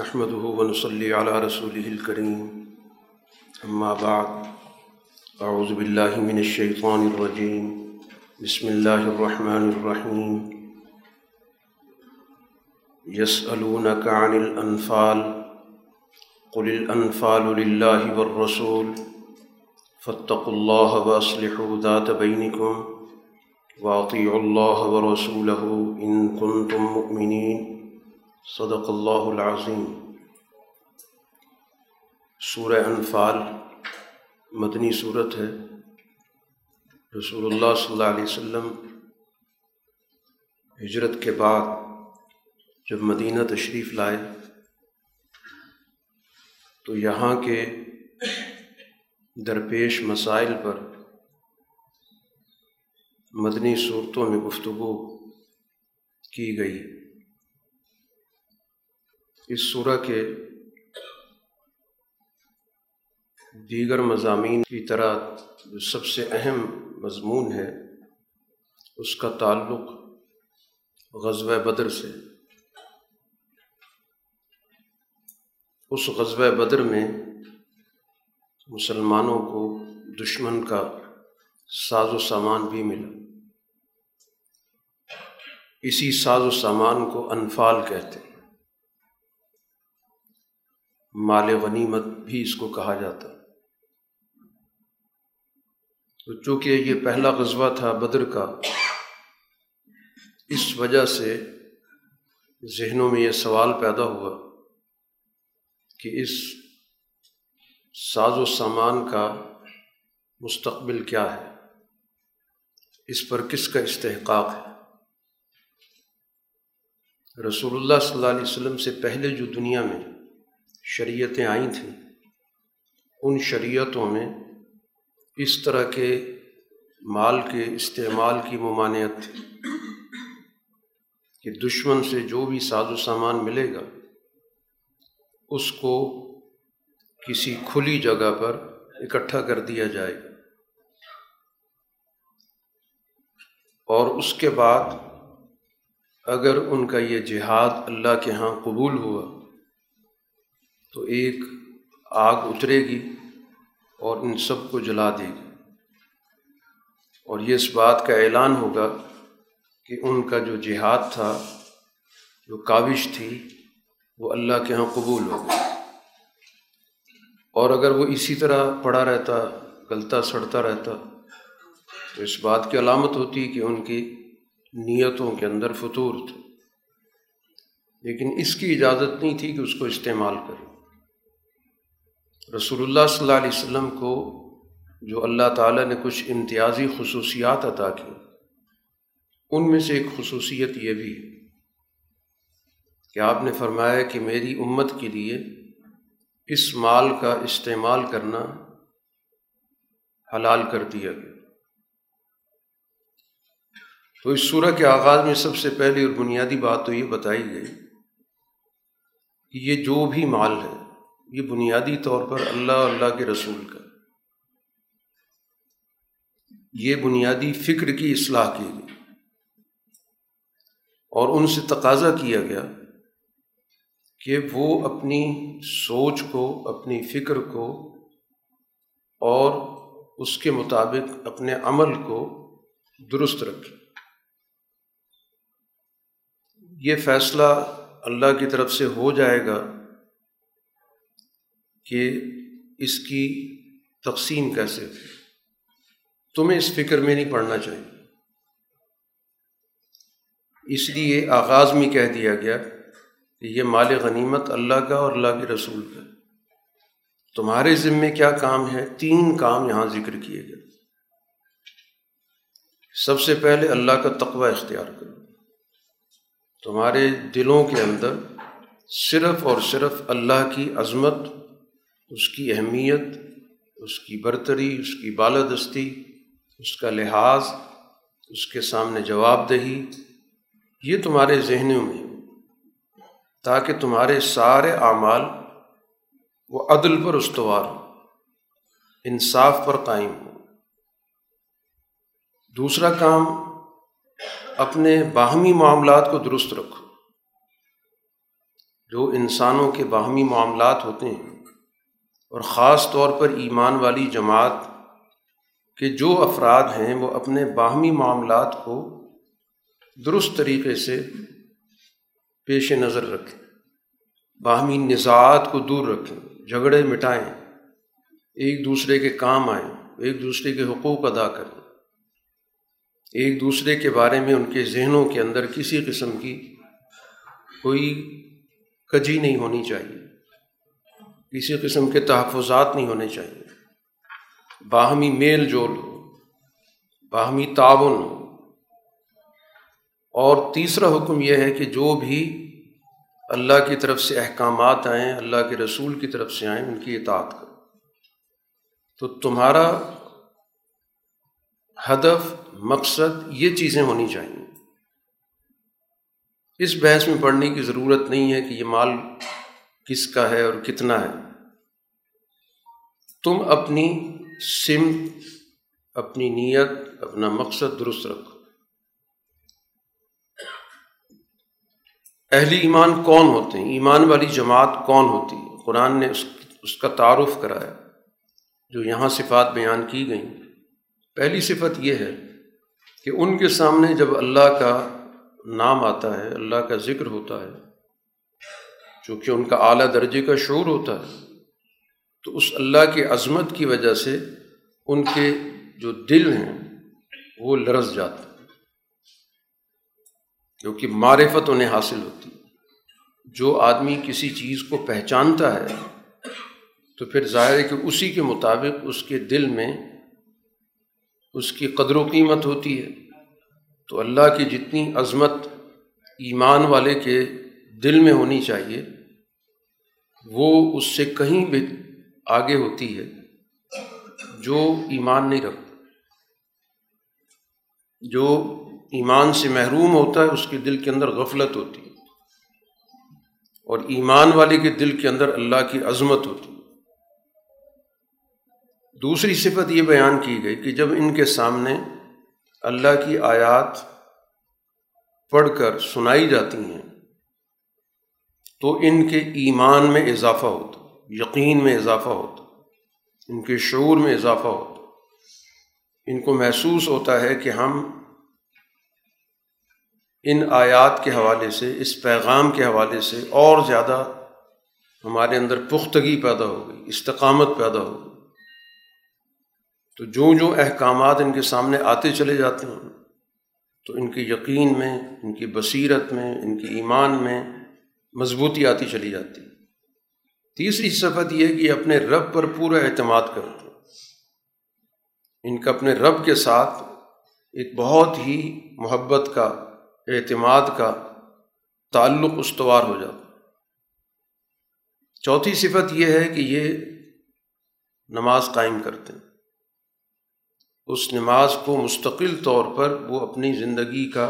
نحمد ونصلی علی رسول الکریم اما بعد اعوذ باللہ من الشیطان الرجیم بسم اللہ الرحمن الرحیم یسألونک عن الانفال قل الانفال للہ والرسول، فاتقوا اللہ واصلحوا ذات بینکم واطیعوا اللہ ورسولہ ان کنتم مؤمنین صدق اللہ العظیم۔ سورہ انفال مدنی صورت ہے۔ رسول اللہ صلی اللہ علیہ وسلم ہجرت کے بعد جب مدینہ تشریف لائے، تو یہاں کے درپیش مسائل پر مدنی صورتوں میں گفتگو کی گئی۔ اس سورہ کے دیگر مضامین کی طرح جو سب سے اہم مضمون ہے، اس کا تعلق غزوہ بدر سے اس غزوہ بدر میں مسلمانوں کو دشمن کا ساز و سامان بھی ملا۔ اسی ساز و سامان کو انفال کہتے ہیں۔ مال غنیمت بھی اس کو کہا جاتا۔ تو چونکہ یہ پہلا غزوہ تھا بدر کا، اس وجہ سے ذہنوں میں یہ سوال پیدا ہوا کہ اس ساز و سامان کا مستقبل کیا ہے؟ اس پر کس کا استحقاق ہے؟ رسول اللہ صلی اللہ علیہ وسلم سے پہلے جو دنیا میں شریعتیں آئی تھیں۔ ان شریعتوں میں اس طرح کے مال کے استعمال کی ممانعت تھی کہ دشمن سے جو بھی ساز و سامان ملے گا، اس کو کسی کھلی جگہ پر اکٹھا کر دیا جائے۔ گا اور اس کے بعد اگر ان کا یہ جہاد اللہ کے ہاں قبول ہوا تو ایک آگ اترے گی اور ان سب کو جلا دے گی۔ اور یہ اس بات کا اعلان ہوگا کہ ان کا جو جہاد تھا، جو کاوش تھی، وہ اللہ کے یہاں قبول ہو گئی۔ اور اگر وہ اسی طرح پڑا رہتا، گلتا، سڑتا رہتا، تو اس بات کی علامت ہوتی کہ ان کی نیتوں کے اندر فطور تھا لیکن اس کی اجازت نہیں تھی کہ اس کو استعمال کرے۔ رسول اللہ صلی اللہ علیہ وسلم کو جو اللہ تعالیٰ نے کچھ امتیازی خصوصیات عطا کی ان میں سے ایک خصوصیت یہ بھی ہے کہ آپ نے فرمایا کہ میری امت کے لیے اس مال کا استعمال کرنا حلال کر دیا گیا۔ تو اس صورح کے آغاز میں سب سے پہلی اور بنیادی بات تو یہ بتائی گئی کہ یہ جو بھی مال ہے یہ بنیادی طور پر اللہ اللہ کے رسول کا یہ بنیادی فکر کی اصلاح کی گئی اور ان سے تقاضا کیا گیا کہ وہ اپنی سوچ کو، اپنی فکر کو اور اس کے مطابق اپنے عمل کو درست رکھے یہ فیصلہ اللہ کی طرف سے ہو جائے گا۔ کہ اس کی تقسیم کیسے تمہیں اس فکر میں نہیں پڑھنا چاہیے۔ اس لیے آغاز میں کہہ دیا گیا کہ یہ مال غنیمت اللہ کا اور اللہ کے رسول کا۔ تمہارے ذمے کیا کام ہے؟ تین کام یہاں ذکر کیے گئے۔ سب سے پہلے اللہ کا تقوی اختیار کرو۔ تمہارے دلوں کے اندر صرف اور صرف اللہ کی عظمت اس کی اہمیت، اس کی برتری، اس کی بالادستی، اس کا لحاظ، اس کے سامنے جواب دہی، یہ تمہارے ذہنوں میں، تاکہ تمہارے سارے اعمال وہ عدل پر استوار ہو انصاف پر قائم ہو دوسرا کام، اپنے باہمی معاملات کو درست رکھو۔ جو انسانوں کے باہمی معاملات ہوتے ہیں اور خاص طور پر ایمان والی جماعت کے جو افراد ہیں وہ اپنے باہمی معاملات کو درست طریقے سے پیش نظر رکھیں، باہمی نژاعت کو دور رکھیں، جھگڑے مٹائیں، ایک دوسرے کے کام آئیں، ایک دوسرے کے حقوق ادا کریں۔ ایک دوسرے کے بارے میں ان کے ذہنوں کے اندر کسی قسم کی کوئی کجی نہیں ہونی چاہیے۔ کسی قسم کے تحفظات نہیں ہونے چاہیے۔ باہمی میل جول ہو باہمی تعاون۔ ہو اور تیسرا حکم یہ ہے کہ جو بھی اللہ کی طرف سے احکامات آئیں، اللہ کے رسول کی طرف سے آئیں، ان کی اطاعت کرو تو تمہارا ہدف، مقصد یہ چیزیں ہونی چاہیے۔ اس بحث میں پڑھنے کی ضرورت نہیں ہے کہ یہ مال کس کا ہے اور کتنا ہے۔ تم اپنی سمت اپنی نیت، اپنا مقصد درست رکھو۔ اہلی ایمان کون ہوتے ہیں؟ ایمان والی جماعت کون ہوتی ہے؟ قرآن نے اس اس کا تعارف کرایا، جو یہاں صفات بیان کی گئیں۔ پہلی صفت یہ ہے کہ ان کے سامنے جب اللہ کا نام آتا ہے، اللہ کا ذکر ہوتا ہے چونکہ ان کا اعلیٰ درجے کا شعور ہوتا ہے۔ تو اس اللہ کی عظمت کی وجہ سے ان کے جو دل ہیں، وہ لرز جاتے ہیں۔ کیونکہ معرفت انہیں حاصل ہوتی جو آدمی کسی چیز کو پہچانتا ہے، تو پھر ظاہر ہے کہ اسی کے مطابق اس کے دل میں اس کی قدر و قیمت ہوتی ہے۔ تو اللہ کی جتنی عظمت ایمان والے کے دل میں ہونی چاہیے وہ اس سے کہیں بھی آگے ہوتی ہے جو ایمان نہیں رکھتا۔ جو ایمان سے محروم ہوتا ہے اس کے دل کے اندر غفلت ہوتی ہے۔ اور ایمان والے کے دل کے اندر اللہ کی عظمت ہوتی ہے۔ دوسری صفت یہ بیان کی گئی کہ جب ان کے سامنے اللہ کی آیات پڑھ کر سنائی جاتی ہیں تو ان کے ایمان میں اضافہ ہوتا، یقین میں اضافہ ہوتا، ان کے شعور میں اضافہ ہوتا۔ ان کو محسوس ہوتا ہے کہ ہم ان آیات کے حوالے سے، اس پیغام کے حوالے سے اور زیادہ ہمارے اندر پختگی پیدا ہو گئی، استقامت پیدا ہو گئی۔ تو جو جو احکامات ان کے سامنے آتے چلے جاتے ہیں، تو ان کے یقین میں، ان کی بصیرت میں، ان کے ایمان میں مضبوطی آتی چلی جاتی۔ تیسری صفت یہ کہ اپنے رب پر پورا اعتماد کرتے ان کا اپنے رب کے ساتھ ایک بہت ہی محبت کا، اعتماد کا تعلق استوار ہو جاتا۔ چوتھی صفت یہ ہے کہ یہ نماز قائم کرتے ہیں۔ اس نماز کو مستقل طور پر وہ اپنی زندگی کا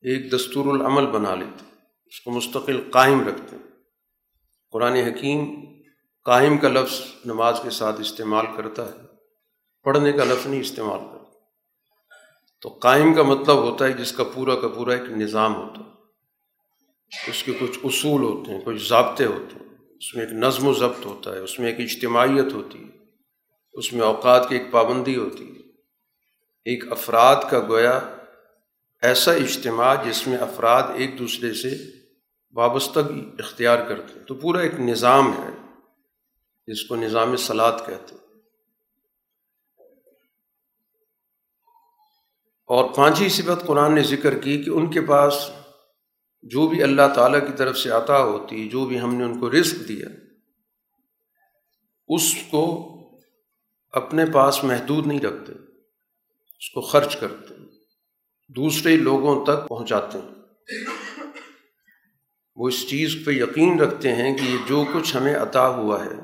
ایک دستور العمل بنا لیتے اس کو مستقل قائم رکھتے ہیں۔ قرآن حکیم قائم کا لفظ نماز کے ساتھ استعمال کرتا ہے، پڑھنے کا لفظ نہیں استعمال کرتا۔ تو قائم کا مطلب ہوتا ہے جس کا پورا کا پورا ایک نظام ہوتا ہے۔ اس کے کچھ اصول ہوتے ہیں، کچھ ضابطے ہوتے ہیں۔ اس میں ایک نظم و ضبط ہوتا ہے، اس میں ایک اجتماعیت ہوتی ہے، اس میں اوقات کی ایک پابندی ہوتی ہے۔ ایک افراد کا گویا ایسا اجتماع جس میں افراد ایک دوسرے سے وابستگی اختیار کرتے ہیں۔ تو پورا ایک نظام ہے، جس کو نظام سلاد کہتے ہیں۔ اور پانچویں صفت قرآن نے ذکر کی کہ ان کے پاس جو بھی اللہ تعالیٰ کی طرف سے عطا ہوتی، جو بھی ہم نے ان کو رزق دیا، اس کو اپنے پاس محدود نہیں رکھتے، اس کو خرچ کرتے، دوسرے لوگوں تک پہنچاتے۔ ہیں وہ اس چیز پہ یقین رکھتے ہیں کہ یہ جو کچھ ہمیں عطا ہوا ہے،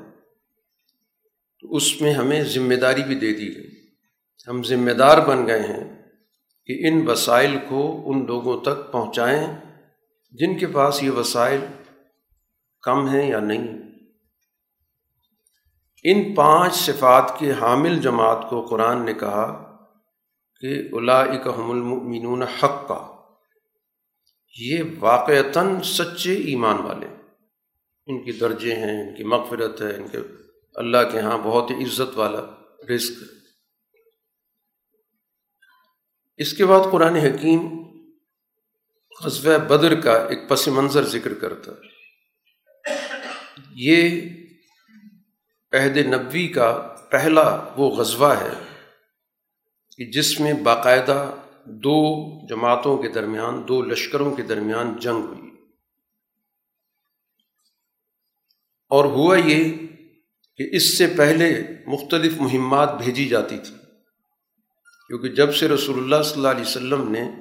تو اس میں ہمیں ذمہ داری بھی دے دی گئی۔ ہم ذمہ دار بن گئے ہیں کہ ان وسائل کو ان لوگوں تک پہنچائیں جن کے پاس یہ وسائل کم ہیں یا نہیں۔ ان پانچ صفات کے حامل جماعت کو قرآن نے کہا کہ الاحم المؤمنون حق کا یہ واقعتاً سچے ایمان والے ان کی درجے ہیں، ان کی مغفرت ہے، ان کے اللہ کے ہاں بہت ہی عزت والا رزق۔ ہے اس کے بعد قرآن حکیم غزوہ بدر کا ایک پس منظر ذکر کرتا ہے۔ یہ عہد نبوی کا پہلا وہ غزوہ ہے کہ جس میں باقاعدہ دو جماعتوں کے درمیان، دو لشکروں کے درمیان جنگ ہوئی۔ اور ہوا یہ کہ اس سے پہلے مختلف مہمات بھیجی جاتی تھی کیونکہ جب سے رسول اللہ صلی اللہ علیہ وسلم نے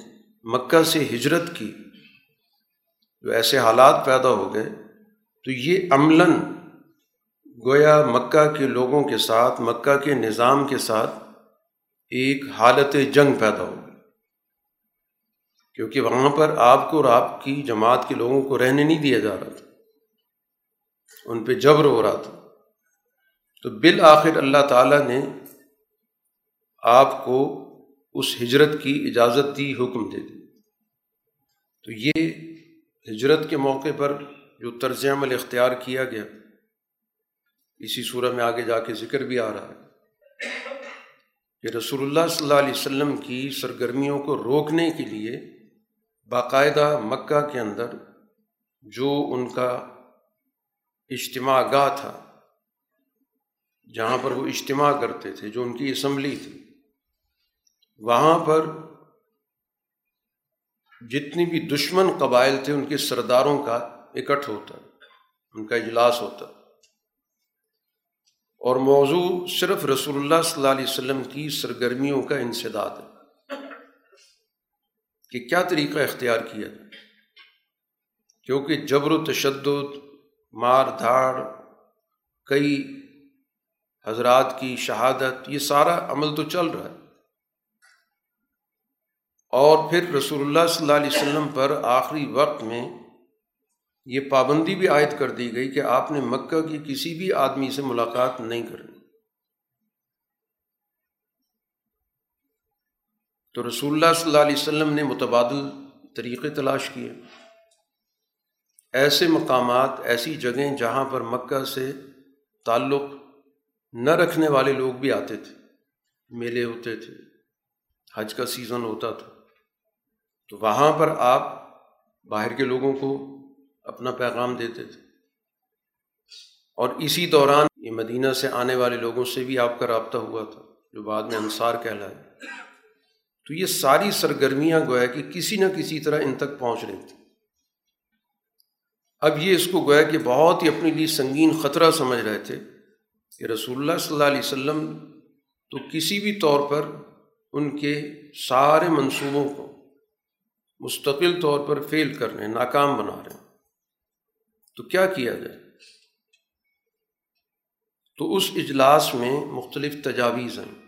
مکہ سے ہجرت کی، جو ایسے حالات پیدا ہو گئے، تو یہ عملاً گویا مکہ کے لوگوں کے ساتھ، مکہ کے نظام کے ساتھ ایک حالت جنگ پیدا ہو گئی۔ کیونکہ وہاں پر آپ کو اور آپ کی جماعت کے لوگوں کو رہنے نہیں دیا جا رہا تھا۔ ان پہ جبر ہو رہا تھا۔ تو بالآخر اللہ تعالیٰ نے آپ کو اس ہجرت کی اجازت دی، حکم دے دی۔ تو یہ ہجرت کے موقع پر جو طرز عمل اختیار کیا گیا، اسی صورہ میں آگے جا کے ذکر بھی آ رہا ہے کہ رسول اللہ صلی اللہ علیہ وسلم کی سرگرمیوں کو روکنے کے لیے باقاعدہ مکہ کے اندر جو ان کا اجتماع گاہ تھا، جہاں پر وہ اجتماع کرتے تھے، جو ان کی اسمبلی تھی، وہاں پر جتنی بھی دشمن قبائل تھے، ان کے سرداروں کا اکٹھ ہوتا، ان کا اجلاس ہوتا۔ اور موضوع صرف رسول اللہ صلی اللہ علیہ وسلم کی سرگرمیوں کا انسداد ہے۔ کہ کیا طریقہ اختیار کیا جائے؟ کیونکہ جبر و تشدد، مار دھاڑ، کئی حضرات کی شہادت، یہ سارا عمل تو چل رہا ہے۔ اور پھر رسول اللہ صلی اللہ علیہ وسلم پر آخری وقت میں یہ پابندی بھی عائد کر دی گئی کہ آپ نے مکہ کی کسی بھی آدمی سے ملاقات نہیں کرنی۔ تو رسول اللہ صلی اللہ علیہ وسلم نے متبادل طریقے تلاش کیے۔ ایسے مقامات، ایسی جگہیں جہاں پر مکہ سے تعلق نہ رکھنے والے لوگ بھی آتے تھے، میلے ہوتے تھے، حج کا سیزن ہوتا تھا۔ تو وہاں پر آپ باہر کے لوگوں کو اپنا پیغام دیتے تھے۔ اور اسی دوران یہ مدینہ سے آنے والے لوگوں سے بھی آپ کا رابطہ ہوا تھا، جو بعد میں انصار کہلائے۔ تو یہ ساری سرگرمیاں گویا کہ کسی نہ کسی طرح ان تک پہنچ رہی تھیں۔ اب یہ اس کو گویا کہ بہت ہی اپنے لیے سنگین خطرہ سمجھ رہے تھے کہ رسول اللہ صلی اللہ علیہ وسلم تو کسی بھی طور پر ان کے سارے منصوبوں کو مستقل طور پر فیل کر رہے ہیں، ناکام بنا رہے ہیں۔ تو کیا کیا جائے؟ تو اس اجلاس میں مختلف تجاویز ہیں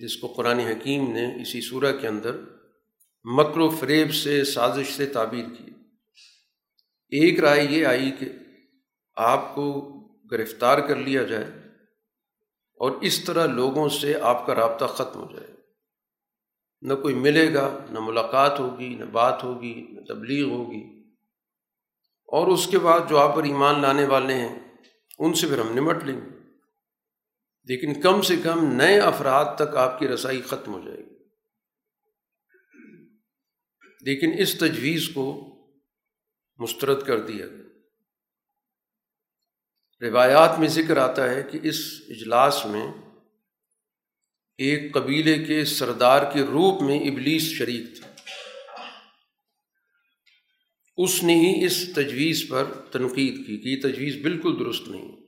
جس کو قرآن حکیم نے اسی صورح کے اندر مکر و فریب سے سازش سے تعبیر کی۔ ایک رائے یہ آئی کہ آپ کو گرفتار کر لیا جائے اور اس طرح لوگوں سے آپ کا رابطہ ختم ہو جائے۔ نہ کوئی ملے گا، نہ ملاقات ہوگی، نہ بات ہوگی، نہ تبلیغ ہوگی۔ اور اس کے بعد جو آپ پر ایمان لانے والے ہیں، ان سے پھر ہم نمٹ لیں گے۔ لیکن کم سے کم نئے افراد تک آپ کی رسائی ختم ہو جائے گی۔ لیکن اس تجویز کو مسترد کر دیا گیا۔ روایات میں ذکر آتا ہے کہ اس اجلاس میں ایک قبیلے کے سردار کے روپ میں ابلیس شریک تھا۔ اس نے ہی اس تجویز پر تنقید کی۔ کہ یہ تجویز بالکل درست نہیں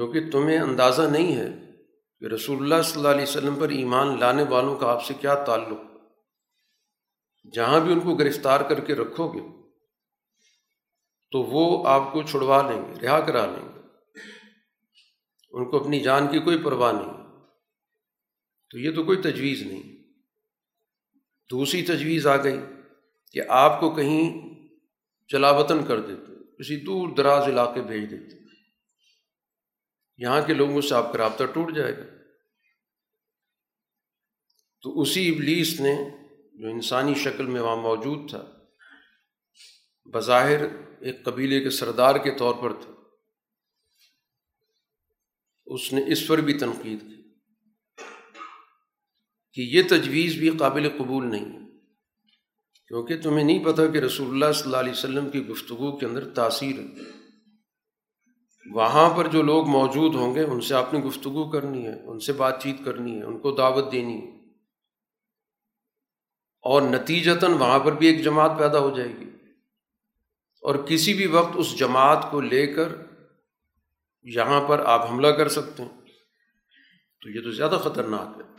کیونکہ تمہیں اندازہ نہیں ہے کہ رسول اللہ صلی اللہ علیہ وسلم پر ایمان لانے والوں کا آپ سے کیا تعلق۔ جہاں بھی ان کو گرفتار کر کے رکھو گے، تو وہ آپ کو چھڑوا لیں گے، رہا کرا لیں گے۔ ان کو اپنی جان کی کوئی پرواہ نہیں۔ تو یہ تو کوئی تجویز نہیں۔ دوسری تجویز آ گئی کہ آپ کو کہیں چلا وطن کر دیتے، کسی دور دراز علاقے بھیج دیتے۔ یہاں کے لوگوں سے آپ کا رابطہ ٹوٹ جائے گا۔ تو اسی ابلیس نے جو انسانی شکل میں وہاں موجود تھا، بظاہر ایک قبیلے کے سردار کے طور پر تھا۔ اس نے اس پر بھی تنقید کی کہ یہ تجویز بھی قابل قبول نہیں کیونکہ تمہیں نہیں پتہ کہ رسول اللہ صلی اللہ علیہ وسلم کی گفتگو کے اندر تاثیر ہے۔ وہاں پر جو لوگ موجود ہوں گے، ان سے آپ نے گفتگو کرنی ہے، ان سے بات چیت کرنی ہے، ان کو دعوت دینی ہے۔ اور نتیجتاً وہاں پر بھی ایک جماعت پیدا ہو جائے گی۔ اور کسی بھی وقت اس جماعت کو لے کر یہاں پر آپ حملہ کر سکتے ہیں۔ تو یہ تو زیادہ خطرناک ہے۔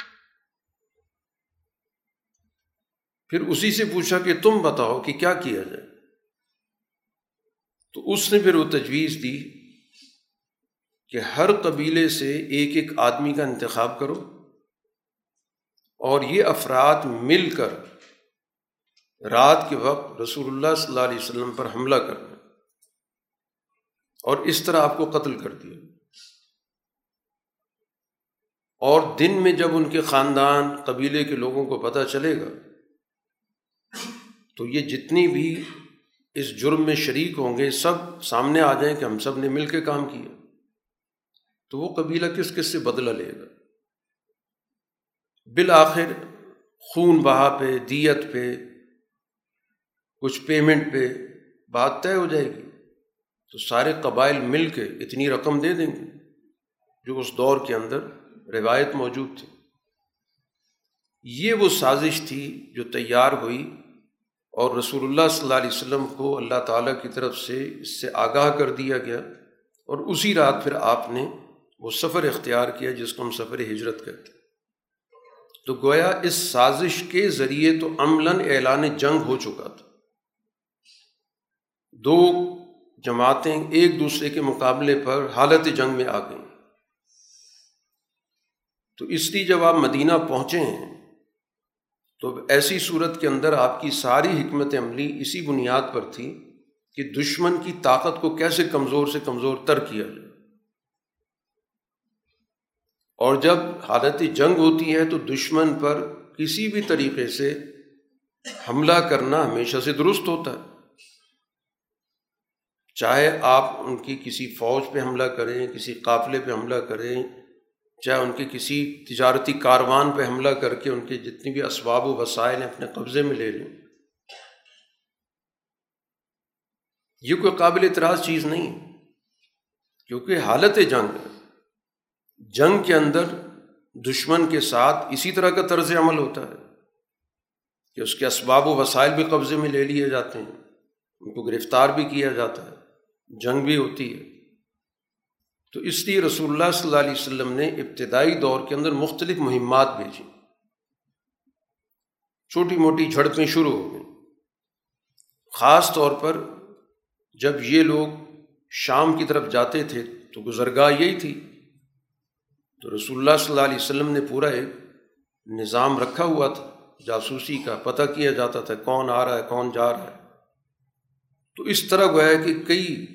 پھر اسی سے پوچھا کہ تم بتاؤ کہ کیا کیا جائے؟ تو اس نے پھر وہ تجویز دی۔ کہ ہر قبیلے سے ایک ایک آدمی کا انتخاب کرو اور یہ افراد مل کر رات کے وقت رسول اللہ صلی اللہ علیہ وسلم پر حملہ کرنا اور اس طرح آپ کو قتل کر دیا۔ اور دن میں جب ان کے خاندان قبیلے کے لوگوں کو پتہ چلے گا، تو یہ جتنی بھی اس جرم میں شریک ہوں گے، سب سامنے آ جائیں کہ ہم سب نے مل کے کام کیا۔ تو وہ قبیلہ کس کس سے بدلہ لے گا؟ بالآخر خون بہا پہ، دیت پہ، کچھ پیمنٹ پہ بات طے ہو جائے گی۔ تو سارے قبائل مل کے اتنی رقم دے دیں گے جو اس دور کے اندر روایت موجود تھی۔ یہ وہ سازش تھی جو تیار ہوئی اور رسول اللہ صلی اللہ علیہ وسلم کو اللہ تعالیٰ کی طرف سے اس سے آگاہ کر دیا گیا اور اسی رات پھر آپ نے وہ سفر اختیار کیا جس کو ہم سفر ہجرت کہتے تو گویا اس سازش کے ذریعے تو عملاً اعلان جنگ ہو چکا تھا۔ دو جماعتیں ایک دوسرے کے مقابلے پر حالت جنگ میں آ گئیں۔ تو اس لیے جب آپ مدینہ پہنچے ہیں، تو ایسی صورت کے اندر آپ کی ساری حکمت عملی اسی بنیاد پر تھی کہ دشمن کی طاقت کو کیسے کمزور سے کمزور تر کیا جائے۔ اور جب حالت جنگ ہوتی ہے تو دشمن پر کسی بھی طریقے سے حملہ کرنا ہمیشہ سے درست ہوتا ہے۔ چاہے آپ ان کی کسی فوج پہ حملہ کریں، کسی قافلے پہ حملہ کریں، چاہے ان کے کسی تجارتی کاروان پہ حملہ کر کے ان کے جتنی بھی اسباب و وسائل ہیں اپنے قبضے میں لے لیں۔ یہ کوئی قابل اعتراض چیز نہیں ہے، کیونکہ حالت جنگ ہے۔ جنگ کے اندر دشمن کے ساتھ اسی طرح کا طرز عمل ہوتا ہے کہ اس کے اسباب و وسائل بھی قبضے میں لے لیے جاتے ہیں، ان کو گرفتار بھی کیا جاتا ہے، جنگ بھی ہوتی ہے۔ تو اس لیے رسول اللہ صلی اللہ علیہ وسلم نے ابتدائی دور کے اندر مختلف مہمات بھیجی۔ چھوٹی موٹی جھڑپیں شروع ہو گئیں۔ خاص طور پر جب یہ لوگ شام کی طرف جاتے تھے تو گزرگاہ یہی تھی تو رسول اللہ صلی اللہ علیہ وسلم نے پورا ایک نظام رکھا ہوا تھا، جاسوسی کا، پتہ کیا جاتا تھا کون آ رہا ہے، کون جا رہا ہے۔ تو اس طرح گویا کہ کئی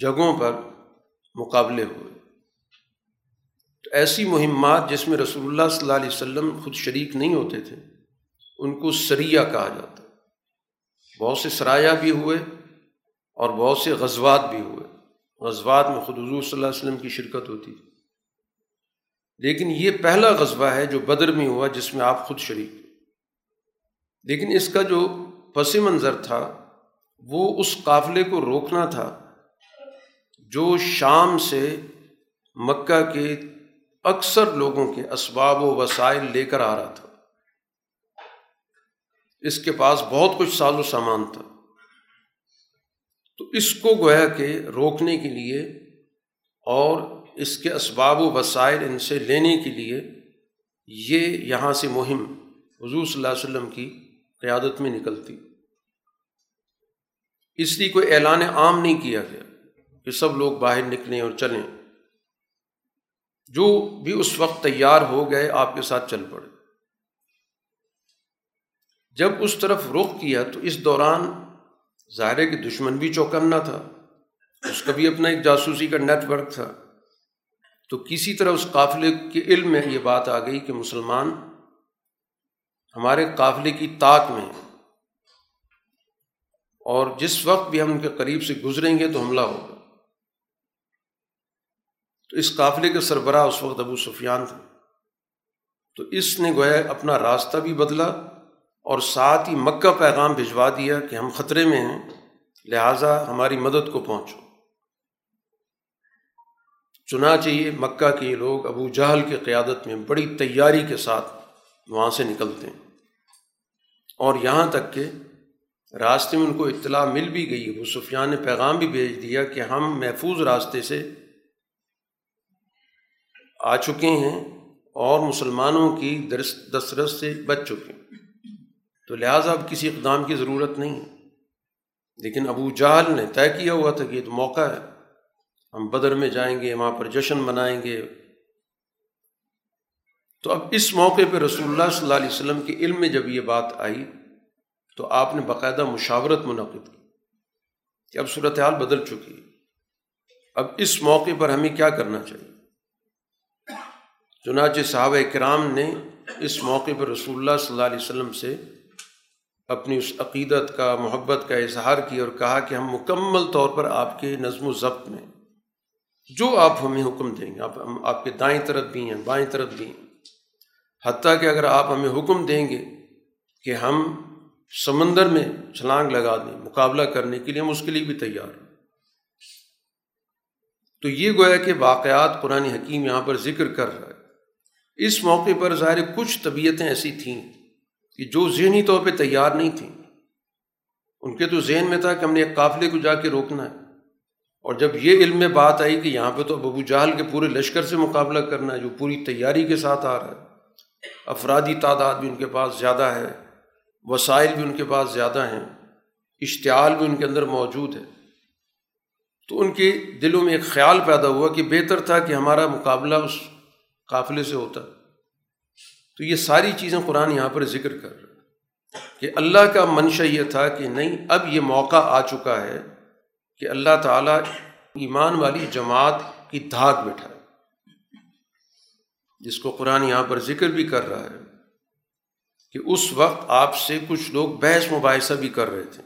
جگہوں پر مقابلے ہوئے۔ تو ایسی مہمات جس میں رسول اللہ صلی اللہ علیہ وسلم خود شریک نہیں ہوتے تھے، ان کو سریہ کہا جاتا۔ بہت سے سرایہ بھی ہوئے اور بہت سے غزوات بھی ہوئے۔ غزوات میں خود حضور صلی اللہ علیہ وسلم کی شرکت ہوتی۔ تھی لیکن یہ پہلا غزوہ ہے جو بدر میں ہوا جس میں آپ خود شریک۔ لیکن اس کا جو پس منظر تھا، وہ اس قافلے کو روکنا تھا جو شام سے مکہ کے اکثر لوگوں کے اسباب و وسائل لے کر آ رہا تھا۔ اس کے پاس بہت کچھ ساز و سامان تھا۔ تو اس کو گویا کہ روکنے کے لیے اور اس کے اسباب و وسائل ان سے لینے کے لیے یہ یہاں سے مہم حضور صلی اللہ علیہ وسلم کی قیادت میں نکلتی۔ اس لیے کوئی اعلان عام نہیں کیا گیا کہ سب لوگ باہر نکلیں اور چلیں۔ جو بھی اس وقت تیار ہو گئے، آپ کے ساتھ چل پڑے۔ جب اس طرف رخ کیا تو اس دوران ظاہر کہ دشمن بھی چوکنا تھا، اس کا بھی اپنا ایک جاسوسی کا نیٹ ورک تھا۔ تو کسی طرح اس قافلے کے علم میں یہ بات آ گئی کہ مسلمان ہمارے قافلے کی طاق میں اور جس وقت بھی ہم ان کے قریب سے گزریں گے تو حملہ ہوگا۔ تو اس قافلے کے سربراہ اس وقت ابو سفیان تھے۔ تو اس نے گویا اپنا راستہ بھی بدلا۔ اور ساتھ ہی مکہ پیغام بھجوا دیا کہ ہم خطرے میں ہیں، لہٰذا ہماری مدد کو پہنچو۔ چنا چاہیے مکہ کے لوگ ابو جہل کی قیادت میں بڑی تیاری کے ساتھ وہاں سے نکلتے ہیں۔ اور یہاں تک کہ راستے میں ان کو اطلاع مل بھی گئی، ابو سفیان نے پیغام بھی بھیج دیا کہ ہم محفوظ راستے سے آ چکے ہیں اور مسلمانوں کی دسترس سے بچ چکے ہیں۔ تو لہٰذا اب کسی اقدام کی ضرورت نہیں لیکن ابو جہل نے طے کیا ہوا تھا کہ یہ تو موقع ہے۔ ہم بدر میں جائیں گے، وہاں پر جشن منائیں گے۔ تو اب اس موقع پہ رسول اللہ صلی اللہ علیہ وسلم کے علم میں جب یہ بات آئی، تو آپ نے باقاعدہ مشاورت منعقد کی کہ اب صورتحال بدل چکی اب اس موقع پر ہمیں کیا کرنا چاہیے؟ چنانچہ صحابہ کرام نے اس موقع پر رسول اللہ صلی اللہ علیہ وسلم سے اپنی اس عقیدت کا، محبت کا اظہار کیا اور کہا کہ ہم مکمل طور پر آپ کے نظم و ضبط میں جو آپ ہمیں حکم دیں گے، آپ، ہم آپ کے دائیں طرف بھی ہیں، بائیں طرف بھی ہیں۔ حتیٰ کہ اگر آپ ہمیں حکم دیں گے کہ ہم سمندر میں چھلانگ لگا دیں، مقابلہ کرنے کے لیے ہم اس کے لیے بھی تیار ہیں۔ تو یہ گویا کہ واقعات قرآن حکیم یہاں پر ذکر کر رہا ہے۔ اس موقع پر ظاہر کچھ طبیعتیں ایسی تھیں۔ کہ جو ذہنی طور پہ تیار نہیں تھیں، ان کے تو ذہن میں تھا کہ ہم نے ایک قافلے کو جا کے روکنا ہے۔ اور جب یہ علم میں بات آئی کہ یہاں پہ تو ابو جہل کے پورے لشکر سے مقابلہ کرنا ہے، جو پوری تیاری کے ساتھ آ رہا ہے، افرادی تعداد بھی ان کے پاس زیادہ ہے، وسائل بھی ان کے پاس زیادہ ہیں، اشتعال بھی ان کے اندر موجود ہے۔ تو ان کے دلوں میں ایک خیال پیدا ہوا کہ بہتر تھا کہ ہمارا مقابلہ اس قافلے سے ہوتا۔ تو یہ ساری چیزیں قرآن یہاں پر ذکر کر رہا کہ اللہ کا منشا یہ تھا کہ نہیں، اب یہ موقع آ چکا ہے کہ اللہ تعالیٰ ایمان والی جماعت کی دھاک بیٹھا جس کو قرآن یہاں پر ذکر بھی کر رہا ہے کہ اس وقت آپ سے کچھ لوگ بحث مباحثہ بھی کر رہے تھے۔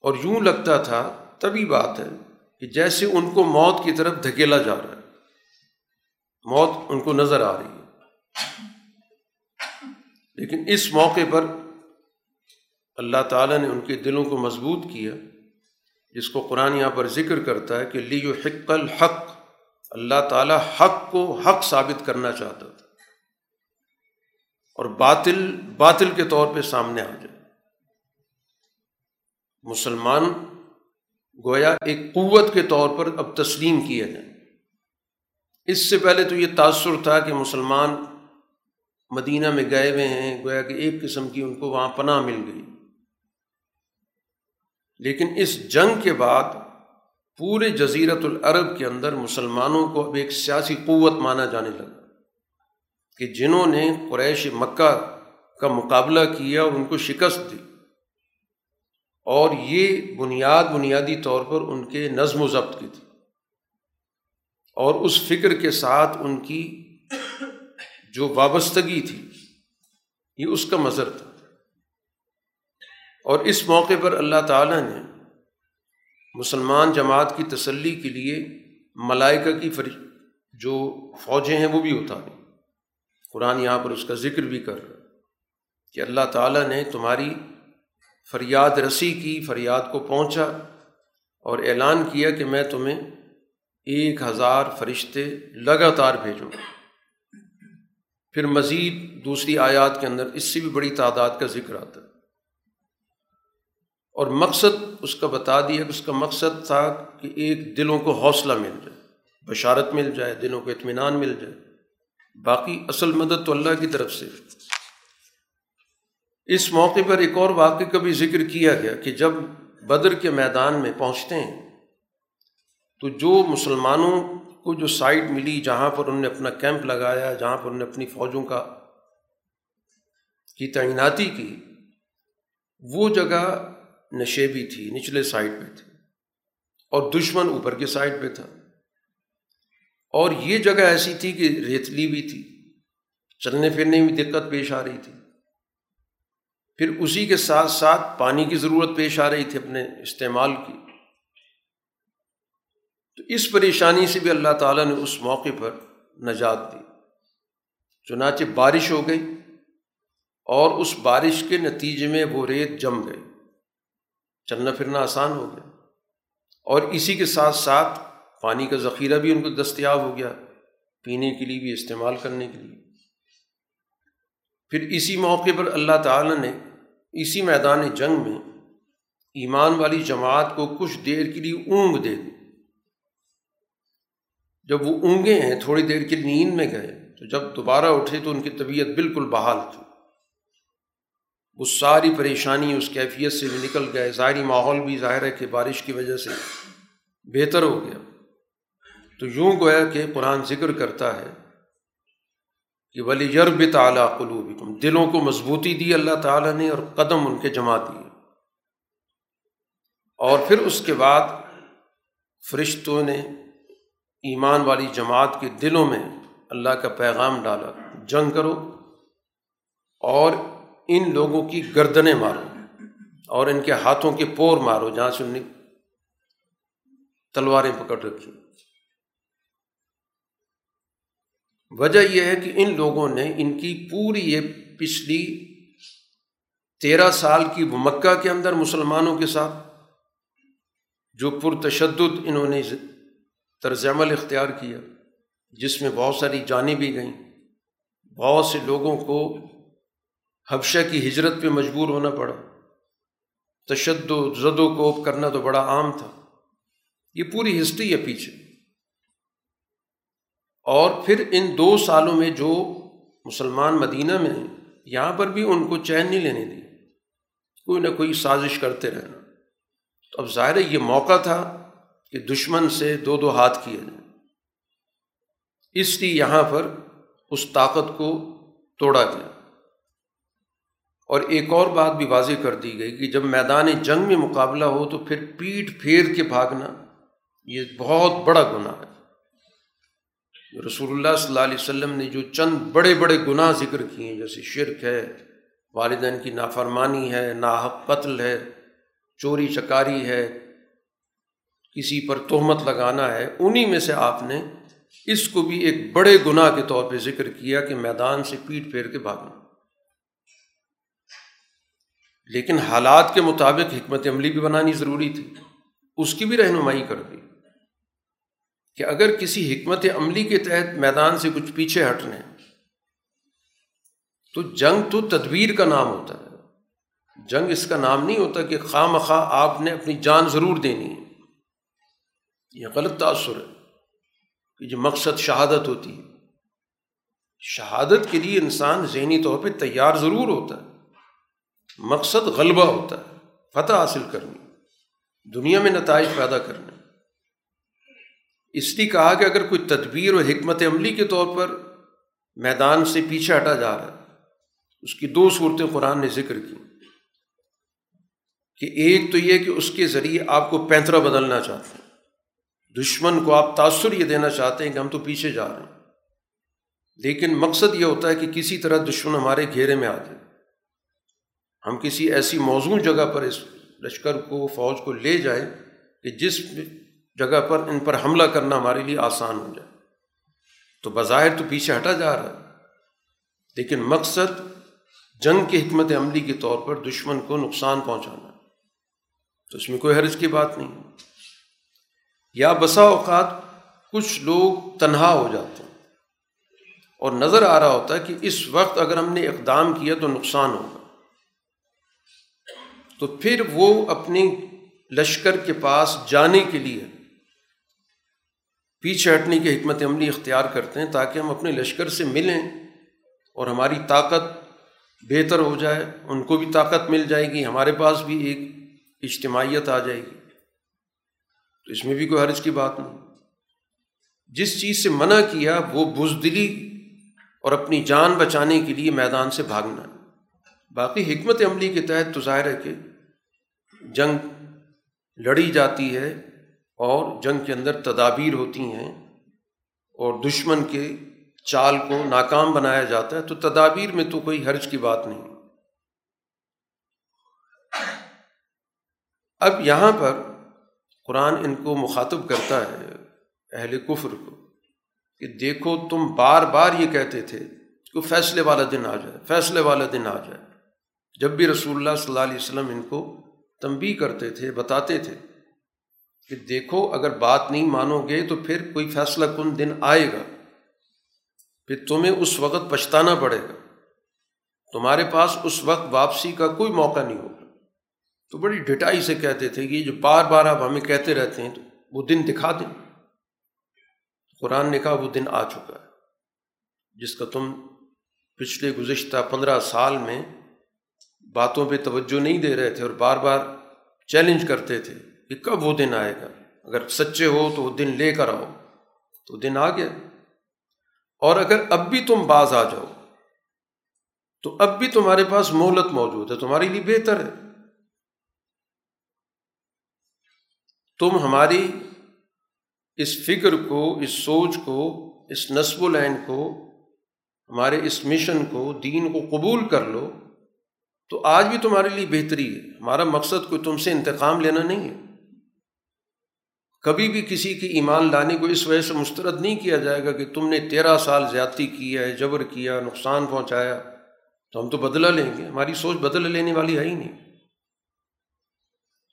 اور یوں لگتا تھا، تبھی بات ہے کہ جیسے ان کو موت کی طرف دھکیلا جا رہا ہے، موت ان کو نظر آ رہی ہے۔ لیکن اس موقع پر اللہ تعالیٰ نے ان کے دلوں کو مضبوط کیا، جس کو قرآن یہاں پر ذکر کرتا ہے کہ لی حق الحق، اللہ تعالیٰ حق کو حق ثابت کرنا چاہتا تھا۔ اور باطل باطل کے طور پہ سامنے آ جائے۔ مسلمان گویا ایک قوت کے طور پر اب تسلیم کیا جائے اس سے پہلے تو یہ تاثر تھا کہ مسلمان مدینہ میں گئے ہوئے ہیں، گویا کہ ایک قسم کی ان کو وہاں پناہ مل گئی۔ لیکن اس جنگ کے بعد پورے جزیرت العرب کے اندر مسلمانوں کو اب ایک سیاسی قوت مانا جانے لگا کہ جنہوں نے قریش مکہ کا مقابلہ کیا اور ان کو شکست دی۔ اور یہ بنیاد بنیادی طور پر ان کے نظم و ضبط کی تھی۔ اور اس فکر کے ساتھ ان کی جو وابستگی تھی، یہ اس کا مظر تھا۔ اور اس موقع پر اللہ تعالیٰ نے مسلمان جماعت کی تسلی کے لیے ملائکہ کی فری، جو فوجیں ہیں، وہ بھی اتاری۔ قرآن یہاں پر اس کا ذکر بھی کر رہا کہ اللہ تعالیٰ نے تمہاری فریاد رسی کی، فریاد کو پہنچا اور اعلان کیا کہ میں تمہیں ایک ہزار فرشتے لگاتار بھیجوں گا۔ پھر مزید دوسری آیات کے اندر اس سے بھی بڑی تعداد کا ذکر آتا ہے۔ اور مقصد اس کا بتا دیا کہ اس کا مقصد تھا کہ ایک دلوں کو حوصلہ مل جائے، بشارت مل جائے، دلوں کو اطمینان مل جائے۔ باقی اصل مدد تو اللہ کی طرف سے۔ اس موقع پر ایک اور واقعے کا بھی ذکر کیا گیا کہ جب بدر کے میدان میں پہنچتے ہیں تو جو مسلمانوں کو جو سائٹ ملی جہاں پر انہوں نے اپنا کیمپ لگایا، جہاں پر انہوں نے اپنی فوجوں کا کی تعیناتی کی، وہ جگہ نشیبی تھی، نچلے سائڈ پہ تھی اور دشمن اوپر کے سائڈ پہ تھا۔ اور یہ جگہ ایسی تھی کہ ریتلی بھی تھی، چلنے پھرنے میں دقت پیش آ رہی تھی۔ پھر اسی کے ساتھ ساتھ پانی کی ضرورت پیش آ رہی تھی اپنے استعمال کی۔ اس پریشانی سے بھی اللہ تعالیٰ نے اس موقع پر نجات دی۔ چنانچہ بارش ہو گئی اور اس بارش کے نتیجے میں وہ ریت جم گئی۔ چلنا پھرنا آسان ہو گیا۔ اور اسی کے ساتھ ساتھ پانی کا ذخیرہ بھی ان کو دستیاب ہو گیا پینے کے لیے بھی، استعمال کرنے کے لیے۔ پھر اسی موقع پر اللہ تعالیٰ نے اسی میدان جنگ میں ایمان والی جماعت کو کچھ دیر کے لیے اونگ دے دی۔ جب وہ اونگے ہیں، تھوڑی دیر کے نیند میں گئے، تو جب دوبارہ اٹھے تو ان کی طبیعت بالکل بحال تھی۔ وہ ساری پریشانی، اس کیفیت سے بھی نکل گئے۔ ظاہری ماحول بھی ظاہر ہے کہ بارش کی وجہ سے بہتر ہو گیا۔ تو یوں گویا کہ قرآن ذکر کرتا ہے کہ ولی یرب تعلیٰ قلوب دلوں کو مضبوطی دی اللہ تعالیٰ نے اور قدم ان کے جما دیے۔ اور پھر اس کے بعد فرشتوں نے ایمان والی جماعت کے دلوں میں اللہ کا پیغام ڈالا، جنگ کرو اور ان لوگوں کی گردنیں مارو اور ان کے ہاتھوں کے پور مارو، جہاں سے انہیں تلواریں پکڑ رکھی۔ وجہ یہ ہے کہ ان لوگوں نے ان کی پوری یہ پچھلی تیرہ سال کی مکہ کے اندر مسلمانوں کے ساتھ جو پرتشدد انہوں نے طرز عمل اختیار کیا، جس میں بہت ساری جانیں بھی گئیں، بہت سے لوگوں کو حبشہ کی ہجرت پہ مجبور ہونا پڑا۔ تشد و زد و کوپ کرنا تو بڑا عام تھا۔ یہ پوری ہسٹری ہے پیچھے۔ اور پھر ان دو سالوں میں جو مسلمان مدینہ میں ہیں، یہاں پر بھی ان کو چین نہیں لینے دی۔ کوئی نہ کوئی سازش کرتے رہنا۔ تو اب ظاہر یہ موقع تھا۔ کہ دشمن سے دو دو ہاتھ کیے جائیں۔ اس لیے یہاں پر اس طاقت کو توڑا گیا۔ اور ایک اور بات بھی واضح کر دی گئی کہ جب میدان جنگ میں مقابلہ ہو تو پھر پیٹ پھیر کے بھاگنا یہ بہت بڑا گناہ ہے۔ رسول اللہ صلی اللہ علیہ وسلم نے جو چند بڑے بڑے گناہ ذکر کیے ہیں، جیسے شرک ہے، والدین کی نافرمانی ہے، ناحق قتل ہے، چوری چکاری ہے کسی پر تہمت لگانا ہے، انہی میں سے آپ نے اس کو بھی ایک بڑے گناہ کے طور پہ ذکر کیا کہ میدان سے پیٹ پھیر کے بھاگنا۔ لیکن حالات کے مطابق حکمت عملی بھی بنانی ضروری تھی۔ اس کی بھی رہنمائی کر دی کہ اگر کسی حکمت عملی کے تحت میدان سے کچھ پیچھے ہٹنے، تو جنگ تو تدبیر کا نام ہوتا ہے۔ جنگ اس کا نام نہیں ہوتا کہ خواہ مخواہ آپ نے اپنی جان ضرور دینی ہے۔ یہ غلط تاثر ہے کہ جو مقصد شہادت ہوتی ہے، شہادت کے لیے انسان ذہنی طور پہ تیار ضرور ہوتا ہے۔ مقصد غلبہ ہوتا ہے، فتح حاصل کرنی، دنیا میں نتائج پیدا کرنے۔ اس لیے کہا کہ اگر کوئی تدبیر اور حکمت عملی کے طور پر میدان سے پیچھے ہٹا جا رہا ہے، اس کی دو صورتیں قرآن نے ذکر کی۔ کہ ایک تو یہ کہ اس کے ذریعے آپ کو پینترا بدلنا چاہتے ہیں۔ دشمن کو آپ تاثر یہ دینا چاہتے ہیں کہ ہم تو پیچھے جا رہے ہیں۔ لیکن مقصد یہ ہوتا ہے کہ کسی طرح دشمن ہمارے گھیرے میں آ جائے۔ ہم کسی ایسی موزوں جگہ پر اس لشکر کو، فوج کو لے جائیں کہ جس جگہ پر ان پر حملہ کرنا ہمارے لیے آسان ہو جائے۔ تو بظاہر تو پیچھے ہٹا جا رہا ہے۔ لیکن مقصد جنگ کی حکمت عملی کے طور پر دشمن کو نقصان پہنچانا۔ تو اس میں کوئی حرض کی بات نہیں۔ یا بسا اوقات کچھ لوگ تنہا ہو جاتے ہیں۔ اور نظر آ رہا ہوتا ہے کہ اس وقت اگر ہم نے اقدام کیا تو نقصان ہوگا۔ تو پھر وہ اپنی لشکر کے پاس جانے کے لیے پیچھے ہٹنے کی حکمت عملی اختیار کرتے ہیں تاکہ ہم اپنے لشکر سے ملیں اور ہماری طاقت بہتر ہو جائے۔ ان کو بھی طاقت مل جائے گی، ہمارے پاس بھی ایک اجتماعیت آ جائے گی۔ تو اس میں بھی کوئی حرج کی بات نہیں۔ جس چیز سے منع کیا وہ بزدلی اور اپنی جان بچانے کے لیے میدان سے بھاگنا باقی حکمت عملی کے تحت تو ظاہر ہے کہ جنگ لڑی جاتی ہے اور جنگ کے اندر تدابیر ہوتی ہیں اور دشمن کے چال کو ناکام بنایا جاتا ہے تو تدابیر میں تو کوئی حرج کی بات نہیں۔ اب یہاں پر قرآن ان کو مخاطب کرتا ہے، اہل کفر کو، کہ دیکھو تم بار بار یہ کہتے تھے کہ فیصلے والا دن آ جائے، فیصلے والا دن آ جائے۔ جب بھی رسول اللہ صلی اللہ علیہ وسلم ان کو تنبی کرتے تھے، بتاتے تھے کہ دیکھو اگر بات نہیں مانو گے تو پھر کوئی فیصلہ کن دن آئے گا، پھر تمہیں اس وقت پچھتانا پڑے گا۔ تمہارے پاس اس وقت واپسی کا کوئی موقع نہیں ہوگا۔ تو بڑی ڈٹائی سے کہتے تھے کہ جو بار بار آپ ہمیں کہتے رہتے ہیں تو وہ دن دکھا دیں۔ قرآن نے کہا وہ دن آ چکا ہے، جس کا تم پچھلے گزشتہ پندرہ سال میں باتوں پہ توجہ نہیں دے رہے تھے اور بار بار چیلنج کرتے تھے کہ کب وہ دن آئے گا۔ اگر سچے ہو تو وہ دن لے کر آؤ۔ تو دن آ گیا۔ اور اگر اب بھی تم باز آ جاؤ، تو اب بھی تمہارے پاس مہلت موجود ہے، تمہارے لیے بہتر ہے۔ تم ہماری اس فکر کو، اس سوچ کو، اس نصب العین کو، ہمارے اس مشن کو، دین کو قبول کر لو تو آج بھی تمہارے لیے بہتری ہے۔ ہمارا مقصد کوئی تم سے انتقام لینا نہیں ہے۔ کبھی بھی کسی کی ایمان لانے کو اس وجہ سے مسترد نہیں کیا جائے گا کہ تم نے تیرہ سال زیادتی کی ہے، جبر کیا، نقصان پہنچایا تو ہم تو بدلہ لیں گے۔ ہماری سوچ بدل لینے والی ہے ہی نہیں۔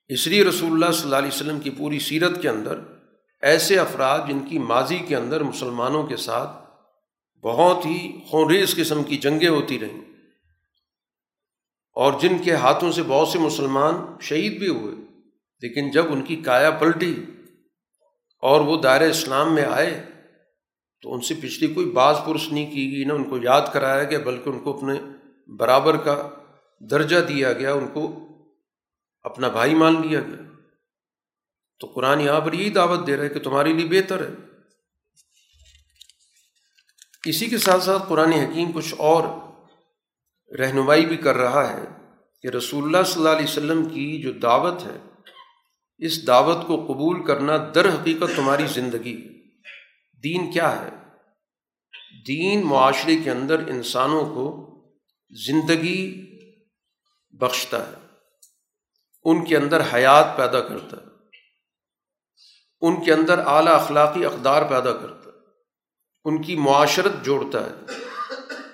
اس لیے رسول اللہ صلی اللہ علیہ وسلم کی پوری سیرت کے اندر ایسے افراد جن کی ماضی کے اندر مسلمانوں کے ساتھ بہت ہی خونریز قسم کی جنگیں ہوتی رہیں اور جن کے ہاتھوں سے بہت سے مسلمان شہید بھی ہوئے، لیکن جب ان کی کایا پلٹی اور وہ دائر اسلام میں آئے تو ان سے پچھلی کوئی بعض پرس نہیں کی گئی، نہ ان کو یاد کرایا گیا، بلکہ ان کو اپنے برابر کا درجہ دیا گیا، ان کو اپنا بھائی مان لیا گیا۔ تو قرآن یہاں پر یہی دعوت دے رہا ہے کہ تمہارے لیے بہتر ہے۔ اسی کے ساتھ ساتھ قرآن حکیم کچھ اور رہنمائی بھی کر رہا ہے کہ رسول اللہ صلی اللہ علیہ وسلم کی جو دعوت ہے، اس دعوت کو قبول کرنا در حقیقت تمہاری زندگی دین کیا ہے؟ دین معاشرے کے اندر انسانوں کو زندگی بخشتا ہے۔ ان کے اندر حیات پیدا کرتا ہے۔ ان کے اندر اعلیٰ اخلاقی اقدار پیدا کرتا ہے۔ ان کی معاشرت جوڑتا ہے۔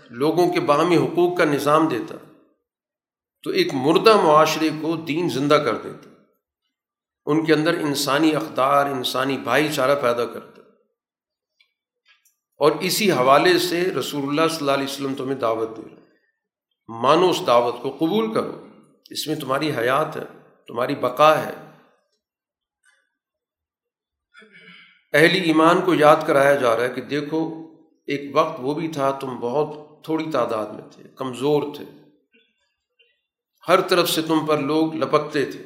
لوگوں کے باہمی حقوق کا نظام دیتا تو ایک مردہ معاشرے کو دین زندہ کر دیتا ان کے اندر انسانی اقدار، انسانی بھائی چارہ پیدا کرتا اور اسی حوالے سے رسول اللہ صلی اللہ علیہ وسلم تمہیں دعوت دے رہا مانو اس دعوت کو قبول کرو۔ اس میں تمہاری حیات ہے۔ تمہاری بقا ہے۔ اہلی ایمان کو یاد کرایا جا رہا ہے کہ دیکھو، ایک وقت وہ بھی تھا، تم بہت تھوڑی تعداد میں تھے، کمزور تھے۔ ہر طرف سے تم پر لوگ لپکتے تھے۔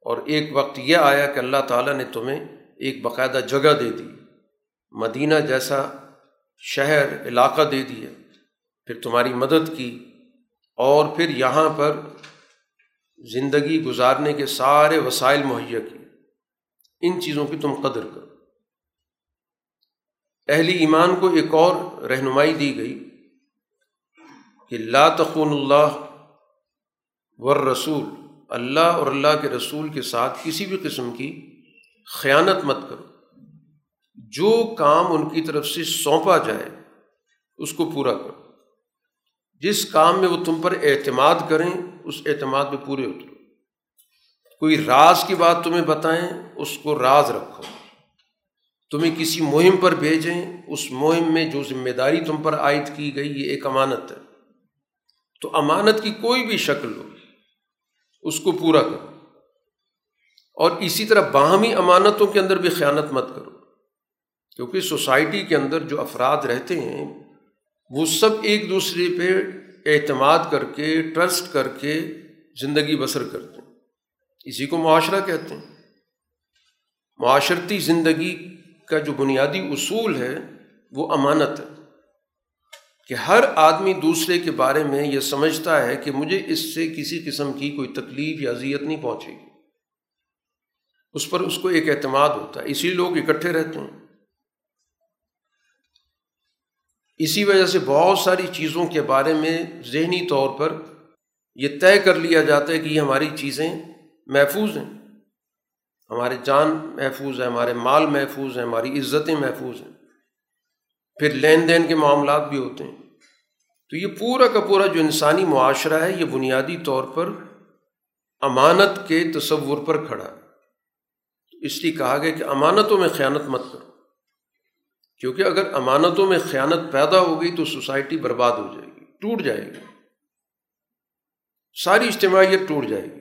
اور ایک وقت یہ آیا کہ اللہ تعالیٰ نے تمہیں ایک باقاعدہ جگہ دے دی، مدینہ جیسا شہر، علاقہ دے دیا۔ پھر تمہاری مدد کی اور پھر یہاں پر زندگی گزارنے کے سارے وسائل مہیا کیے۔ ان چیزوں کی تم قدر کرو۔ اہلی ایمان کو ایک اور رہنمائی دی گئی کہ لا تخون اللہ ور رسول اللہ اور اللہ کے رسول کے ساتھ کسی بھی قسم کی خیانت مت کرو۔ جو کام ان کی طرف سے سونپا جائے، اس کو پورا کرو۔ جس کام میں وہ تم پر اعتماد کریں، اس اعتماد میں پورے اترو۔ کوئی راز کی بات تمہیں بتائیں، اس کو راز رکھو۔ تمہیں کسی مہم پر بھیجیں، اس مہم میں جو ذمہ داری تم پر عائد کی گئی، یہ ایک امانت ہے۔ تو امانت کی کوئی بھی شکل ہو، اس کو پورا کرو۔ اور اسی طرح باہمی امانتوں کے اندر بھی خیانت مت کرو۔ کیونکہ سوسائٹی کے اندر جو افراد رہتے ہیں وہ سب ایک دوسرے پہ اعتماد کر کے، ٹرسٹ کر کے زندگی بسر کرتے ہیں۔ اسی کو معاشرہ کہتے ہیں۔ معاشرتی زندگی کا جو بنیادی اصول ہے، وہ امانت ہے۔ کہ ہر آدمی دوسرے کے بارے میں یہ سمجھتا ہے کہ مجھے اس سے کسی قسم کی کوئی تکلیف یا اذیت نہیں پہنچے گی۔ اس پر اس کو ایک اعتماد ہوتا ہے۔ اسی لوگ اکٹھے رہتے ہیں۔ اسی وجہ سے بہت ساری چیزوں کے بارے میں ذہنی طور پر یہ طے کر لیا جاتا ہے کہ یہ ہماری چیزیں محفوظ ہیں۔ ہمارے جان محفوظ ہے ہمارے مال محفوظ ہیں، ہماری عزتیں محفوظ ہیں۔ پھر لین دین کے معاملات بھی ہوتے ہیں۔ تو یہ پورا کا پورا جو انسانی معاشرہ ہے، یہ بنیادی طور پر امانت کے تصور پر کھڑا ہے۔ اس لیے کہا گیا کہ امانتوں میں خیانت مت کرو۔ کیونکہ اگر امانتوں میں خیانت پیدا ہو گئی تو سوسائٹی برباد ہو جائے گی، ٹوٹ جائے گی۔ ساری اجتماعیت ٹوٹ جائے گی۔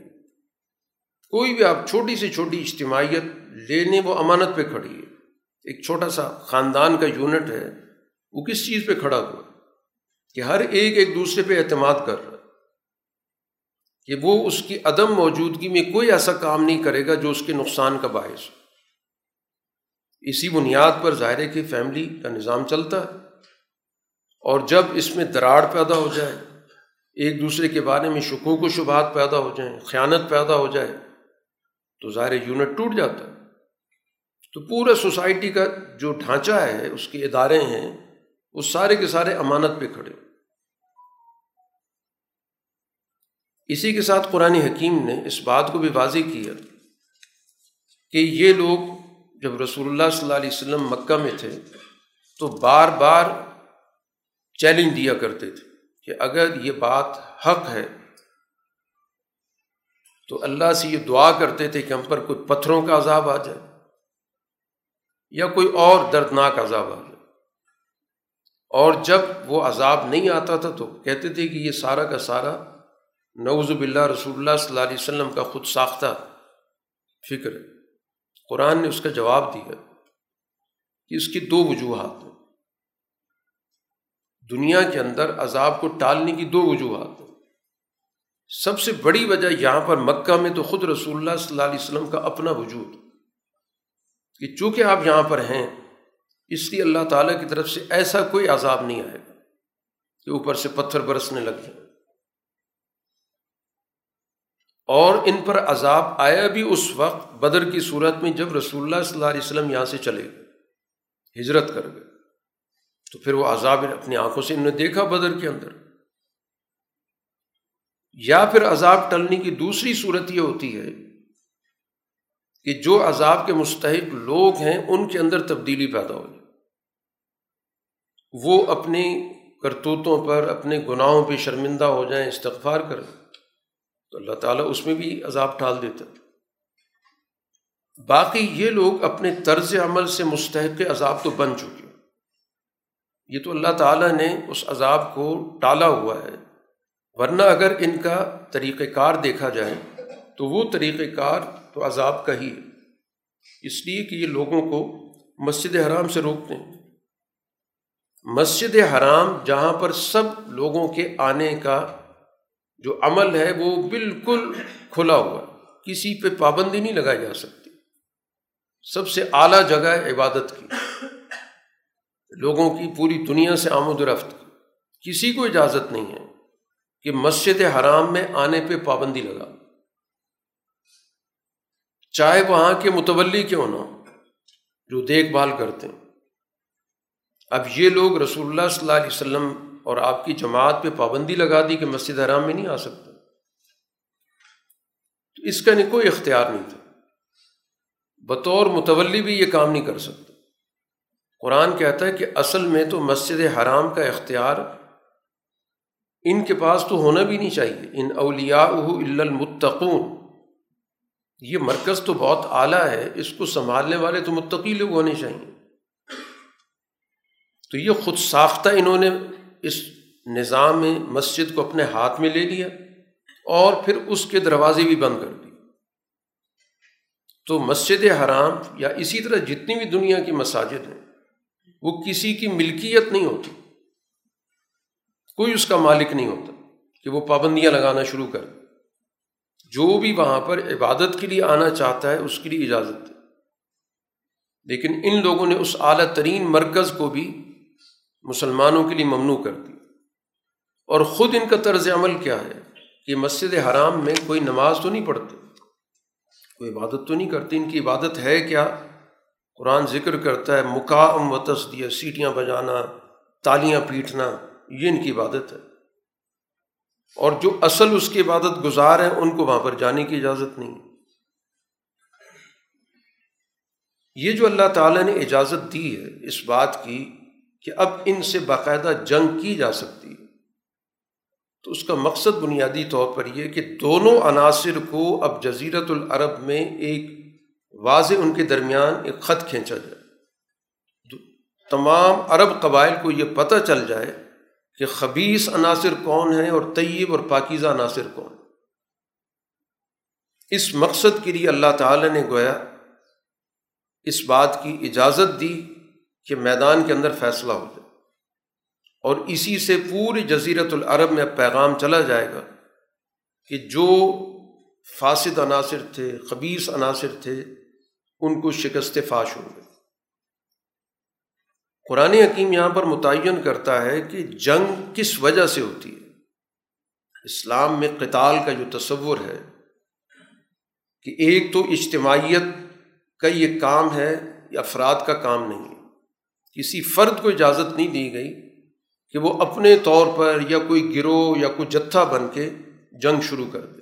کوئی بھی آپ چھوٹی سے چھوٹی اجتماعیت لینے وہ امانت پہ کھڑی ہے۔ ایک چھوٹا سا خاندان کا یونٹ ہے، وہ کس چیز پہ کھڑا ہوا کہ ہر ایک ایک دوسرے پہ اعتماد کر رہا ہے۔ کہ وہ اس کی عدم موجودگی میں کوئی ایسا کام نہیں کرے گا جو اس کے نقصان کا باعث ہو۔ اسی بنیاد پر ظاہر ہے کہ فیملی کا نظام چلتا ہے اور جب اس میں دراڑ پیدا ہو جائے، ایک دوسرے کے بارے میں شکوک و شبہات پیدا ہو جائیں، خیانت پیدا ہو جائے، تو ظاہر یونٹ ٹوٹ جاتا ہے۔ تو پورا سوسائٹی کا جو ڈھانچہ ہے، اس کے ادارے ہیں، وہ سارے کے سارے امانت پہ کھڑے اسی کے ساتھ قرآن حکیم نے اس بات کو بھی واضح کیا کہ یہ لوگ جب رسول اللہ صلی اللہ علیہ وسلم مکہ میں تھے تو بار بار چیلنج دیا کرتے تھے کہ اگر یہ بات حق ہے تو اللہ سے یہ دعا کرتے تھے کہ ہم پر کوئی پتھروں کا عذاب آ جائے یا کوئی اور دردناک عذاب آ جائے۔ اور جب وہ عذاب نہیں آتا تھا تو کہتے تھے کہ یہ سارا کا سارا نوز باللہ رسول اللہ صلی اللہ علیہ وسلم کا خود ساختہ فکر ہے۔ قرآن نے اس کا جواب دیا کہ اس کی دو وجوہات ہیں۔ دنیا کے اندر عذاب کو ٹالنے کی دو وجوہات ہیں۔ سب سے بڑی وجہ یہاں پر مکہ میں تو خود رسول اللہ صلی اللہ علیہ وسلم کا اپنا وجود کہ چونکہ آپ یہاں پر ہیں، اس لیے اللہ تعالیٰ کی طرف سے ایسا کوئی عذاب نہیں آئے گا کہ اوپر سے پتھر برسنے لگ جائیں اور ان پر عذاب آیا بھی اس وقت بدر کی صورت میں جب رسول اللہ صلی اللہ علیہ وسلم یہاں سے چلے گئے، ہجرت کر گئے۔ تو پھر وہ عذاب اپنی آنکھوں سے، انہوں نے دیکھا بدر کے اندر۔ یا پھر عذاب ٹلنے کی دوسری صورت یہ ہوتی ہے کہ جو عذاب کے مستحق لوگ ہیں، ان کے اندر تبدیلی پیدا ہو جائے وہ اپنی کرتوتوں پر، اپنے گناہوں پہ شرمندہ ہو جائیں، استغفار کریں۔ تو اللہ تعالیٰ اس میں بھی عذاب ٹال دیتا باقی یہ لوگ اپنے طرز عمل سے مستحق عذاب تو بن چکے یہ تو اللہ تعالیٰ نے اس عذاب کو ٹالا ہوا ہے۔ ورنہ اگر ان کا طریقۂ کار دیکھا جائے تو وہ طریقۂ کار تو عذاب کا ہی ہے۔ اس لیے کہ یہ لوگوں کو مسجد حرام سے روکتے ہیں۔ مسجد حرام جہاں پر سب لوگوں کے آنے کا جو عمل ہے وہ بالکل کھلا ہوا کسی پہ پابندی نہیں لگائی جا سکتی۔ سب سے اعلیٰ جگہ ہے عبادت کی۔ لوگوں کی پوری دنیا سے آمد و رفت کی۔ کسی کو اجازت نہیں ہے کہ مسجد حرام میں آنے پہ پابندی لگا۔ چاہے وہاں کے متولی کیوں نہ جو دیکھ بھال کرتے ہیں۔ اب یہ لوگ رسول اللہ صلی اللہ علیہ وسلم اور آپ کی جماعت پہ پابندی لگا دی کہ مسجد حرام میں نہیں آ سکتا تو اس کا نہیں کوئی اختیار نہیں تھا۔ بطور متولی بھی یہ کام نہیں کر سکتا قرآن کہتا ہے کہ اصل میں تو مسجد حرام کا اختیار ان کے پاس تو ہونا بھی نہیں چاہیے۔ ان اولیاء المتقون۔ یہ مرکز تو بہت اعلیٰ ہے، اس کو سنبھالنے والے تو متقی لوگ ہونے چاہیے۔ تو یہ خود ساختہ انہوں نے اس نظام میں مسجد کو اپنے ہاتھ میں لے لیا اور پھر اس کے دروازے بھی بند کر دیے۔ تو مسجد حرام یا اسی طرح جتنی بھی دنیا کی مساجد ہیں، وہ کسی کی ملکیت نہیں ہوتی۔ کوئی اس کا مالک نہیں ہوتا کہ وہ پابندیاں لگانا شروع کر جو بھی وہاں پر عبادت کے لیے آنا چاہتا ہے، اس کے لیے اجازت ہے لیکن ان لوگوں نے اس اعلیٰ ترین مرکز کو بھی مسلمانوں کے لیے ممنوع کر دی اور خود ان کا طرز عمل کیا ہے؟ کہ مسجد حرام میں کوئی نماز تو نہیں پڑھتے، کوئی عبادت تو نہیں کرتے۔ ان کی عبادت ہے کیا؟ قرآن ذکر کرتا ہے، مقام و تصدیہ سیٹیاں بجانا، تالیاں پیٹنا، یہ ان کی عبادت ہے۔ اور جو اصل اس کی عبادت گزار ہیں ان کو وہاں پر جانے کی اجازت نہیں۔ یہ جو اللہ تعالیٰ نے اجازت دی ہے اس بات کی کہ اب ان سے باقاعدہ جنگ کی جا سکتی ہے۔ تو اس کا مقصد بنیادی طور پر یہ کہ دونوں عناصر کو اب جزیرت العرب میں ایک واضح ان کے درمیان ایک خط کھینچا جائے۔ تمام عرب قبائل کو یہ پتہ چل جائے کہ خبیص عناصر کون ہیں اور طیب اور پاکیزہ عناصر کون اس مقصد کے لیے اللہ تعالیٰ نے گویا اس بات کی اجازت دی کہ میدان کے اندر فیصلہ ہو جائے۔ اور اسی سے پوری جزیرت العرب میں پیغام چلا جائے گا کہ جو فاسد عناصر تھے خبیص عناصر تھے، ان کو شکست فاش ہوں گے قرآن حکیم یہاں پر متعین کرتا ہے کہ جنگ کس وجہ سے ہوتی ہے؟ اسلام میں قتال کا جو تصور ہے کہ ایک تو اجتماعیت کا یہ کام ہے یا افراد کا کام نہیں ہے۔ کسی فرد کو اجازت نہیں دی گئی کہ وہ اپنے طور پر یا کوئی گروہ یا کوئی جتھا بن کے جنگ شروع کر دے۔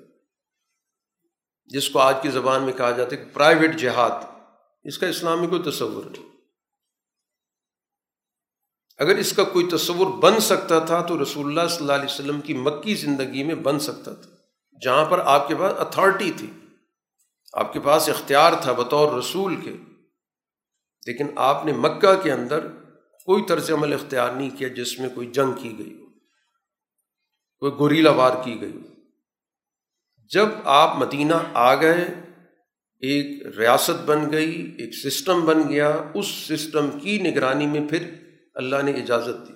جس کو آج کی زبان میں کہا جاتا ہے کہ پرائیویٹ جہاد اس کا اسلامی کوئی تصور نہیں۔ اگر اس کا کوئی تصور بن سکتا تھا تو رسول اللہ صلی اللہ علیہ وسلم کی مکی زندگی میں بن سکتا تھا، جہاں پر آپ کے پاس اتھارٹی تھی۔ آپ کے پاس اختیار تھا بطور رسول کے۔ لیکن آپ نے مکہ کے اندر کوئی طرز عمل اختیار نہیں کیا جس میں کوئی جنگ کی گئی ہو، کوئی گوریلا وار کی گئی ہو۔ جب آپ مدینہ آ گئے، ایک ریاست بن گئی، ایک سسٹم بن گیا، اس سسٹم کی نگرانی میں پھر اللہ نے اجازت دی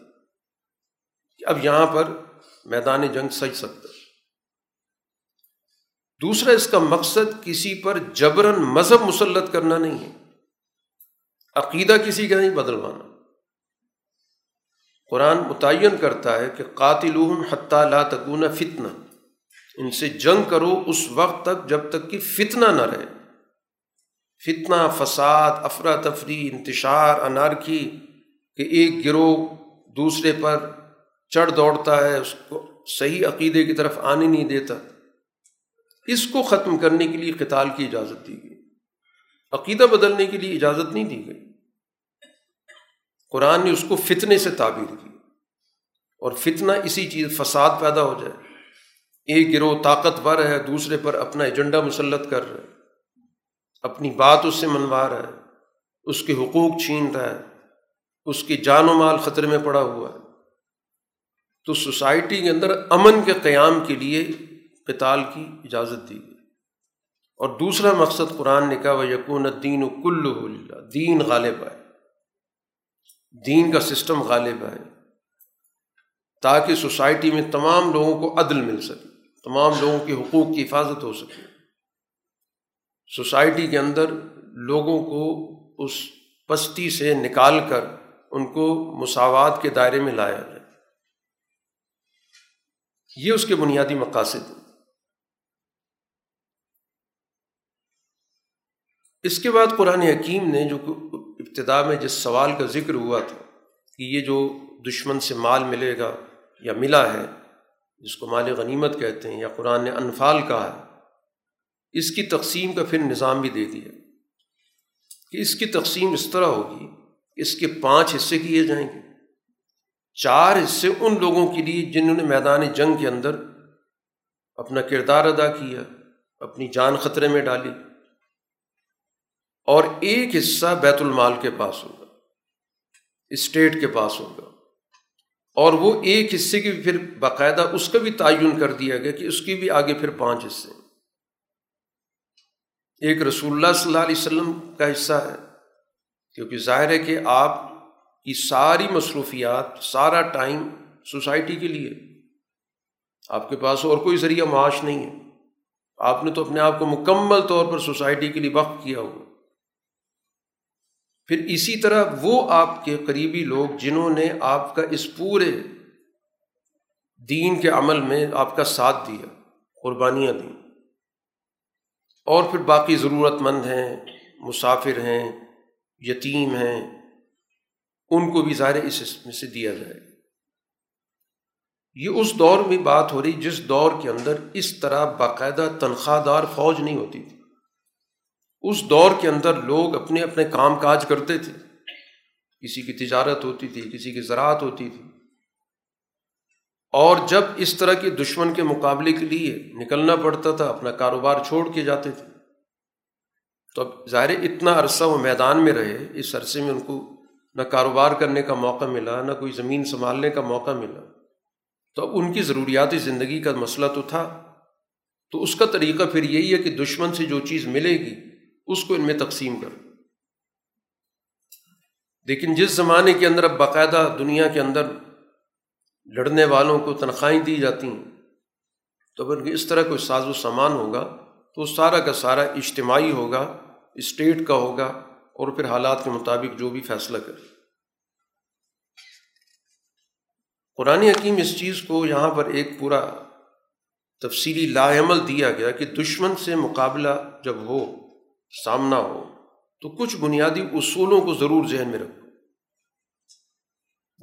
کہ اب یہاں پر میدان جنگ سج سکتا دوسرا، اس کا مقصد کسی پر جبرن مذہب مسلط کرنا نہیں ہے۔ عقیدہ کسی کا نہیں بدلوانا قرآن متعین کرتا ہے کہ قاتل حتیٰ لا تکون فتنہ۔ ان سے جنگ کرو اس وقت تک جب تک کہ فتنہ نہ رہے۔ فتنہ، فساد، افراتفری، انتشار، انارکی، کہ ایک گروہ دوسرے پر چڑھ دوڑتا ہے، اس کو صحیح عقیدے کی طرف آنے نہیں دیتا۔ اس کو ختم کرنے کے لیے قتال کی اجازت دی گئی۔ عقیدہ بدلنے کے لیے اجازت نہیں دی گئی۔ قرآن نے اس کو فتنے سے تعبیر کی اور فتنہ اسی چیز، فساد پیدا ہو جائے۔ ایک گروہ طاقتور ہے، دوسرے پر اپنا ایجنڈا مسلط کر رہا ہے اپنی بات اس سے منوا رہا ہے اس کے حقوق چھین رہا ہے اس کی جان و مال خطرے میں پڑا ہوا ہے۔ تو سوسائٹی کے اندر امن کے قیام کے لیے قتال کی اجازت دی گئی۔ اور دوسرا مقصد قرآن نے کہا وہ یقون دین و کل دین غالب آئے دین کا سسٹم غالب آئے تاکہ سوسائٹی میں تمام لوگوں کو عدل مل سکے، تمام لوگوں کے حقوق کی حفاظت ہو سکے۔ سوسائٹی کے اندر لوگوں کو اس پستی سے نکال کر ان کو مساوات کے دائرے میں لایا جائے۔ یہ اس کے بنیادی مقاصد ہیں۔ اس کے بعد قرآن حکیم نے جو ابتدا میں جس سوال کا ذکر ہوا تھا کہ یہ جو دشمن سے مال ملے گا یا ملا ہے، جس کو مال غنیمت کہتے ہیں یا قرآن نے انفال کہا ہے، اس کی تقسیم کا پھر نظام بھی دے دیا۔ کہ اس کی تقسیم اس طرح ہوگی، اس کے پانچ حصے کیے جائیں گے۔ چار حصے ان لوگوں کے لیے جنہوں نے میدان جنگ کے اندر اپنا کردار ادا کیا، اپنی جان خطرے میں ڈالی۔ اور ایک حصہ بیت المال کے پاس ہوگا، اسٹیٹ کے پاس ہوگا۔ اور وہ ایک حصے کی پھر باقاعدہ اس کا بھی تعین کر دیا گیا کہ اس کی بھی آگے پھر پانچ حصے ایک رسول اللہ صلی اللہ علیہ وسلم کا حصہ ہے، کیونکہ ظاہر ہے کہ آپ کی ساری مصروفیات، سارا ٹائم سوسائٹی کے لیے۔ آپ کے پاس اور کوئی ذریعہ معاش نہیں ہے۔ آپ نے تو اپنے آپ کو مکمل طور پر سوسائٹی کے لیے وقف کیا ہوا۔ پھر اسی طرح وہ آپ کے قریبی لوگ جنہوں نے آپ کا اس پورے دین کے عمل میں آپ کا ساتھ دیا، قربانیاں دیں۔ اور پھر باقی ضرورت مند ہیں، مسافر ہیں، یتیم ہیں، ان کو بھی ظاہر اس میں سے دیا جائے۔ یہ اس دور میں بات ہو رہی جس دور کے اندر اس طرح باقاعدہ تنخواہ دار فوج نہیں ہوتی تھی۔ اس دور کے اندر لوگ اپنے اپنے کام کاج کرتے تھے۔ کسی کی تجارت ہوتی تھی، کسی کی زراعت ہوتی تھی۔ اور جب اس طرح کے دشمن کے مقابلے کے لیے نکلنا پڑتا تھا، اپنا کاروبار چھوڑ کے جاتے تھے۔ تو اب ظاہر اتنا عرصہ وہ میدان میں رہے، اس عرصے میں ان کو نہ کاروبار کرنے کا موقع ملا، نہ کوئی زمین سنبھالنے کا موقع ملا۔ تو اب ان کی ضروریاتی زندگی کا مسئلہ تو تھا۔ تو اس کا طریقہ پھر یہی ہے کہ دشمن سے جو چیز ملے گی اس کو ان میں تقسیم کر لیکن جس زمانے کے اندر اب باقاعدہ دنیا کے اندر لڑنے والوں کو تنخواہیں دی جاتی ہیں، تو اگر اس طرح کوئی ساز و سامان ہوگا تو سارا کا سارا اجتماعی ہوگا، اسٹیٹ کا ہوگا اور پھر حالات کے مطابق جو بھی فیصلہ کرے۔ قرآن حکیم اس چیز کو یہاں پر ایک پورا تفصیلی عمل دیا گیا کہ دشمن سے مقابلہ جب ہو سامنا ہو، تو کچھ بنیادی اصولوں کو ضرور ذہن میں رکھو۔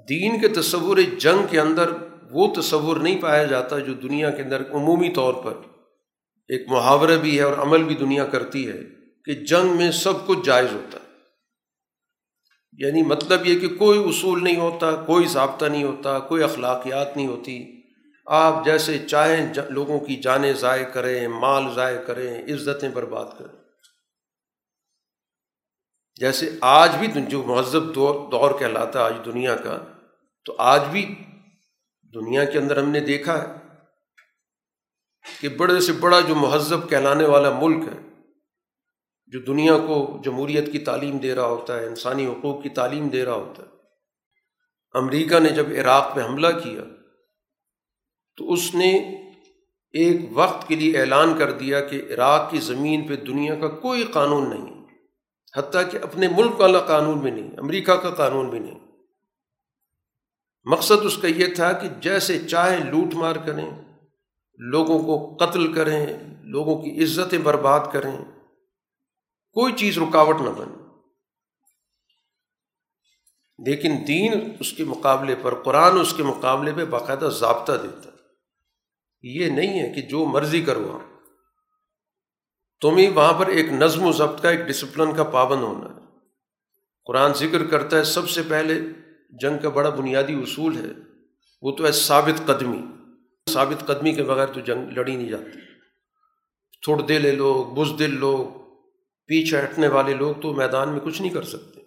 دین کے تصور جنگ کے اندر وہ تصور نہیں پایا جاتا جو دنیا کے اندر عمومی طور پر ایک محاورہ بھی ہے اور عمل بھی دنیا کرتی ہے کہ جنگ میں سب کچھ جائز ہوتا۔ ہے یعنی مطلب یہ کہ کوئی اصول نہیں ہوتا، کوئی ضابطہ نہیں ہوتا، کوئی اخلاقیات نہیں ہوتی۔ آپ جیسے چاہیں لوگوں کی جانیں ضائع کریں، مال ضائع کریں، عزتیں برباد کریں۔ جیسے آج بھی جو مہذب دور دور کہلاتا ہے آج دنیا کا، تو آج بھی دنیا کے اندر ہم نے دیکھا ہے کہ بڑے سے بڑا جو مہذب کہلانے والا ملک ہے، جو دنیا کو جمہوریت کی تعلیم دے رہا ہوتا ہے، انسانی حقوق کی تعلیم دے رہا ہوتا ہے۔ امریکہ نے جب عراق پہ حملہ کیا، تو اس نے ایک وقت کے لیے اعلان کر دیا کہ عراق کی زمین پہ دنیا کا کوئی قانون نہیں حتیٰ کہ اپنے ملک والا قانون بھی نہیں، امریکہ کا قانون بھی نہیں۔ مقصد اس کا یہ تھا کہ جیسے چاہے لوٹ مار کریں، لوگوں کو قتل کریں، لوگوں کی عزتیں برباد کریں، کوئی چیز رکاوٹ نہ بنے۔ لیکن دین اس کے مقابلے پر، قرآن اس کے مقابلے پہ باقاعدہ ضابطہ دیتا۔ یہ نہیں ہے کہ جو مرضی کرو آپ۔ تمہیں وہاں پر ایک نظم و ضبط کا، ایک ڈسپلن کا پابند ہونا ہے۔ قرآن ذکر کرتا ہے، سب سے پہلے جنگ کا بڑا بنیادی اصول ہے۔ وہ تو ہے ثابت قدمی۔ ثابت قدمی کے بغیر تو جنگ لڑی نہیں جاتی۔ تھوڑ دل لوگ بزدل لوگ، پیچھے ہٹنے والے لوگ تو میدان میں کچھ نہیں کر سکتے۔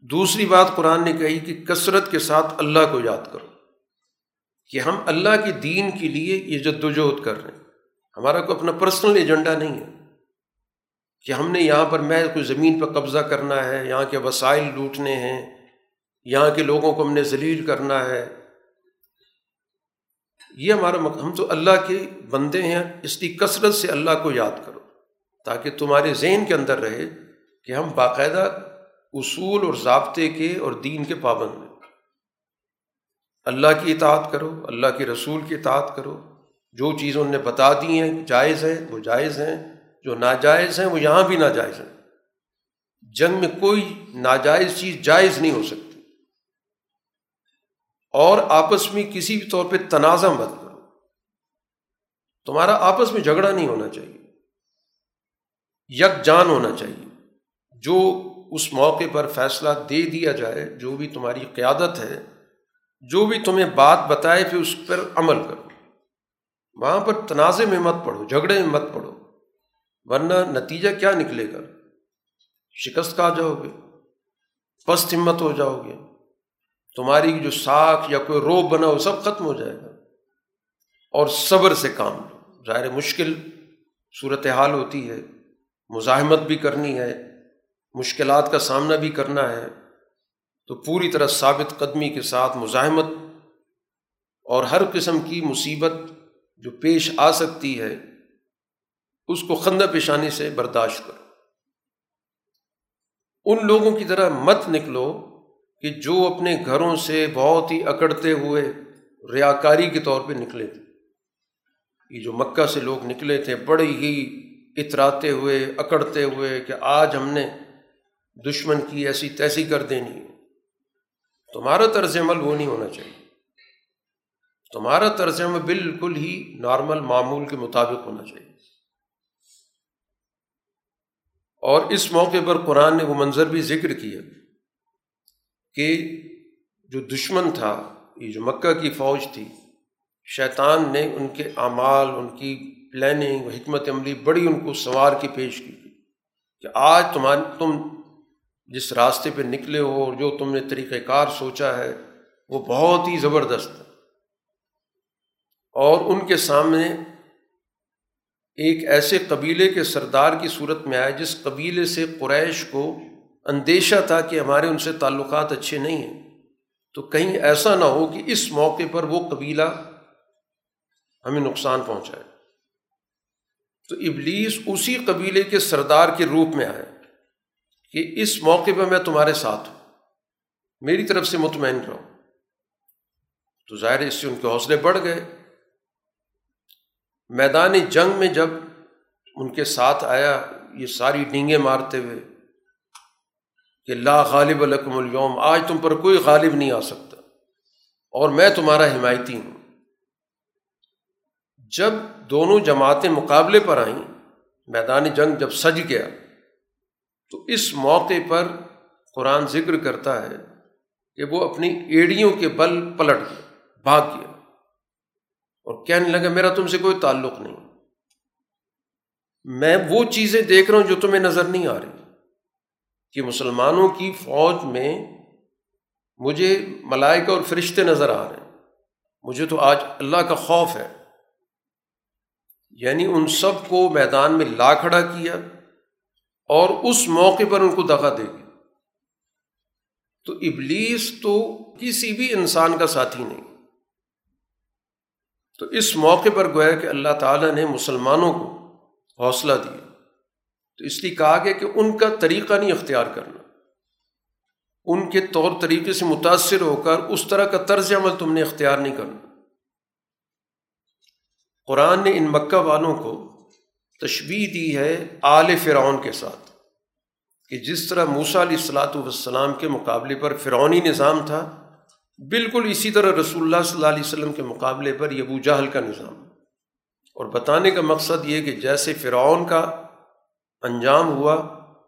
دوسری بات قرآن نے کہی کہ کثرت کے ساتھ اللہ کو یاد کرو کہ ہم اللہ کے دین کے لیے یہ جد وجہد کر رہے ہیں۔ ہمارا کوئی اپنا پرسنل ایجنڈا نہیں ہے کہ ہم نے یہاں پر میں کوئی زمین پر قبضہ کرنا ہے، یہاں کے وسائل لوٹنے ہیں، یہاں کے لوگوں کو ہم نے ذلیل کرنا ہے۔ یہ ہمارا ہم تو اللہ کے بندے ہیں، اس کی کثرت سے اللہ کو یاد کرو تاکہ تمہارے ذہن کے اندر رہے کہ ہم باقاعدہ اصول اور ضابطے کے اور دین کے پابند ہیں۔ اللہ کی اطاعت کرو، اللہ کے رسول کی اطاعت کرو۔ جو چیز انہوں نے بتا دی ہیں جائز ہیں، وہ جائز ہیں، جو ناجائز ہیں، وہ یہاں بھی ناجائز ہیں۔ جنگ میں کوئی ناجائز چیز جائز نہیں ہو سکتی۔ اور آپس میں کسی بھی طور پہ تنازع مت کرو۔ تمہارا آپس میں جھگڑا نہیں ہونا چاہیے۔ یک جان ہونا چاہیے۔ جو اس موقع پر فیصلہ دے دیا جائے، جو بھی تمہاری قیادت ہے، جو بھی تمہیں بات بتائے، پھر اس پر عمل کرو۔ وہاں پر تنازع میں مت پڑھو جھگڑے میں مت پڑھو ورنہ نتیجہ کیا نکلے گا؟ شکست کا جاؤ گے، پست ہمت ہو جاؤ گے، تمہاری جو ساکھ یا کوئی روب بنا ہو، سب ختم ہو جائے گا۔ اور صبر سے کام لو۔ ظاہر مشکل صورت حال ہوتی ہے، مزاحمت بھی کرنی ہے، مشکلات کا سامنا بھی کرنا ہے۔ تو پوری طرح ثابت قدمی کے ساتھ مزاحمت اور ہر قسم کی مصیبت جو پیش آ سکتی ہے، اس کو خندہ پیشانی سے برداشت کرو۔ ان لوگوں کی طرح مت نکلو کہ جو اپنے گھروں سے بہت ہی اکڑتے ہوئے ریاکاری کے طور پہ نکلے تھے۔ یہ جو مکہ سے لوگ نکلے تھے بڑے ہی اتراتے ہوئے، اکڑتے ہوئے کہ آج ہم نے دشمن کی ایسی تیسی کر دینی تمہارا طرز عمل وہ نہیں ہونا چاہیے۔ تمہارا طرز عمل بالکل ہی نارمل معمول کے مطابق ہونا چاہیے۔ اور اس موقع پر قرآن نے وہ منظر بھی ذکر کیا کہ جو دشمن تھا، یہ جو مکہ کی فوج تھی، شیطان نے ان کے اعمال، ان کی پلاننگ حکمت عملی بڑی ان کو سنوار کی پیش کی کہ آج تمہار، تم جس راستے پہ نکلے ہو اور جو تم نے طریقۂ کار سوچا ہے، وہ بہت ہی زبردست ہے۔ اور ان کے سامنے ایک ایسے قبیلے کے سردار کی صورت میں آئے، جس قبیلے سے قریش کو اندیشہ تھا کہ ہمارے ان سے تعلقات اچھے نہیں ہیں۔ تو کہیں ایسا نہ ہو کہ اس موقع پر وہ قبیلہ ہمیں نقصان پہنچائے۔ تو ابلیس اسی قبیلے کے سردار کے روپ میں آئے کہ اس موقع پہ میں تمہارے ساتھ ہوں، میری طرف سے مطمئن رہو۔ تو ظاہر اس سے ان کے حوصلے بڑھ گئے۔ میدان جنگ میں جب ان کے ساتھ آیا، یہ ساری ڈینگیں مارتے ہوئے کہ لا غالب الکم اليوم، آج تم پر کوئی غالب نہیں آ سکتا، اور میں تمہارا حمایتی ہوں۔ جب دونوں جماعتیں مقابلے پر آئیں، میدان جنگ جب سج گیا، تو اس موقع پر قرآن ذکر کرتا ہے کہ وہ اپنی ایڑیوں کے بل پلٹ گیا، بھاگ گیا۔ اور کہنے لگا، میرا تم سے کوئی تعلق نہیں۔ میں وہ چیزیں دیکھ رہا ہوں جو تمہیں نظر نہیں آ رہی کہ مسلمانوں کی فوج میں مجھے ملائکہ اور فرشتے نظر آ رہے ہیں۔ مجھے تو آج اللہ کا خوف ہے۔ یعنی ان سب کو میدان میں لا کھڑا کیا اور اس موقع پر ان کو دگا دے گی تو ابلیس تو کسی بھی انسان کا ساتھی نہیں۔ تو اس موقع پر گویا کہ اللہ تعالیٰ نے مسلمانوں کو حوصلہ دیا۔ تو اس لیے کہا گیا کہ ان کا طریقہ نہیں اختیار کرنا۔ ان کے طور طریقے سے متاثر ہو کر اس طرح کا طرز عمل تم نے اختیار نہیں کرنا۔ قرآن نے ان مکہ والوں کو تشبیح دی ہے آل فرعون کے ساتھ کہ جس طرح موسا علیہ السلاۃ والسلام کے مقابلے پر فرعونی نظام تھا بالکل اسی طرح رسول اللہ صلی اللہ علیہ وسلم کے مقابلے پر یہ ابو جہل کا نظام۔ اور بتانے کا مقصد یہ کہ جیسے فرعون کا انجام ہوا،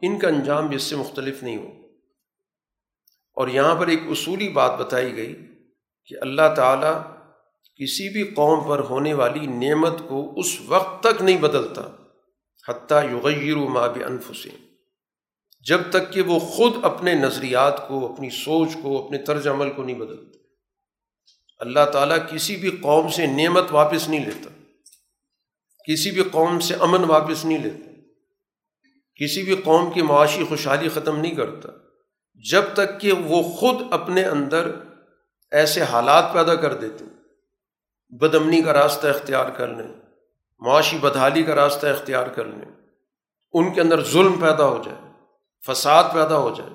ان کا انجام بھی اس سے مختلف نہیں ہو اور یہاں پر ایک اصولی بات بتائی گئی کہ اللہ تعالیٰ کسی بھی قوم پر ہونے والی نعمت کو اس وقت تک نہیں بدلتا، حتیٰ یغیر ما بانفسهم جب تک کہ وہ خود اپنے نظریات کو، اپنی سوچ کو، اپنے طرز عمل کو نہیں بدلتے اللہ تعالیٰ کسی بھی قوم سے نعمت واپس نہیں لیتا۔ کسی بھی قوم سے امن واپس نہیں لیتا۔ کسی بھی قوم کی معاشی خوشحالی ختم نہیں کرتا۔ جب تک کہ وہ خود اپنے اندر ایسے حالات پیدا کر دیتے بدمنی کا راستہ اختیار کر لیں۔ معاشی بدحالی کا راستہ اختیار کر لیں۔ ان کے اندر ظلم پیدا ہو جائے۔ فساد پیدا ہو جائے،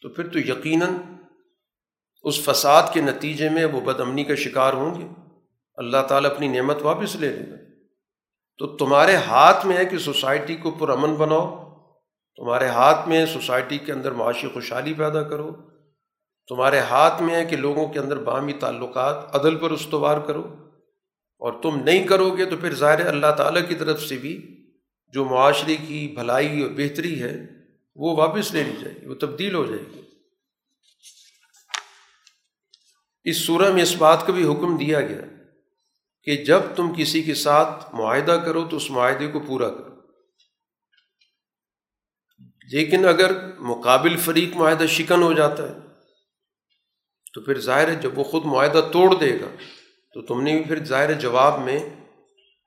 تو پھر تو یقیناً اس فساد کے نتیجے میں وہ بد امنی کا شکار ہوں گے۔ اللہ تعالیٰ اپنی نعمت واپس لے لے گا۔ تو تمہارے ہاتھ میں ہے کہ سوسائٹی کو پرامن بناؤ، تمہارے ہاتھ میں سوسائٹی کے اندر معاشی خوشحالی پیدا کرو، تمہارے ہاتھ میں ہے کہ لوگوں کے اندر باہمی تعلقات عدل پر استوار کرو۔ اور تم نہیں کرو گے تو پھر ظاہر اللہ تعالیٰ کی طرف سے بھی جو معاشرے کی بھلائی اور بہتری ہے وہ واپس لے لی جائے گی، وہ تبدیل ہو جائے گی۔ اس صورح میں اس بات کا بھی حکم دیا گیا کہ جب تم کسی کے ساتھ معاہدہ کرو تو اس معاہدے کو پورا کرو۔ لیکن اگر مقابل فریق معاہدہ شکن ہو جاتا ہے، تو پھر ظاہر ہے جب وہ خود معاہدہ توڑ دے گا، تو تم نے بھی پھر ظاہر جواب میں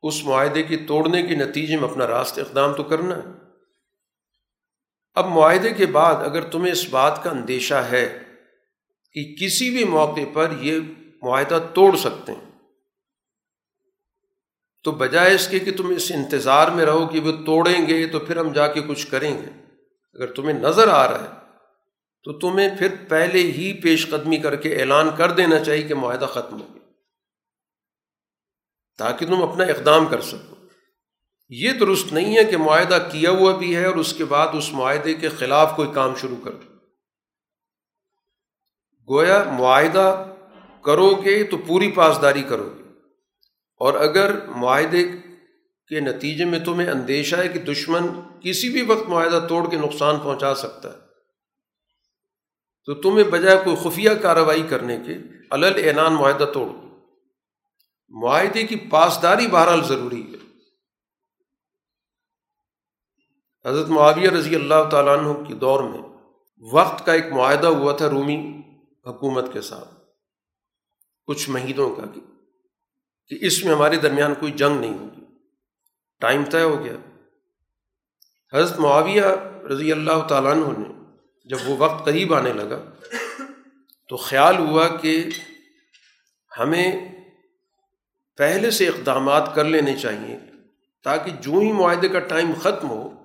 اس معاہدے کی توڑنے کے نتیجے میں اپنا راست اقدام تو کرنا ہے۔ اب معاہدے کے بعد اگر تمہیں اس بات کا اندیشہ ہے کہ کسی بھی موقع پر یہ معاہدہ توڑ سکتے ہیں، تو بجائے اس کے کہ تم اس انتظار میں رہو کہ وہ توڑیں گے تو پھر ہم جا کے کچھ کریں گے۔ اگر تمہیں نظر آ رہا ہے، تو تمہیں پھر پہلے ہی پیش قدمی کر کے اعلان کر دینا چاہیے کہ معاہدہ ختم ہو گیا، تاکہ تم اپنا اقدام کر سکو۔ یہ درست نہیں ہے کہ معاہدہ کیا ہوا بھی ہے اور اس کے بعد اس معاہدے کے خلاف کوئی کام شروع کر دو گویا معاہدہ کرو گے تو پوری پاسداری کرو گے۔ اور اگر معاہدے کے نتیجے میں تمہیں اندیشہ ہے کہ دشمن کسی بھی وقت معاہدہ توڑ کے نقصان پہنچا سکتا ہے، تو تمہیں بجائے کوئی خفیہ کارروائی کرنے کے الل اعلان معاہدہ توڑ معاہدے کی پاسداری بہرحال ضروری ہے۔ حضرت معاویہ رضی اللہ تعالیٰ عنہ کے دور میں وقت کا ایک معاہدہ ہوا تھا رومی حکومت کے ساتھ، کچھ مہینوں کا، کہ اس میں ہمارے درمیان کوئی جنگ نہیں ہوگی۔ ٹائم طے ہو گیا۔ حضرت معاویہ رضی اللہ تعالیٰ عنہ نے جب وہ وقت قریب آنے لگا تو خیال ہوا کہ ہمیں پہلے سے اقدامات کر لینے چاہیے تاکہ جو ہی معاہدے کا ٹائم ختم ہو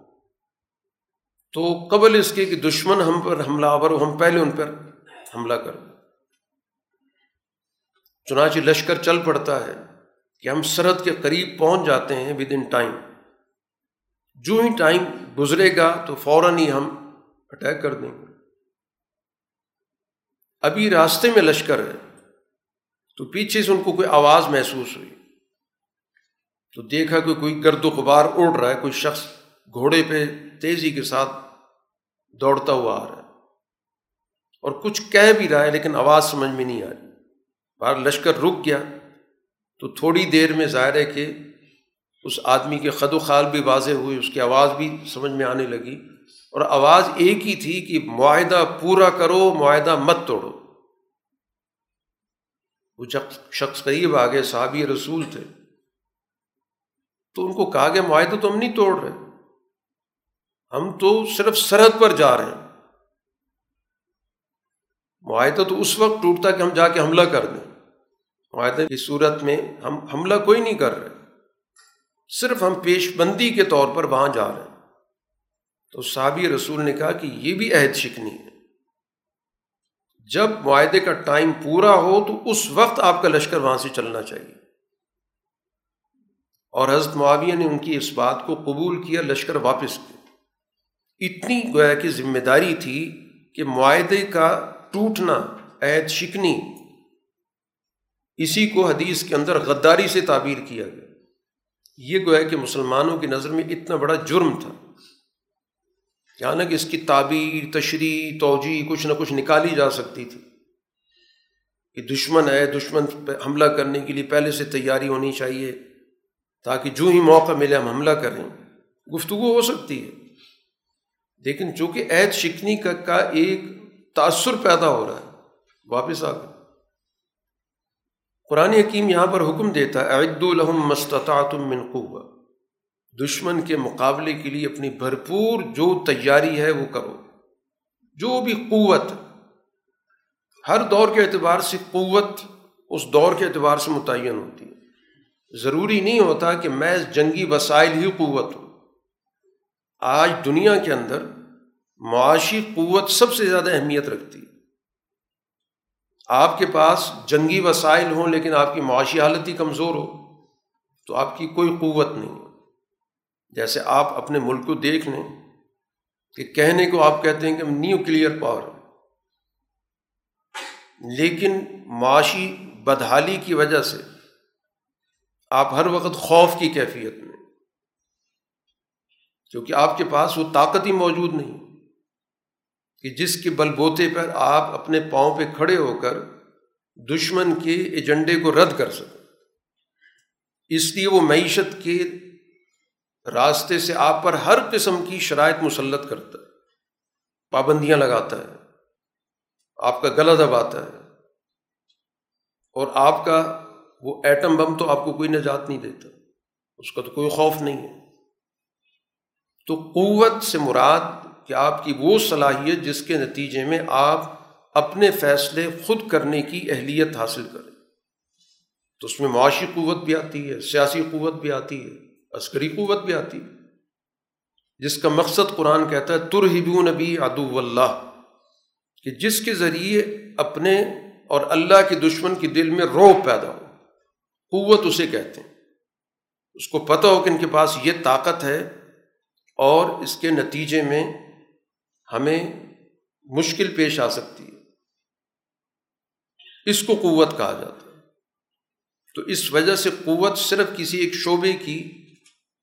تو قبل اس کے کہ دشمن ہم پر حملہ آور ہو، ہم پہلے ان پر حملہ کر چنانچہ لشکر چل پڑتا ہے کہ ہم سرحد کے قریب پہنچ جاتے ہیں ود ان ٹائم جو ہی ٹائم گزرے گا تو فوراً ہی ہم اٹیک کر دیں گے۔ ابھی راستے میں لشکر ہے تو پیچھے سے ان کو کوئی آواز محسوس ہوئی۔ تو دیکھا کہ کوئی گرد و غبار اڑ رہا ہے، کوئی شخص گھوڑے پہ تیزی کے ساتھ دوڑتا ہوا آ رہا ہے۔ اور کچھ کہہ بھی رہا ہے لیکن آواز سمجھ میں نہیں آ رہی۔ باہر لشکر رک گیا تو تھوڑی دیر میں ظاہر ہے کہ اس آدمی کے خد و خال بھی واضح ہوئی اس کی آواز بھی سمجھ میں آنے لگی۔ اور آواز ایک ہی تھی کہ معاہدہ پورا کرو، معاہدہ مت توڑو۔ وہ شخص قریب آگے صحابی رسول تھے۔ تو ان کو کہا گیا، معاہدہ تو ہم نہیں توڑ رہے۔ ہم تو صرف سرحد پر جا رہے ہیں۔ معاہدہ تو اس وقت ٹوٹتا کہ ہم جا کے حملہ کر دیں۔ معاہدے کی صورت میں ہم حملہ کوئی نہیں کر رہے۔ صرف ہم پیش بندی کے طور پر وہاں جا رہے ہیں۔ تو صحابی رسول نے کہا کہ یہ بھی عہد شکنی ہے۔ جب معاہدے کا ٹائم پورا ہو تو اس وقت آپ کا لشکر وہاں سے چلنا چاہیے۔ اور حضرت معاویہ نے ان کی اس بات کو قبول کیا، لشکر واپس کیا اتنی گویا کی ذمہ داری تھی کہ معاہدے کا ٹوٹنا، عہد شکنی، اسی کو حدیث کے اندر غداری سے تعبیر کیا گیا۔ یہ گویا کہ مسلمانوں کی نظر میں اتنا بڑا جرم تھا۔ یہاں نا کہ اس کی تعبیر، تشریح توجہ کچھ نہ کچھ نکالی جا سکتی تھی۔ کہ دشمن ہے، دشمن پہ حملہ کرنے کے لیے پہلے سے تیاری ہونی چاہیے تاکہ جو ہی موقع ملے ہم حملہ کریں۔ گفتگو ہو سکتی ہے۔ لیکن چونکہ عہد شکنی کا کا ایک تأثر پیدا ہو رہا ہے، واپس آ گئے قرآن حکیم یہاں پر حکم دیتا ہے عید الحم مستطاط من قوہ دشمن کے مقابلے کے لیے اپنی بھرپور جو تیاری ہے وہ کرو۔ جو بھی قوت، ہر دور کے اعتبار سے قوت اس دور کے اعتبار سے متعین ہوتی ہے۔ ضروری نہیں ہوتا کہ میں جنگی وسائل ہی قوت ہوں۔ آج دنیا کے اندر معاشی قوت سب سے زیادہ اہمیت رکھتی ہے۔ آپ کے پاس جنگی وسائل ہوں لیکن آپ کی معاشی حالت ہی کمزور ہو، تو آپ کی کوئی قوت نہیں۔ ہے جیسے آپ اپنے ملک کو دیکھ لیں کہ کہنے کو آپ کہتے ہیں کہ ہم نیو کلیئر پاور لیکن معاشی بدحالی کی وجہ سے آپ ہر وقت خوف کی کیفیت میں کیونکہ آپ کے پاس وہ طاقت ہی موجود نہیں۔ کہ جس کے بل بوتے پر آپ اپنے پاؤں پہ کھڑے ہو کر دشمن کے ایجنڈے کو رد کر سکیں اس لیے وہ معیشت کے راستے سے آپ پر ہر قسم کی شرائط مسلط کرتا ہے، پابندیاں لگاتا ہے، آپ کا گلا دباتا ہے۔ اور آپ کا وہ ایٹم بم تو آپ کو کوئی نجات نہیں دیتا، اس کا تو کوئی خوف نہیں ہے۔ تو قوت سے مراد کہ آپ کی وہ صلاحیت جس کے نتیجے میں آپ اپنے فیصلے خود کرنے کی اہلیت حاصل کریں۔ تو اس میں معاشی قوت بھی آتی ہے، سیاسی قوت بھی آتی ہے، عسکری قوت بھی آتی ہے۔ جس کا مقصد قرآن کہتا ہے ترہبو نبی ادو اللہ، کہ جس کے ذریعے اپنے اور اللہ کے دشمن کے دل میں روب پیدا ہو۔ قوت اسے کہتے ہیں۔ اس کو پتہ ہو کہ ان کے پاس یہ طاقت ہے اور اس کے نتیجے میں ہمیں مشکل پیش آ سکتی ہے۔ اس کو قوت کہا جاتا ہے۔ تو اس وجہ سے قوت صرف کسی ایک شعبے کی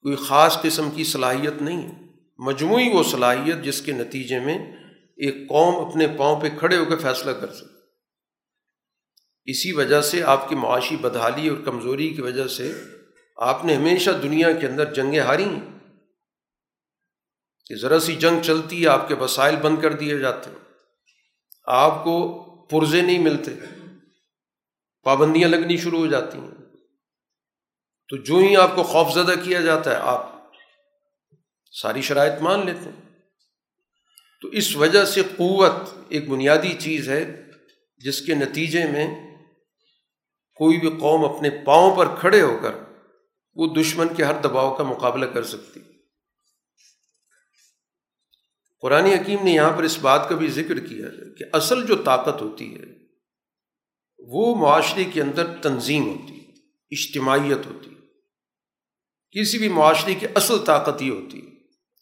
کوئی خاص قسم کی صلاحیت نہیں ہے۔ مجموعی وہ صلاحیت جس کے نتیجے میں ایک قوم اپنے پاؤں پہ کھڑے ہو کے فیصلہ کر سکے۔ اسی وجہ سے آپ کی معاشی بدحالی اور کمزوری کی وجہ سے آپ نے ہمیشہ دنیا کے اندر جنگیں ہاری ہیں۔ کہ ذرا سی جنگ چلتی ہے، آپ کے وسائل بند کر دیے جاتے ہیں۔ آپ کو پرزے نہیں ملتے۔ پابندیاں لگنی شروع ہو جاتی ہیں۔ تو جو ہی آپ کو خوف زدہ کیا جاتا ہے، آپ ساری شرائط مان لیتے ہیں۔ تو اس وجہ سے قوت ایک بنیادی چیز ہے، جس کے نتیجے میں کوئی بھی قوم اپنے پاؤں پر کھڑے ہو کر وہ دشمن کے ہر دباؤ کا مقابلہ کر سکتی۔ قرآن حکیم نے یہاں پر اس بات کا بھی ذکر کیا ہے کہ اصل جو طاقت ہوتی ہے، وہ معاشرے کے اندر تنظیم ہوتی ہے، اجتماعیت ہوتی ہے۔ کسی بھی معاشرے کی اصل طاقت یہ ہوتی ہے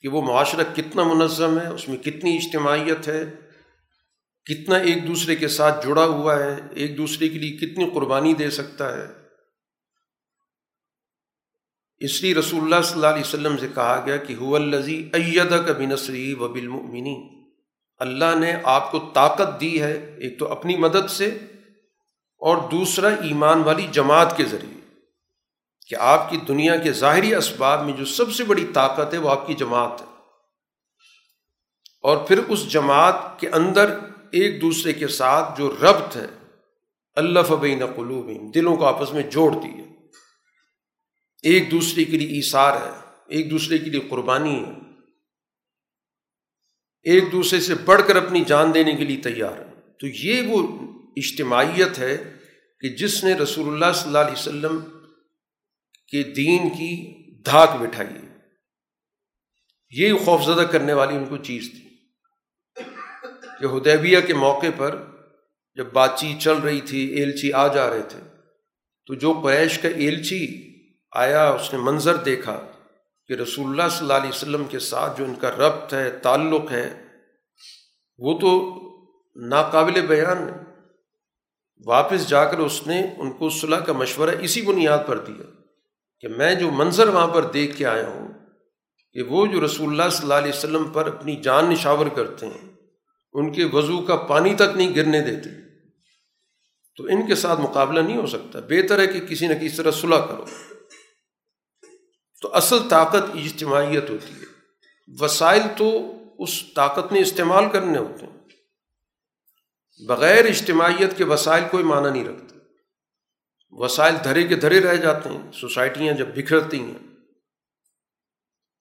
کہ وہ معاشرہ کتنا منظم ہے، اس میں کتنی اجتماعیت ہے، کتنا ایک دوسرے کے ساتھ جڑا ہوا ہے، ایک دوسرے کے لیے کتنی قربانی دے سکتا ہے۔ اس لیے رسول اللہ صلی اللہ علیہ وسلم سے کہا گیا کہ ہو الزی ایدا کا بنسری و اللہ نے آپ کو طاقت دی ہے ایک تو اپنی مدد سے اور دوسرا ایمان والی جماعت کے ذریعے کہ آپ کی دنیا کے ظاہری اسباب میں جو سب سے بڑی طاقت ہے وہ آپ کی جماعت ہے۔ اور پھر اس جماعت کے اندر ایک دوسرے کے ساتھ جو ربط ہے، اللہ فبین قلوب دلوں کو آپس میں جوڑ دی ہے۔ ایک دوسرے کے لیے ایثار ہے، ایک دوسرے کے لیے قربانی ہے۔ ایک دوسرے سے بڑھ کر اپنی جان دینے کے لیے تیار ہے۔ تو یہ وہ اجتماعیت ہے کہ جس نے رسول اللہ صلی اللہ علیہ وسلم کے دین کی دھاک بٹھائی یہ خوفزدہ کرنے والی ان کو چیز تھی۔ کہ ہدیبیہ کے موقع پر جب بات چیت چل رہی تھی، ایلچی آ جا رہے تھے، تو جو قریش کا ایلچی آیا اس نے منظر دیکھا کہ رسول اللہ صلی اللہ علیہ وسلم کے ساتھ جو ان کا ربط ہے، تعلق ہے، وہ تو ناقابل بیان واپس جا کر اس نے ان کو صلاح کا مشورہ اسی بنیاد پر دیا کہ میں جو منظر وہاں پر دیکھ کے آیا ہوں کہ وہ جو رسول اللہ صلی اللہ علیہ وسلم پر اپنی جان نشاور کرتے ہیں، ان کے وضو کا پانی تک نہیں گرنے دیتے۔ تو ان کے ساتھ مقابلہ نہیں ہو سکتا۔ بہتر ہے کہ کسی نہ کسی طرح صلح کرو۔ تو اصل طاقت اجتماعیت ہوتی ہے۔ وسائل تو اس طاقت میں استعمال کرنے ہوتے ہیں۔ بغیر اجتماعیت کے وسائل کوئی معنی نہیں رکھتے۔ وسائل دھرے کے دھرے رہ جاتے ہیں۔ سوسائٹیاں جب بکھرتی ہیں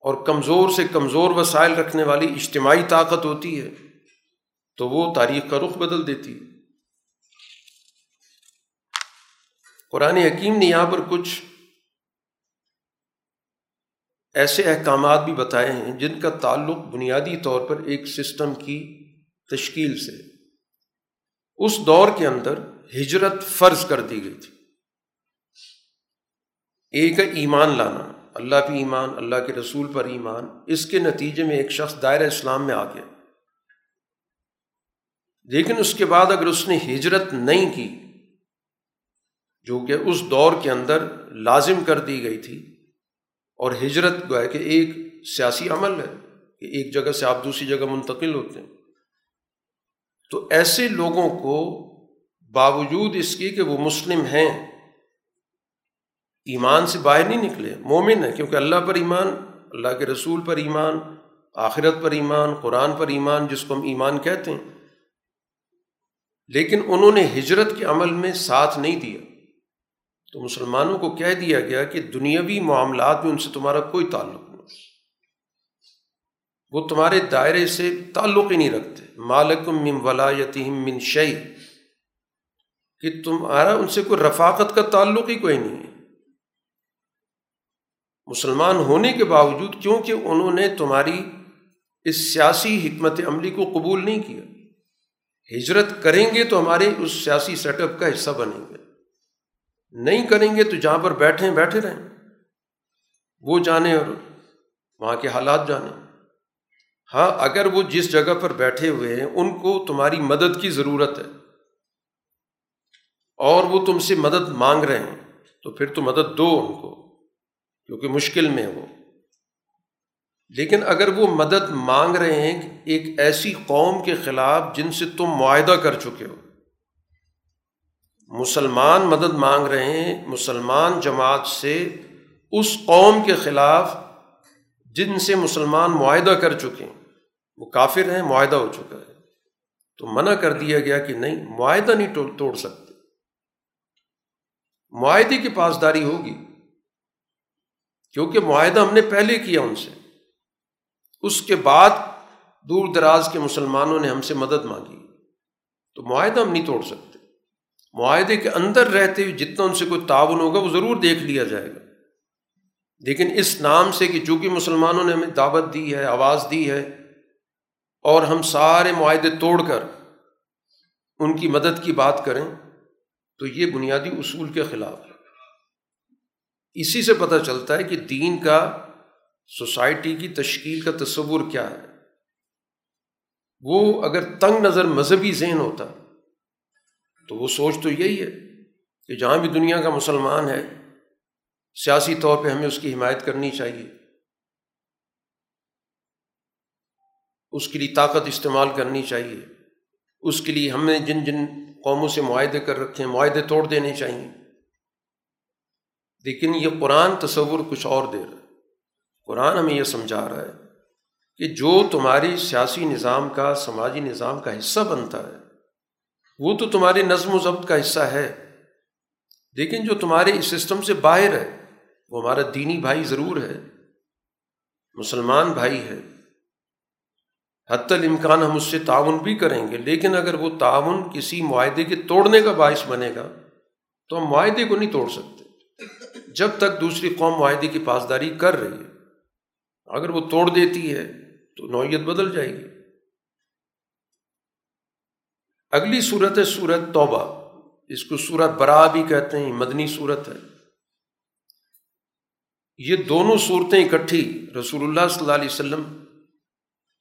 اور کمزور سے کمزور وسائل رکھنے والی اجتماعی طاقت ہوتی ہے تو وہ تاریخ کا رخ بدل دیتی ہے۔ قرآن حکیم نے یہاں پر کچھ ایسے احکامات بھی بتائے ہیں جن کا تعلق بنیادی طور پر ایک سسٹم کی تشکیل سے اس دور کے اندر ہجرت فرض کر دی گئی تھی۔ ایک ہے ایمان لانا۔ اللہ پہ ایمان، اللہ کے رسول پر ایمان۔ اس کے نتیجے میں ایک شخص دائرہ اسلام میں آ گیا۔ لیکن اس کے بعد اگر اس نے ہجرت نہیں کی، جو کہ اس دور کے اندر لازم کر دی گئی تھی اور ہجرت جو ہے کہ ایک سیاسی عمل ہے کہ ایک جگہ سے آپ دوسری جگہ منتقل ہوتے ہیں۔ تو ایسے لوگوں کو باوجود اس کی کہ وہ مسلم ہیں، ایمان سے باہر نہیں نکلے، مومن ہے کیونکہ اللہ پر ایمان، اللہ کے رسول پر ایمان، آخرت پر ایمان، قرآن پر ایمان، جس کو ہم ایمان کہتے ہیں۔ لیکن انہوں نے ہجرت کے عمل میں ساتھ نہیں دیا۔ تو مسلمانوں کو کہہ دیا گیا کہ دنیاوی معاملات میں ان سے تمہارا کوئی تعلق نہیں۔ وہ تمہارے دائرے سے تعلق ہی نہیں رکھتے۔ مالکم من ولایتہم من شعی کہ تمہارا ان سے کوئی رفاقت کا تعلق ہی کوئی نہیں ہے۔ مسلمان ہونے کے باوجود کیونکہ انہوں نے تمہاری اس سیاسی حکمت عملی کو قبول نہیں کیا۔ ہجرت کریں گے تو ہمارے اس سیاسی سیٹ اپ کا حصہ بنیں گے۔ نہیں کریں گے تو جہاں پر بیٹھیں بیٹھے رہیں۔ وہ جانیں اور وہاں کے حالات جانیں ہاں اگر وہ جس جگہ پر بیٹھے ہوئے ہیں، ان کو تمہاری مدد کی ضرورت ہے۔ اور وہ تم سے مدد مانگ رہے ہیں، تو پھر تو مدد دو ان کو، کیونکہ مشکل میں وہ۔ لیکن اگر وہ مدد مانگ رہے ہیں، ایک ایسی قوم کے خلاف جن سے تم معاہدہ کر چکے ہو مسلمان مدد مانگ رہے ہیں، مسلمان جماعت سے اس قوم کے خلاف جن سے مسلمان معاہدہ کر چکے ہیں، وہ کافر ہیں، معاہدہ ہو چکا ہے۔ تو منع کر دیا گیا کہ نہیں، معاہدہ نہیں توڑ سکتے۔ معاہدے کی پاسداری ہوگی۔ کیونکہ معاہدہ ہم نے پہلے کیا ان سے۔ اس کے بعد دور دراز کے مسلمانوں نے ہم سے مدد مانگی۔ تو معاہدہ ہم نہیں توڑ سکتے۔ معاہدے کے اندر رہتے ہوئے جتنا ان سے کوئی تعاون ہوگا وہ ضرور دیکھ لیا جائے گا۔ لیکن اس نام سے کہ چونکہ مسلمانوں نے ہمیں دعوت دی ہے، آواز دی ہے، اور ہم سارے معاہدے توڑ کر ان کی مدد کی بات کریں، تو یہ بنیادی اصول کے خلاف ہے۔ اسی سے پتہ چلتا ہے کہ دین کا، سوسائٹی کی تشکیل کا تصور کیا ہے۔ وہ اگر تنگ نظر مذہبی ذہن ہوتا تو وہ سوچ تو یہی ہے کہ جہاں بھی دنیا کا مسلمان ہے، سیاسی طور پہ ہمیں اس کی حمایت کرنی چاہیے۔ اس کے لیے طاقت استعمال کرنی چاہیے۔ اس کے لیے ہم نے جن جن قوموں سے معاہدے کر رکھے ہیں، معاہدے توڑ دینے چاہیے۔ لیکن یہ قرآن تصور کچھ اور دے رہا ہے۔ قرآن ہمیں یہ سمجھا رہا ہے کہ جو تمہاری سیاسی نظام کا، سماجی نظام کا حصہ بنتا ہے وہ تو تمہارے نظم و ضبط کا حصہ ہے۔ لیکن جو تمہارے اس سسٹم سے باہر ہے، وہ ہمارا دینی بھائی ضرور ہے، مسلمان بھائی ہے۔ حتی الامکان ہم اس سے تعاون بھی کریں گے، لیکن اگر وہ تعاون کسی معاہدے کے توڑنے کا باعث بنے گا، تو ہم معاہدے کو نہیں توڑ سکتے۔ جب تک دوسری قوم معاہدے کی پاسداری کر رہی ہے، اگر وہ توڑ دیتی ہے، تو نوعیت بدل جائے گی۔ اگلی صورت ہے صورت توبہ، اس کو سورت برا بھی کہتے ہیں، مدنی صورت ہے۔ یہ دونوں صورتیں اکٹھی رسول اللہ صلی اللہ علیہ وسلم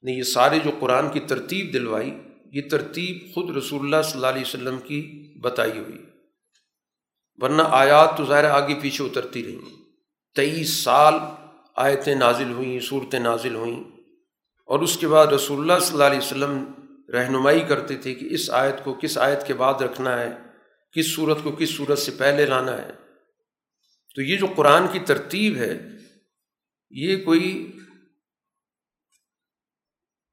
نے یہ سارے جو قرآن کی ترتیب دلوائی، یہ ترتیب خود رسول اللہ صلی اللہ علیہ وسلم کی بتائی ہوئی۔ ورنہ آیات تو ظاہر آگے پیچھے اترتی رہیں تیئیس سال آیتیں نازل ہوئیں، صورتیں نازل ہوئیں۔ اور اس کے بعد رسول اللہ صلی اللہ علیہ وسلم رہنمائی کرتے تھے کہ اس آیت کو کس آیت کے بعد رکھنا ہے، کس صورت کو کس صورت سے پہلے لانا ہے۔ تو یہ جو قرآن کی ترتیب ہے، یہ کوئی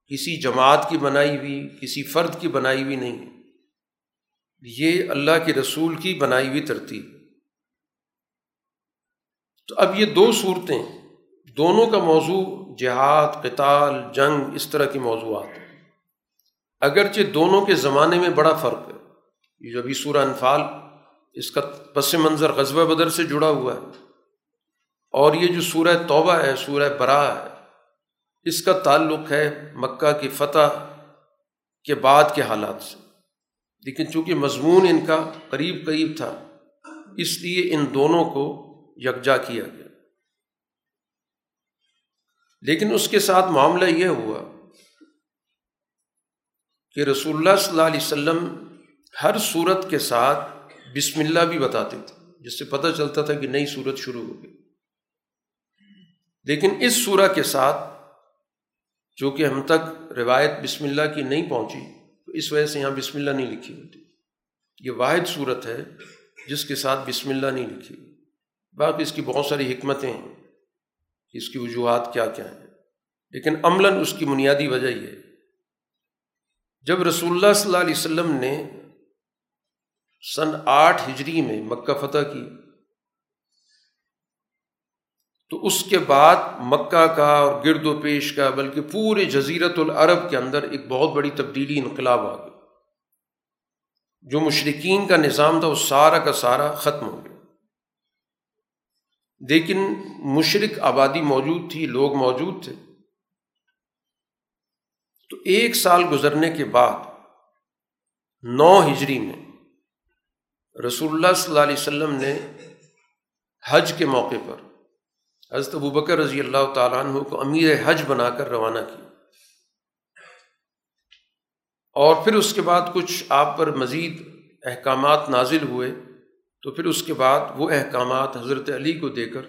کسی جماعت کی بنائی ہوئی، کسی فرد کی بنائی ہوئی نہیں یہ اللہ کے رسول کی بنائی ہوئی ترتیب۔ تو اب یہ دو صورتیں، دونوں کا موضوع جہاد، قتال، جنگ، اس طرح کے موضوعات۔ اگرچہ دونوں کے زمانے میں بڑا فرق ہے۔ یہ جو ابھی سورہ انفال، اس کا پس منظر غزوہ بدر سے جڑا ہوا ہے۔ اور یہ جو سورہ توبہ ہے، سورہ برا ہے، اس کا تعلق ہے مکہ کی فتح کے بعد کے حالات سے۔ لیکن چونکہ مضمون ان کا قریب قریب تھا، اس لیے ان دونوں کو یکجا کیا گیا۔ لیکن اس کے ساتھ معاملہ یہ ہوا کہ رسول اللہ صلی اللہ علیہ وسلم ہر صورت کے ساتھ بسم اللہ بھی بتاتے تھے، جس سے پتہ چلتا تھا کہ نئی صورت شروع ہو گئی لیکن اس سورہ کے ساتھ جو کہ ہم تک روایت بسم اللہ کی نہیں پہنچی، تو اس وجہ سے یہاں بسم اللہ نہیں لکھی ہوتی۔ یہ واحد صورت ہے جس کے ساتھ بسم اللہ نہیں لکھی۔ باقی اس کی بہت ساری حکمتیں ہیں کہ اس کی وجوہات کیا کیا ہیں۔ لیکن عملاً اس کی بنیادی وجہ یہ ہے جب رسول اللہ صلی اللہ علیہ وسلم نے سن آٹھ ہجری میں مکہ فتح کی، تو اس کے بعد مکہ کا اور گرد و پیش کا بلکہ پورے جزیرت العرب کے اندر ایک بہت بڑی تبدیلی، انقلاب آ گئی جو مشرقین کا نظام تھا، وہ سارا کا سارا ختم ہو گیا۔ لیکن مشرق آبادی موجود تھی، لوگ موجود تھے۔ تو ایک سال گزرنے کے بعد نو ہجری میں رسول اللہ صلی اللہ علیہ وسلم نے حج کے موقع پر حضرت ابو بکر رضی اللہ تعالیٰ عنہ کو امیر حج بنا کر روانہ کی اور پھر اس کے بعد کچھ آپ پر مزید احکامات نازل ہوئے، تو پھر اس کے بعد وہ احکامات حضرت علی کو دے کر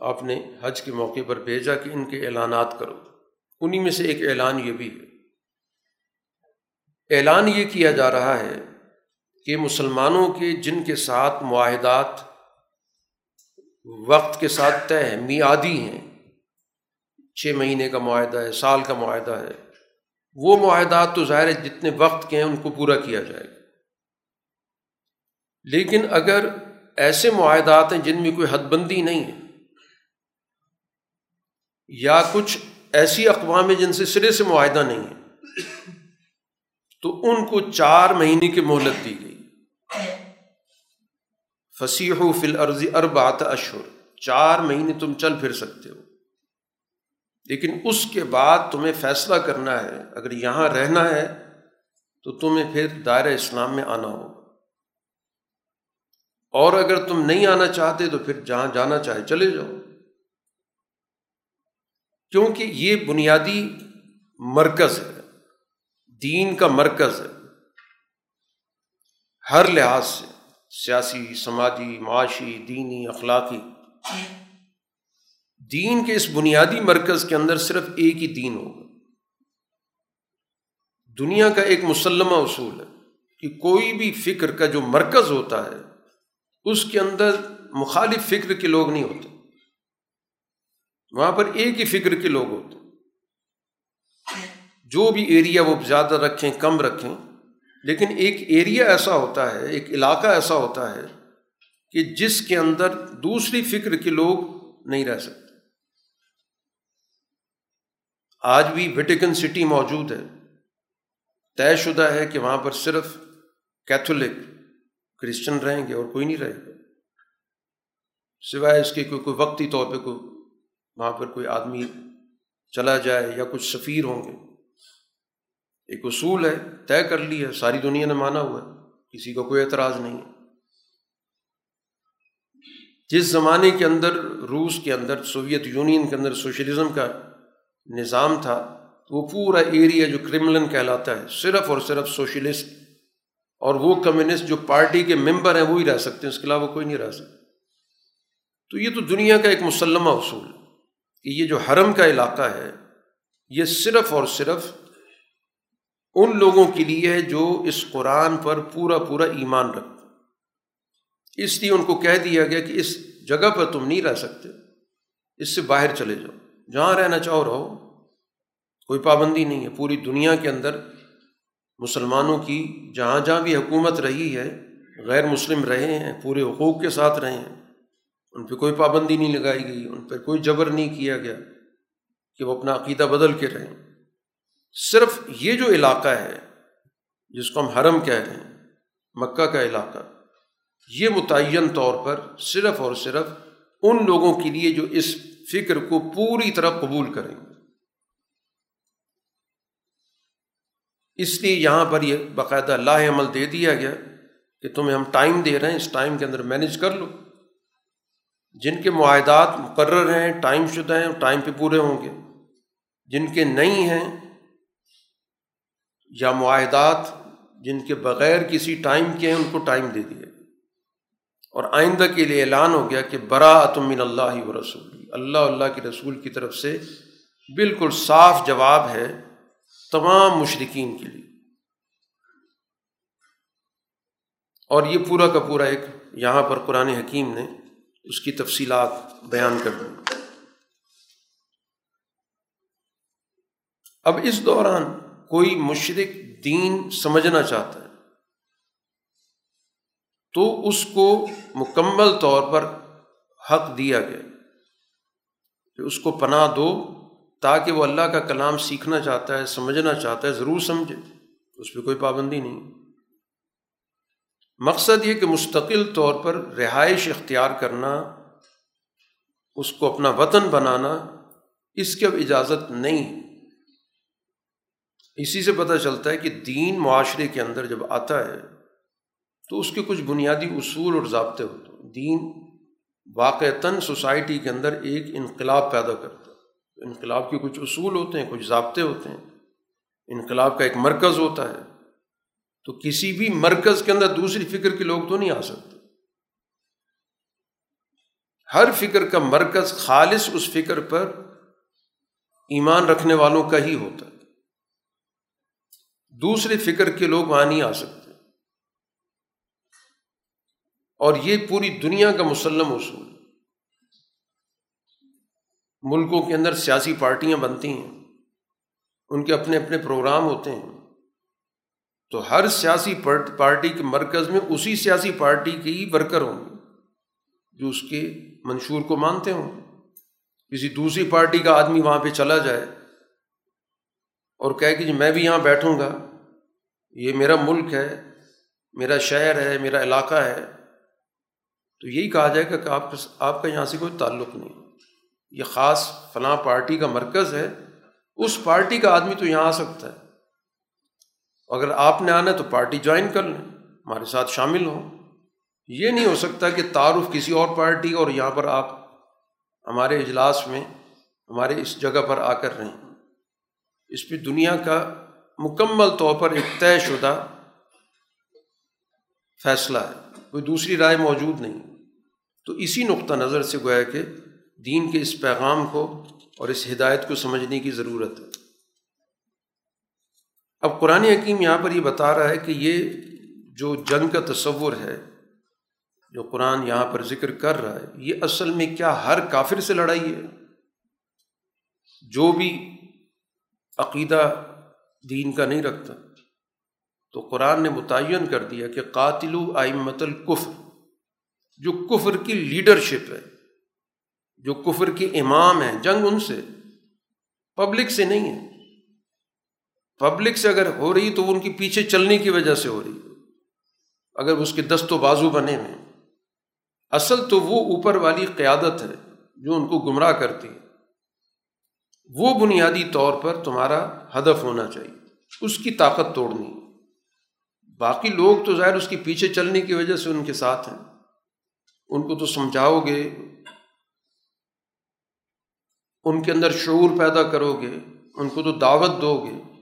آپ نے حج کے موقع پر بھیجا کہ ان کے اعلانات کرو۔ انہیں میں سے ایک اعلان یہ بھی ہے۔ اعلان یہ کیا جا رہا ہے کہ مسلمانوں کے جن کے ساتھ معاہدات وقت کے ساتھ طے ہیں میادی ہیں، چھ مہینے کا معاہدہ ہے، سال کا معاہدہ ہے، وہ معاہدات تو ظاہر ہے جتنے وقت کے ہیں ان کو پورا کیا جائے گا۔ لیکن اگر ایسے معاہدات ہیں جن میں کوئی حد بندی نہیں ہے، یا کچھ ایسی اقوام ہیں جن سے سرے سے معاہدہ نہیں ہے۔ تو ان کو چار مہینے کی مہلت دی گئی۔ فصیح و فل عرضی اربات اشور چار مہینے تم چل پھر سکتے ہو۔ لیکن اس کے بعد تمہیں فیصلہ کرنا ہے، اگر یہاں رہنا ہے تو تمہیں پھر دائرۂ اسلام میں آنا ہوگا۔ اور اگر تم نہیں آنا چاہتے تو پھر جہاں جانا چاہے چلے جاؤ۔ کیونکہ یہ بنیادی مرکز ہے، دین کا مرکز ہے۔ ہر لحاظ سے، سیاسی، سماجی، معاشی، دینی، اخلاقی۔ دین کے اس بنیادی مرکز کے اندر صرف ایک ہی دین ہوگا۔ دنیا کا ایک مسلمہ اصول ہے کہ کوئی بھی فکر کا جو مرکز ہوتا ہے، اس کے اندر مخالف فکر کے لوگ نہیں ہوتے۔ وہاں پر ایک ہی فکر کے لوگ ہوتے جو بھی ایریا وہ زیادہ رکھیں، کم رکھیں، لیکن ایک ایریا ایسا ہوتا ہے، ایک علاقہ ایسا ہوتا ہے کہ جس کے اندر دوسری فکر کے لوگ نہیں رہ سکتے۔ آج بھی ویٹیکن سٹی موجود ہے۔ طے شدہ ہے کہ وہاں پر صرف کیتھولک کرسچن رہیں گے اور کوئی نہیں رہے گا۔ سوائے اس کے کوئی کوئی وقتی طور پہ کوئی وہاں پر کوئی آدمی چلا جائے یا کچھ سفیر ہوں گے۔ ایک اصول ہے، طے کر لی ہے، ساری دنیا نے مانا ہوا ہے، کسی کا کوئی اعتراض نہیں ہے۔ جس زمانے کے اندر، روس کے اندر، سوویت یونین کے اندر سوشلزم کا نظام تھا تو وہ پورا ایریا جو کرملن کہلاتا ہے، صرف اور صرف سوشلسٹ اور وہ کمیونسٹ جو پارٹی کے ممبر ہیں، وہی رہ سکتے ہیں، اس کے علاوہ کوئی نہیں رہ سکتا۔ تو یہ تو دنیا کا ایک مسلمہ اصول ہے۔ کہ یہ جو حرم کا علاقہ ہے، یہ صرف اور صرف ان لوگوں کے لیے ہے جو اس قرآن پر پورا پورا ایمان رکھتے اس لیے ان کو کہہ دیا گیا کہ اس جگہ پر تم نہیں رہ سکتے، اس سے باہر چلے جاؤ، جہاں رہنا چاہو رہو۔ کوئی پابندی نہیں ہے، پوری دنیا کے اندر مسلمانوں کی جہاں جہاں بھی حکومت رہی ہے، غیر مسلم رہے ہیں، پورے حقوق کے ساتھ رہے ہیں۔ ان پہ کوئی پابندی نہیں لگائی گئی، ان پہ کوئی جبر نہیں کیا گیا کہ وہ اپنا عقیدہ بدل کے رہیں۔ صرف یہ جو علاقہ ہے، جس کو ہم حرم کہہ رہے ہیں، مکہ کا علاقہ، یہ متعین طور پر صرف اور صرف ان لوگوں کے لیے جو اس فکر کو پوری طرح قبول کریں۔ اس لیے یہاں پر یہ باقاعدہ لاہ عمل دے دیا گیا کہ تمہیں ہم ٹائم دے رہے ہیں، اس ٹائم کے اندر مینج کر لو۔ جن کے معاہدات مقرر ہیں، ٹائم شدہ ہیں، ٹائم پہ پورے ہوں گے۔ جن کے نہیں ہیں یا معاہدات جن کے بغیر کسی ٹائم کے ہیں، ان کو ٹائم دے دیا اور آئندہ کے لیے اعلان ہو گیا کہ برا من اللہ و رسول۔ اللہ اللہ کے رسول کی طرف سے بالکل صاف جواب ہے تمام مشرقین کے لیے۔ اور یہ پورا کا پورا ایک یہاں پر قرآن حکیم نے اس کی تفصیلات بیان کر دی اب اس دوران کوئی مشرق دین سمجھنا چاہتا ہے، تو اس کو مکمل طور پر حق دیا گیا۔ کہ اس کو پناہ دو تاکہ وہ اللہ کا کلام سیکھنا چاہتا ہے، سمجھنا چاہتا ہے، ضرور سمجھے۔ اس پہ کوئی پابندی نہیں۔ مقصد یہ کہ مستقل طور پر رہائش اختیار کرنا، اس کو اپنا وطن بنانا، اس کی اب اجازت نہیں۔ اسی سے پتہ چلتا ہے کہ دین معاشرے کے اندر جب آتا ہے، تو اس کے کچھ بنیادی اصول اور ضابطے ہوتے ہیں۔ دین واقعتاً سوسائٹی کے اندر ایک انقلاب پیدا کرتا ہے۔ انقلاب کے کچھ اصول ہوتے ہیں، کچھ ضابطے ہوتے ہیں۔ انقلاب کا ایک مرکز ہوتا ہے۔ تو کسی بھی مرکز کے اندر دوسری فکر کے لوگ تو نہیں آ سکتے۔ ہر فکر کا مرکز خالص اس فکر پر ایمان رکھنے والوں کا ہی ہوتا ہے۔ دوسرے فکر کے لوگ وہاں نہیں آ سکتے۔ اور یہ پوری دنیا کا مسلم اصول ملکوں کے اندر سیاسی پارٹیاں بنتی ہیں۔ ان کے اپنے اپنے پروگرام ہوتے ہیں۔ تو ہر سیاسی پارٹی کے مرکز میں اسی سیاسی پارٹی کے ہی ورکر ہوں گے، جو اس کے منشور کو مانتے ہوں کسی دوسری پارٹی کا آدمی وہاں پہ چلا جائے اور کہے کہ جی میں بھی یہاں بیٹھوں گا، یہ میرا ملک ہے، میرا شہر ہے، میرا علاقہ ہے، تو یہی کہا جائے گا کہ آپ آپ کا یہاں سے کوئی تعلق نہیں۔ یہ خاص فلاں پارٹی کا مرکز ہے، اس پارٹی کا آدمی تو یہاں آ سکتا ہے۔ اگر آپ نے آنا تو پارٹی جوائن کر لیں، ہمارے ساتھ شامل ہوں۔ یہ نہیں ہو سکتا کہ تعارف کسی اور پارٹی اور یہاں پر آپ ہمارے اجلاس میں ہمارے اس جگہ پر آ کر رہیں۔ اس پہ دنیا کا مکمل طور پر ایک طے شدہ فیصلہ ہے، کوئی دوسری رائے موجود نہیں۔ تو اسی نقطہ نظر سے گویا کہ دین کے اس پیغام کو اور اس ہدایت کو سمجھنے کی ضرورت ہے۔ اب قرآن حکیم یہاں پر یہ بتا رہا ہے کہ یہ جو جنگ کا تصور ہے، جو قرآن یہاں پر ذکر کر رہا ہے، یہ اصل میں کیا ہر کافر سے لڑائی ہے؟ جو بھی عقیدہ دین کا نہیں رکھتا، تو قرآن نے متعین کر دیا کہ قاتل آئمت القفر جو کفر کی لیڈرشپ ہے، جو کفر کے امام ہیں، جنگ ان سے، پبلک سے نہیں ہے۔ پبلک سے اگر ہو رہی تو وہ ان کی پیچھے چلنے کی وجہ سے ہو رہی۔ اگر اس کے دست و بازو بنے ہوئے۔ اصل تو وہ اوپر والی قیادت ہے جو ان کو گمراہ کرتی ہے۔ وہ بنیادی طور پر تمہارا ہدف ہونا چاہیے۔ اس کی طاقت توڑنی۔ باقی لوگ تو ظاہر اس کے پیچھے چلنے کی وجہ سے ان کے ساتھ ہیں۔ ان کو تو سمجھاؤ گے۔ ان کے اندر شعور پیدا کرو گے۔ ان کو تو دعوت دو گے۔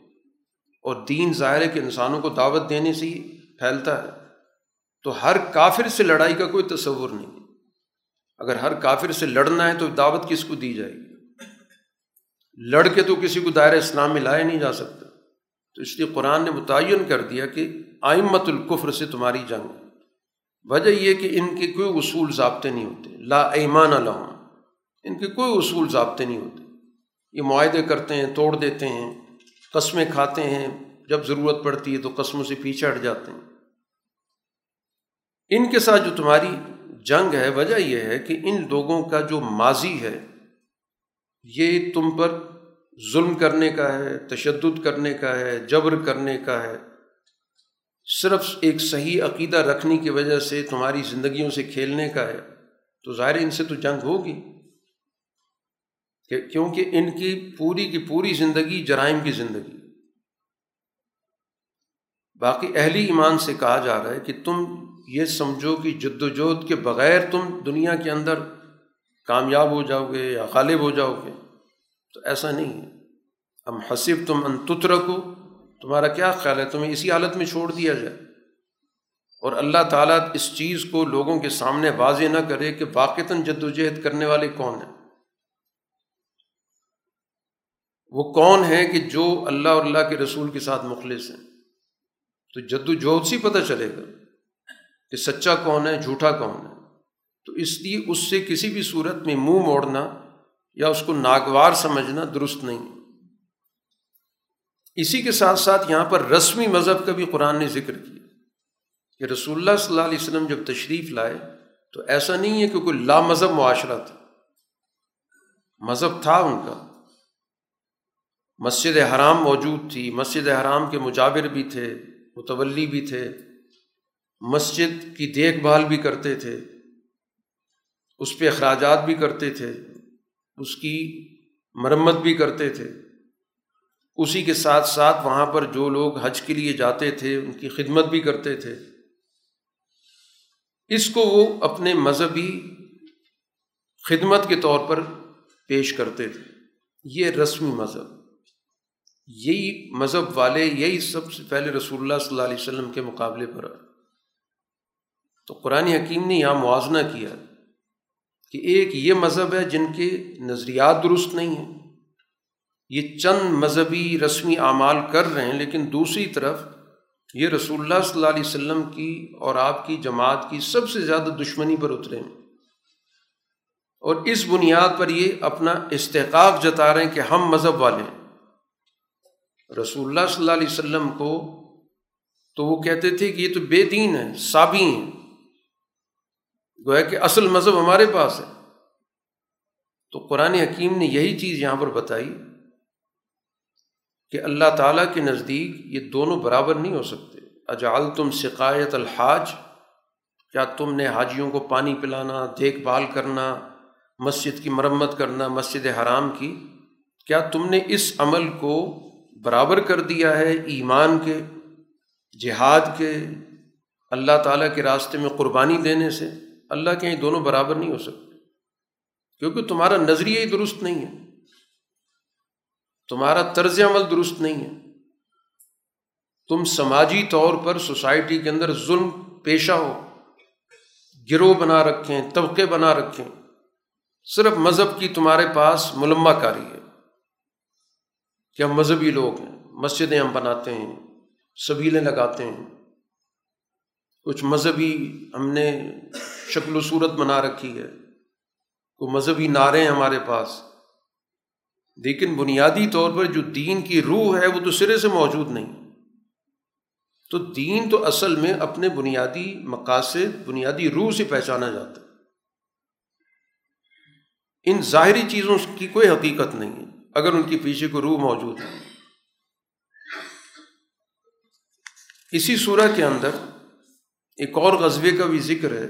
اور دین ظاہر ہے کہ انسانوں کو دعوت دینے سے ہی پھیلتا ہے۔ تو ہر کافر سے لڑائی کا کوئی تصور نہیں۔ اگر ہر کافر سے لڑنا ہے تو دعوت کس کو دی جائے گی؟ لڑ کے تو کسی کو دائرۂ اسلام میں لایا نہیں جا سکتا۔ تو اس لیے قرآن نے متعین کر دیا کہ آئمت القفر سے تمہاری جنگ۔ وجہ یہ کہ ان کے کوئی اصول ضابطے نہیں ہوتے۔ لا ایمان الحم ان کے کوئی اصول ضابطے نہیں ہوتے۔ یہ معاہدے کرتے ہیں، توڑ دیتے ہیں۔ قسمیں کھاتے ہیں، جب ضرورت پڑتی ہے تو قسموں سے پیچھے ہٹ جاتے ہیں۔ ان کے ساتھ جو تمہاری جنگ ہے، وجہ یہ ہے کہ ان لوگوں کا جو ماضی ہے، یہ تم پر ظلم کرنے کا ہے، تشدد کرنے کا ہے، جبر کرنے کا ہے۔ صرف ایک صحیح عقیدہ رکھنے کی وجہ سے تمہاری زندگیوں سے کھیلنے کا ہے۔ تو ظاہر ان سے تو جنگ ہوگی۔ کہ کیونکہ ان کی پوری کی پوری زندگی جرائم کی زندگی باقی اہلی ایمان سے کہا جا رہا ہے کہ تم یہ سمجھو کہ جد وجہد کے بغیر تم دنیا کے اندر کامیاب ہو جاؤ گے یا غالب ہو جاؤ گے، تو ایسا نہیں ہے۔ ہم حسب تم انتت رکھو تمہارا کیا خیال ہے؟ تمہیں اسی حالت میں چھوڑ دیا جائے۔ اور اللہ تعالیٰ اس چیز کو لوگوں کے سامنے واضح نہ کرے کہ واقعتاً جد وجہد کرنے والے کون ہیں۔ وہ کون ہے کہ جو اللہ اور اللہ کے رسول کے ساتھ مخلص ہیں؟ تو جد جہد سے پتہ چلے گا کہ سچا کون ہے، جھوٹا کون ہے۔ تو اس لیے اس سے کسی بھی صورت میں منہ موڑنا یا اس کو ناگوار سمجھنا درست نہیں۔ اسی کے ساتھ ساتھ یہاں پر رسمی مذہب کا بھی قرآن نے ذکر کیا کہ رسول اللہ صلی اللہ علیہ وسلم جب تشریف لائے تو ایسا نہیں ہے کہ کوئی لا مذہب معاشرہ تھا۔ مذہب تھا ان کا۔ مسجد حرام موجود تھی، مسجد حرام کے مجاور بھی تھے، متولی بھی تھے، مسجد کی دیکھ بھال بھی کرتے تھے، اس پہ اخراجات بھی کرتے تھے، اس کی مرمت بھی کرتے تھے۔ اسی کے ساتھ ساتھ وہاں پر جو لوگ حج کے لیے جاتے تھے، ان کی خدمت بھی کرتے تھے۔ اس کو وہ اپنے مذہبی خدمت کے طور پر پیش کرتے تھے۔ یہ رسمی مذہب۔ یہی مذہب والے، یہی سب سے پہلے رسول اللہ صلی اللہ علیہ وسلم کے مقابلے پر تو قرآن حکیم نے یہاں موازنہ کیا کہ ایک یہ مذہب ہے جن کے نظریات درست نہیں ہیں۔ یہ چند مذہبی رسمی اعمال کر رہے ہیں، لیکن دوسری طرف یہ رسول اللہ صلی اللہ علیہ وسلم کی اور آپ کی جماعت کی سب سے زیادہ دشمنی پر اترے ہیں۔ اور اس بنیاد پر یہ اپنا استحقاق جتا رہے ہیں کہ ہم مذہب والے ہیں۔ رسول اللہ صلی اللہ علیہ وسلم کو تو وہ کہتے تھے کہ یہ تو بے دین ہے سابی ہیں۔ گویا کہ اصل مذہب ہمارے پاس ہے۔ تو قرآن حکیم نے یہی چیز یہاں پر بتائی کہ اللہ تعالیٰ کے نزدیک یہ دونوں برابر نہیں ہو سکتے۔ اجال تم شکایت الحاج، کیا تم نے حاجیوں کو پانی پلانا، دیکھ بھال کرنا، مسجد کی مرمت کرنا، مسجد حرام کی؟ کیا تم نے اس عمل کو برابر کر دیا ہے ایمان کے، جہاد کے، اللہ تعالیٰ کے راستے میں قربانی دینے سے۔ اللہ کے یہ دونوں برابر نہیں ہو سکتے۔ کیونکہ تمہارا نظریہ ہی درست نہیں ہے۔ تمہارا طرز عمل درست نہیں ہے۔ تم سماجی طور پر سوسائٹی کے اندر ظلم پیشہ ہو۔ گروہ بنا رکھیں، طبقے بنا رکھیں۔ صرف مذہب کی تمہارے پاس ملما کاری ہے۔ کہ ہم مذہبی لوگ ہیں، مسجدیں ہم بناتے ہیں، سبیلیں لگاتے ہیں۔ کچھ مذہبی ہم نے شکل و صورت بنا رکھی ہے۔ کوئی مذہبی نعرے ہیں ہمارے پاس۔ لیکن بنیادی طور پر جو دین کی روح ہے، وہ تو سرے سے موجود نہیں۔ تو دین تو اصل میں اپنے بنیادی مقاصد، بنیادی روح سے پہچانا جاتا ہے۔ ان ظاہری چیزوں کی کوئی حقیقت نہیں ہے۔ اگر ان کے پیچھے کوئی روح موجود ہے۔ اسی صورح کے اندر ایک اور غزبے کا بھی ذکر ہے۔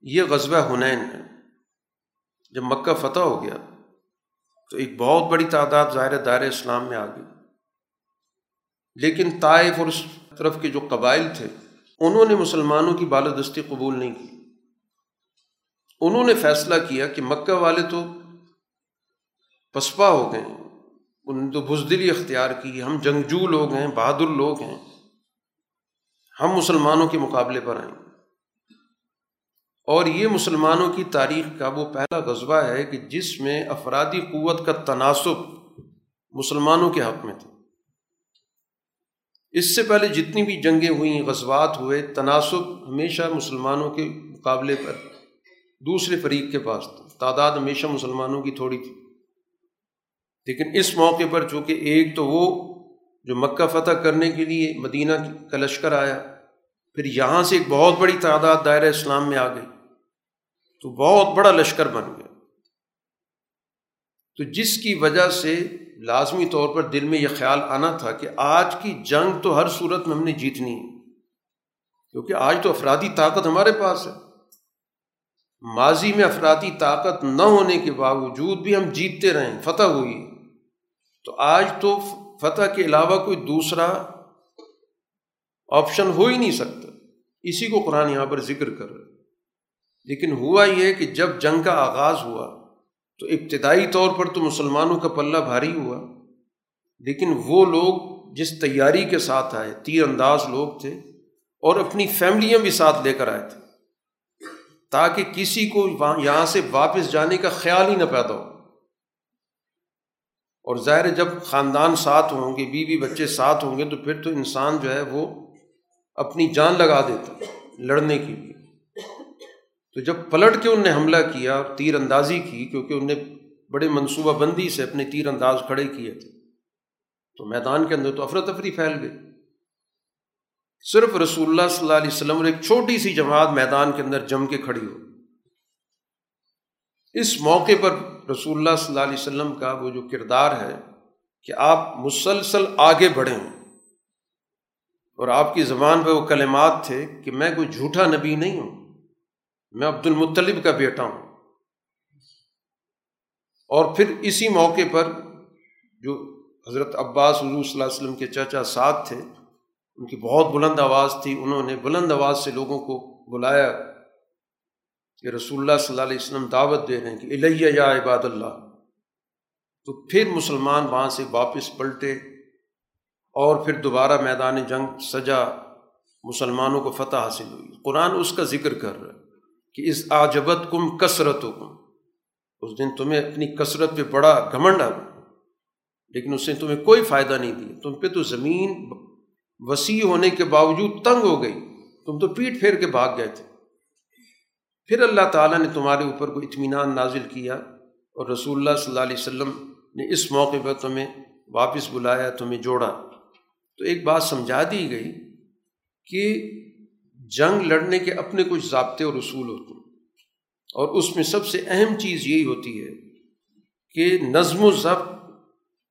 یہ غزبہ حنین ہے۔ جب مکہ فتح ہو گیا تو ایک بہت بڑی تعداد ظاہر دائر اسلام میں آ گئی۔ لیکن طائف اور اس طرف کے جو قبائل تھے، انہوں نے مسلمانوں کی بالادستی قبول نہیں کی۔ انہوں نے فیصلہ کیا کہ مکہ والے تو پسپا ہو گئے۔ انہوں نے تو بزدلی اختیار کی۔ ہم جنگجو لوگ ہیں، بہادر لوگ ہیں۔ ہم مسلمانوں کے مقابلے پر آئیں۔ اور یہ مسلمانوں کی تاریخ کا وہ پہلا غذبہ ہے کہ جس میں افرادی قوت کا تناسب مسلمانوں کے حق میں تھا۔ اس سے پہلے جتنی بھی جنگیں ہوئیں، غزوات ہوئے، تناسب ہمیشہ مسلمانوں کے مقابلے پر، دوسرے فریق کے پاس تھا۔ تعداد ہمیشہ مسلمانوں کی تھوڑی تھی۔ لیکن اس موقع پر چونکہ ایک تو وہ جو مکہ فتح کرنے کے لیے مدینہ کا لشکر آیا، پھر یہاں سے ایک بہت بڑی تعداد دائرۂ اسلام میں آ گئی۔ تو بہت بڑا لشکر بن گیا۔ تو جس کی وجہ سے لازمی طور پر دل میں یہ خیال آنا تھا کہ آج کی جنگ تو ہر صورت میں ہم نے جیتنی ہے۔ کیونکہ آج تو افرادی طاقت ہمارے پاس ہے۔ ماضی میں افرادی طاقت نہ ہونے کے باوجود بھی ہم جیتتے رہیں، فتح ہوئی۔ تو آج تو فتح کے علاوہ کوئی دوسرا آپشن ہو ہی نہیں سکتا۔ اسی کو قرآن یہاں پر ذکر کر رہے لیکن ہوا یہ کہ جب جنگ کا آغاز ہوا، تو ابتدائی طور پر تو مسلمانوں کا پلہ بھاری ہوا۔ لیکن وہ لوگ جس تیاری کے ساتھ آئے، تیر انداز لوگ تھے، اور اپنی فیملیاں بھی ساتھ لے کر آئے تھے۔ تاکہ کسی کو یہاں سے واپس جانے کا خیال ہی نہ پیدا ہو۔ اور ظاہر جب خاندان ساتھ ہوں گے، بیوی بچے ساتھ ہوں گے، تو پھر تو انسان جو ہے وہ اپنی جان لگا دیتا لڑنے کے لیے۔ تو جب پلٹ کے ان نے حملہ کیا اور تیر اندازی کی، کیونکہ ان نے بڑے منصوبہ بندی سے اپنے تیر انداز کھڑے کیے تھے، تو میدان کے اندر تو افراتفری پھیل گئی۔ صرف رسول اللہ صلی اللہ علیہ وسلم اور ایک چھوٹی سی جماعت میدان کے اندر جم کے کھڑی ہو۔ اس موقع پر رسول اللہ صلی اللہ علیہ وسلم کا وہ جو کردار ہے کہ آپ مسلسل آگے بڑھیں اور آپ کی زبان پہ وہ کلمات تھے کہ میں کوئی جھوٹا نبی نہیں ہوں، میں عبد المطلب کا بیٹا ہوں۔ اور پھر اسی موقع پر جو حضرت عباس حضور صلی اللہ علیہ وسلم کے چاچا ساتھ تھے، ان کی بہت بلند آواز تھی۔ انہوں نے بلند آواز سے لوگوں کو بلایا۔ کہ رسول اللہ صلی اللہ علیہ وسلم دعوت دے رہے ہیں کہ الیہ یا عباد اللہ۔ تو پھر مسلمان وہاں سے واپس پلٹے اور پھر دوبارہ میدان جنگ سجا، مسلمانوں کو فتح حاصل ہوئی۔ قرآن اس کا ذکر کر رہا ہے کہ اس آجبت کم کثرت ہو کم اس دن تمہیں اپنی کثرت پہ بڑا گھمنڈ آ لیکن اس نے تمہیں کوئی فائدہ نہیں دیا۔ تم پہ تو زمین وسیع ہونے کے باوجود تنگ ہو گئی۔ تم تو پیٹ پھیر کے بھاگ گئے تھے۔ پھر اللہ تعالیٰ نے تمہارے اوپر کوئی اطمینان نازل کیا اور رسول اللہ صلی اللہ علیہ وسلم نے اس موقع پر تمہیں واپس بلایا، تمہیں جوڑا۔ تو ایک بات سمجھا دی گئی کہ جنگ لڑنے کے اپنے کچھ ضابطے اور اصول ہوتے ہیں۔ اور اس میں سب سے اہم چیز یہی ہوتی ہے کہ نظم و ضبط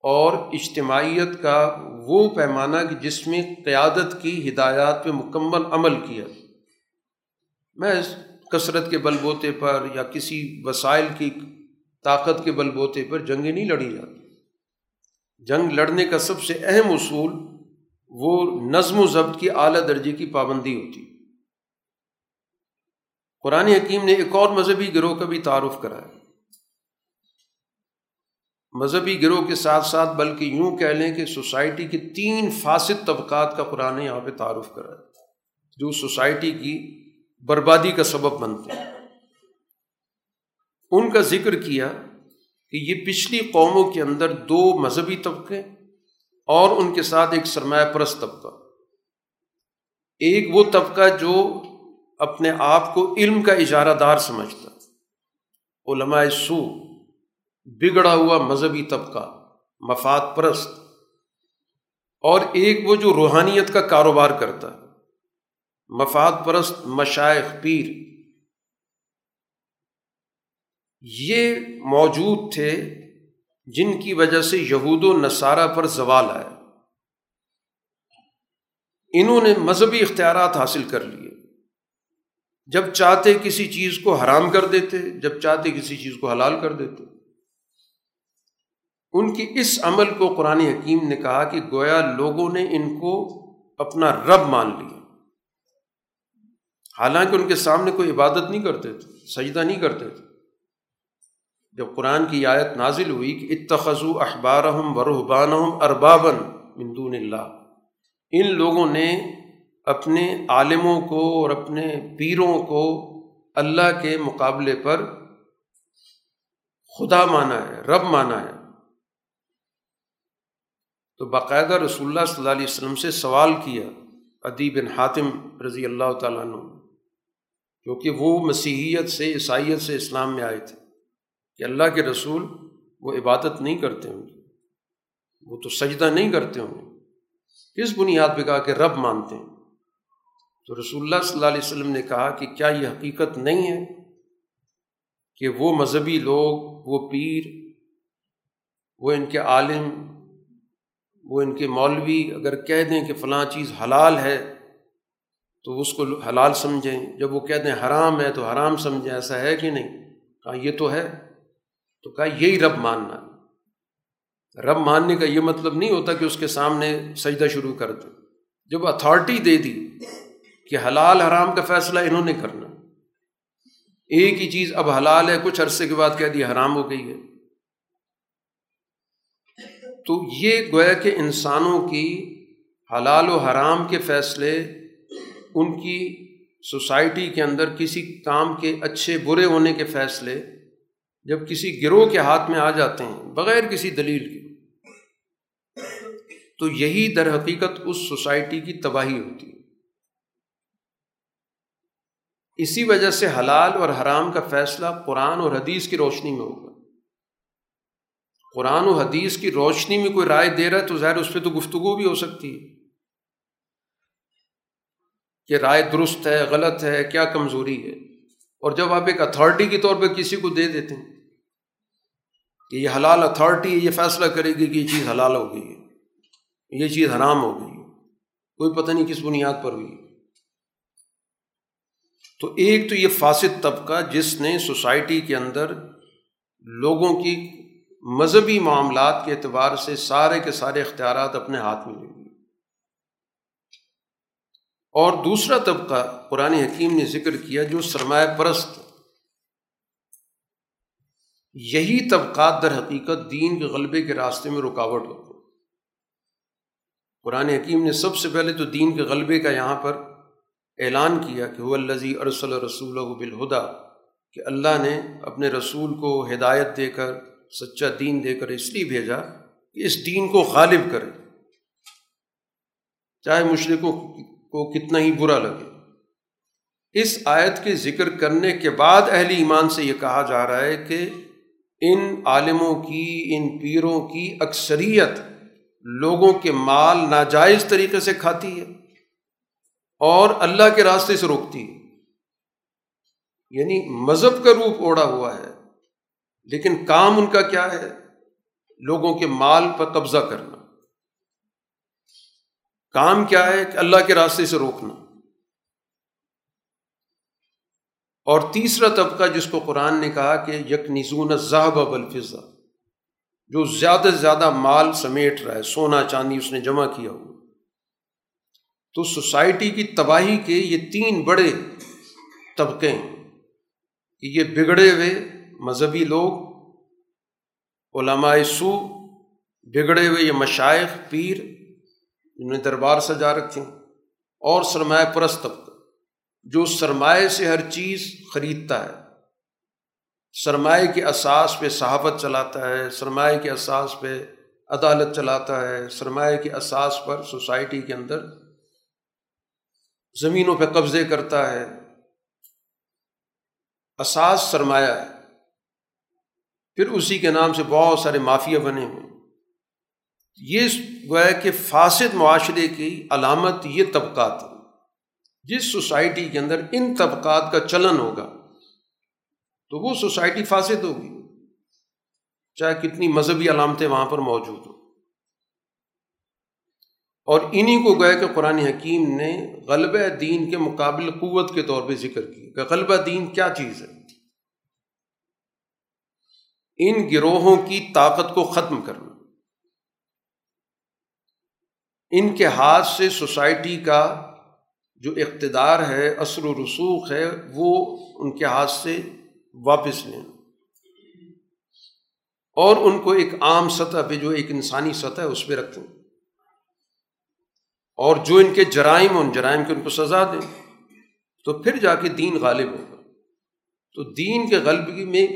اور اجتماعیت کا وہ پیمانہ کہ جس میں قیادت کی ہدایات پہ مکمل عمل کیا۔ میں کثرت کے بل بوتے پر یا کسی وسائل کی طاقت کے بل بوتے پر جنگیں نہیں لڑی جاتی۔ جنگ لڑنے کا سب سے اہم اصول وہ نظم و ضبط کی اعلیٰ درجے کی پابندی ہوتی۔ قرآن حکیم نے ایک اور مذہبی گروہ کا بھی تعارف کرایا۔ مذہبی گروہ کے ساتھ ساتھ بلکہ یوں کہہ لیں کہ سوسائٹی کے تین فاسد طبقات کا قرآن یہاں پہ تعارف کرایا۔ جو سوسائٹی کی بربادی کا سبب بنتے ہیں۔ ان کا ذکر کیا کہ یہ پچھلی قوموں کے اندر دو مذہبی طبقے اور ان کے ساتھ ایک سرمایہ پرست طبقہ۔ ایک وہ طبقہ جو اپنے آپ کو علم کا اجارہ دار سمجھتا علماء سو بگڑا ہوا مذہبی طبقہ، مفاد پرست۔ اور ایک وہ جو روحانیت کا کاروبار کرتا مفاد پرست مشائق پیر۔ یہ موجود تھے جن کی وجہ سے یہود و نصارہ پر زوال آیا۔ انہوں نے مذہبی اختیارات حاصل کر لیے۔ جب چاہتے کسی چیز کو حرام کر دیتے، جب چاہتے کسی چیز کو حلال کر دیتے۔ ان کی اس عمل کو قرآن حکیم نے کہا کہ گویا لوگوں نے ان کو اپنا رب مان لیا۔ حالانکہ ان کے سامنے کوئی عبادت نہیں کرتے تھے، سجدہ نہیں کرتے تھے۔ جب قرآن کی آیت نازل ہوئی کہ اتخذو اخبار و رحبان اربابن مندون اللہ، ان لوگوں نے اپنے عالموں کو اور اپنے پیروں کو اللہ کے مقابلے پر خدا مانا ہے، رب مانا ہے۔ تو باقاعدہ رسول اللہ صلی اللہ علیہ وسلم سے سوال کیا ادیب بن حاتم رضی اللہ تعالیٰ عنہ۔ کیونکہ وہ مسیحیت سے، عیسائیت سے اسلام میں آئے تھے کہ اللہ کے رسول وہ عبادت نہیں کرتے ہوں گے، وہ تو سجدہ نہیں کرتے ہوں گے۔ کس بنیاد پہ کہا کہ رب مانتے ہیں؟ تو رسول اللہ صلی اللہ علیہ وسلم نے کہا کہ کیا یہ حقیقت نہیں ہے کہ وہ مذہبی لوگ، وہ پیر، وہ ان کے عالم، وہ ان کے مولوی اگر کہہ دیں کہ فلاں چیز حلال ہے تو اس کو حلال سمجھیں۔ جب وہ کہہ دیں حرام ہے تو حرام سمجھیں، ایسا ہے کہ نہیں؟ کہا یہ تو ہے۔ تو کہا یہی رب ماننا۔ رب ماننے کا یہ مطلب نہیں ہوتا کہ اس کے سامنے سجدہ شروع کر دیں جب اتھارٹی دے دی کہ حلال حرام کا فیصلہ انہوں نے کرنا۔ ایک ہی چیز اب حلال ہے، کچھ عرصے کے بعد کہہ دی حرام ہو گئی ہے۔ تو یہ گویا کہ انسانوں کی حلال و حرام کے فیصلے ان کی سوسائٹی کے اندر کسی کام کے اچھے برے ہونے کے فیصلے جب کسی گروہ کے ہاتھ میں آ جاتے ہیں، بغیر کسی دلیل کے۔ تو یہی در حقیقت اس سوسائٹی کی تباہی ہوتی ہے۔ اسی وجہ سے حلال اور حرام کا فیصلہ قرآن اور حدیث کی روشنی میں ہوگا۔ قرآن و حدیث کی روشنی میں کوئی رائے دے رہا ہے تو ظاہر اس پہ تو گفتگو بھی ہو سکتی ہے۔ کہ رائے درست ہے، غلط ہے، کیا کمزوری ہے؟ اور جب آپ ایک اتھارٹی کے طور پہ کسی کو دے دیتے ہیں، کہ یہ حلال اتھارٹی یہ فیصلہ کرے گی کہ یہ چیز حلال ہو گئی ہے، یہ چیز حرام ہو گئی ہے، کوئی پتہ نہیں کس بنیاد پر ہوئی تو ایک تو یہ فاسد طبقہ جس نے سوسائٹی کے اندر لوگوں کی مذہبی معاملات کے اعتبار سے سارے کے سارے اختیارات اپنے ہاتھ میں لے لیے۔ اور دوسرا طبقہ قرآن حکیم نے ذکر کیا جو سرمایہ پرست یہی طبقات در حقیقت دین کے غلبے کے راستے میں رکاوٹ ہوتے قرآن حکیم نے سب سے پہلے تو دین کے غلبے کا یہاں پر اعلان کیا کہ وہ الزی ارسل رسول بالہدا، کہ اللہ نے اپنے رسول کو ہدایت دے کر، سچا دین دے کر اس لیے بھیجا کہ اس دین کو غالب کرے۔ چاہے مشرقوں کو کتنا ہی برا لگے۔ اس آیت کے ذکر کرنے کے بعد اہل ایمان سے یہ کہا جا رہا ہے کہ ان عالموں کی، ان پیروں کی اکثریت لوگوں کے مال ناجائز طریقے سے کھاتی ہے اور اللہ کے راستے سے روکتی ہے۔ یعنی مذہب کا روپ اوڑا ہوا ہے، لیکن کام ان کا کیا ہے؟ لوگوں کے مال پر قبضہ کرنا۔ کام کیا ہے کہ اللہ کے راستے سے روکنا۔ اور تیسرا طبقہ جس کو قرآن نے کہا کہ یک نزون ذہب الفضا جو زیادہ سے زیادہ مال سمیٹ رہا ہے، سونا، چاندی اس نے جمع کیا ہوا۔ تو سوسائٹی کی تباہی کے یہ تین بڑے طبقے ہیں کہ یہ بگڑے ہوئے مذہبی لوگ، علماء سو، بگڑے ہوئے یہ مشائق، پیر جنہوں نے دربار سجا رکھے اور سرمایہ پرست طبقہ جو سرمایہ سے ہر چیز خریدتا ہے۔ سرمایہ کے اساس پہ صحافت چلاتا ہے، سرمایہ کے اساس پہ عدالت چلاتا ہے، سرمایہ کے اساس پر سوسائٹی کے اندر زمینوں پہ قبضے کرتا ہے۔ اساس سرمایہ ہے۔ پھر اسی کے نام سے بہت سارے مافیا بنے ہوئے۔ یہ گویا کہ فاسد معاشرے کی علامت یہ طبقات جس سوسائٹی کے اندر ان طبقات کا چلن ہوگا، تو وہ سوسائٹی فاسد ہوگی۔ چاہے کتنی مذہبی علامتیں وہاں پر موجود ہوں۔ اور انہیں کو گویا کہ قرآن حکیم نے غلبہ دین کے مقابل قوت کے طور پہ ذکر کی کہ غلبہ دین کیا چیز ہے۔ ان گروہوں کی طاقت کو ختم کرنا۔ ان کے ہاتھ سے سوسائٹی کا جو اقتدار ہے، اثر و رسوخ ہے، وہ ان کے ہاتھ سے واپس لیں۔ اور ان کو ایک عام سطح پہ جو ایک انسانی سطح ہے، اس پہ رکھیں۔ اور جو ان کے جرائم ان جرائم کے ان کو سزا دیں۔ تو پھر جا کے دین غالب ہوگا۔ تو دین کے غلبی میں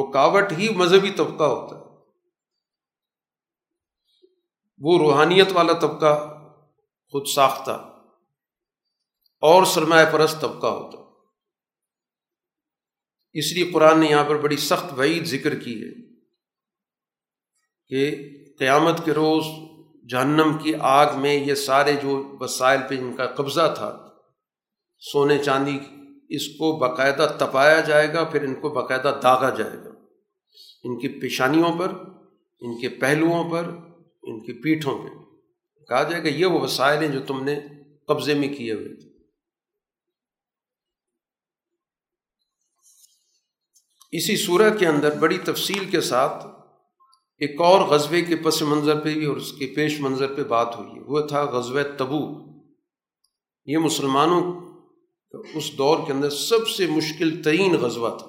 رکاوٹ ہی مذہبی طبقہ ہوتا ہے۔ وہ روحانیت والا طبقہ خود ساختہ اور سرمایہ پرست طبقہ ہوتا۔ اس لیے قرآن نے یہاں پر بڑی سخت وعید ذکر کی ہے کہ قیامت کے روز جہنم کی آگ میں یہ سارے جو وسائل پہ ان کا قبضہ تھا، سونے چاندی، اس کو باقاعدہ تپایا جائے گا، پھر ان کو باقاعدہ داغا جائے گا۔ ان کی پیشانیوں پر، ان کے پہلوؤں پر ان کی پیٹھوں پہ کہا جائے کہ یہ وہ وسائل ہیں جو تم نے قبضے میں کیے ہوئے تھے۔ اسی صورح کے اندر بڑی تفصیل کے ساتھ ایک اور غزبے کے پس منظر پہ بھی اور اس کے پیش منظر پہ بات ہوئی۔ وہ تھا غزب تبو یہ مسلمانوں اس دور کے اندر سب سے مشکل ترین غزوہ تھا۔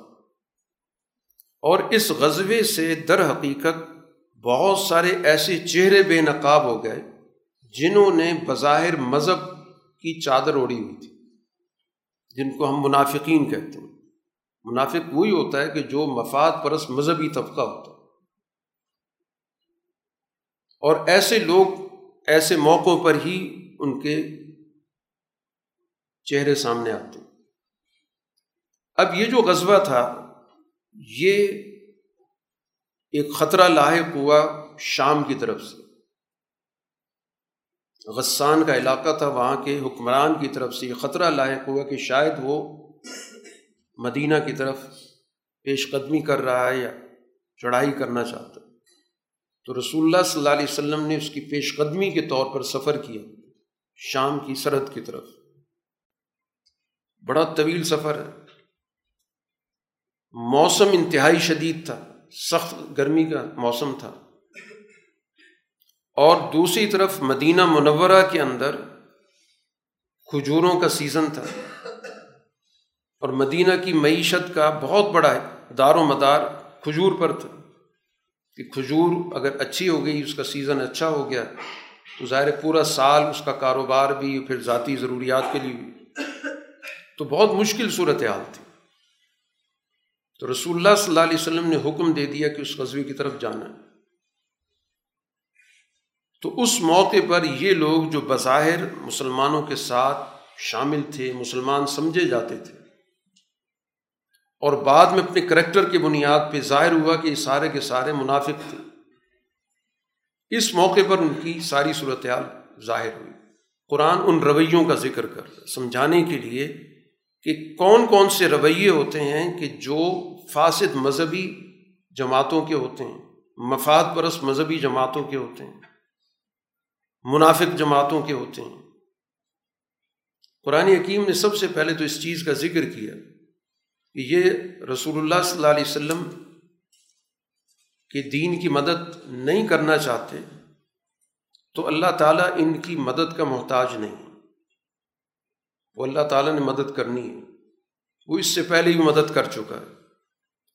اور اس غزبے سے در حقیقت بہت سارے ایسے چہرے بے نقاب ہو گئے جنہوں نے بظاہر مذہب کی چادر اوڑی ہوئی تھی، جن کو ہم منافقین کہتے ہیں۔ منافق وہی ہوتا ہے کہ جو مفاد پرس مذہبی طبقہ ہوتا ہے۔ اور ایسے لوگ ایسے موقعوں پر ہی ان کے چہرے سامنے آتے ہیں۔ اب یہ جو غزوہ تھا، یہ ایک خطرہ لاحق ہوا شام کی طرف سے۔ غسان کا علاقہ تھا وہاں کے، حکمران کی طرف سے یہ خطرہ لاحق ہوا کہ شاید وہ مدینہ کی طرف پیش قدمی کر رہا ہے یا چڑھائی کرنا چاہتا تو رسول اللہ صلی اللہ علیہ وسلم نے اس کی پیش قدمی کے طور پر سفر کیا شام کی سرحد کی طرف۔ بڑا طویل سفر ہے۔ موسم انتہائی شدید تھا۔ سخت گرمی کا موسم تھا۔ اور دوسری طرف مدینہ منورہ کے اندر کھجوروں کا سیزن تھا۔ اور مدینہ کی معیشت کا بہت بڑا دار و مدار کھجور پر تھا۔ کہ کھجور اگر اچھی ہو گئی، اس کا سیزن اچھا ہو گیا، تو ظاہر پورا سال اس کا کاروبار بھی، پھر ذاتی ضروریات کے لیے بھی۔ تو بہت مشکل صورت حال تھی۔ تو رسول اللہ صلی اللہ علیہ وسلم نے حکم دے دیا کہ اس غزوے کی طرف جانا ہے۔ تو اس موقع پر یہ لوگ جو بظاہر مسلمانوں کے ساتھ شامل تھے، مسلمان سمجھے جاتے تھے۔ اور بعد میں اپنے کریکٹر کی بنیاد پہ ظاہر ہوا کہ یہ سارے کے سارے منافق تھے۔ اس موقع پر ان کی ساری صورتحال ظاہر ہوئی۔ قرآن ان رویوں کا ذکر کر، سمجھانے کے لیے کہ کون کون سے رویے ہوتے ہیں کہ جو فاسد مذہبی جماعتوں کے ہوتے ہیں، مفاد پرست مذہبی جماعتوں کے ہوتے ہیں، منافق جماعتوں کے ہوتے ہیں۔ قرآن حکیم نے سب سے پہلے تو اس چیز کا ذکر کیا کہ یہ رسول اللہ صلی اللہ علیہ وسلم کے دین کی مدد نہیں کرنا چاہتے، تو اللہ تعالیٰ ان کی مدد کا محتاج نہیں۔ وہ اللہ تعالیٰ نے مدد کرنی ہے، وہ اس سے پہلے ہی مدد کر چکا ہے۔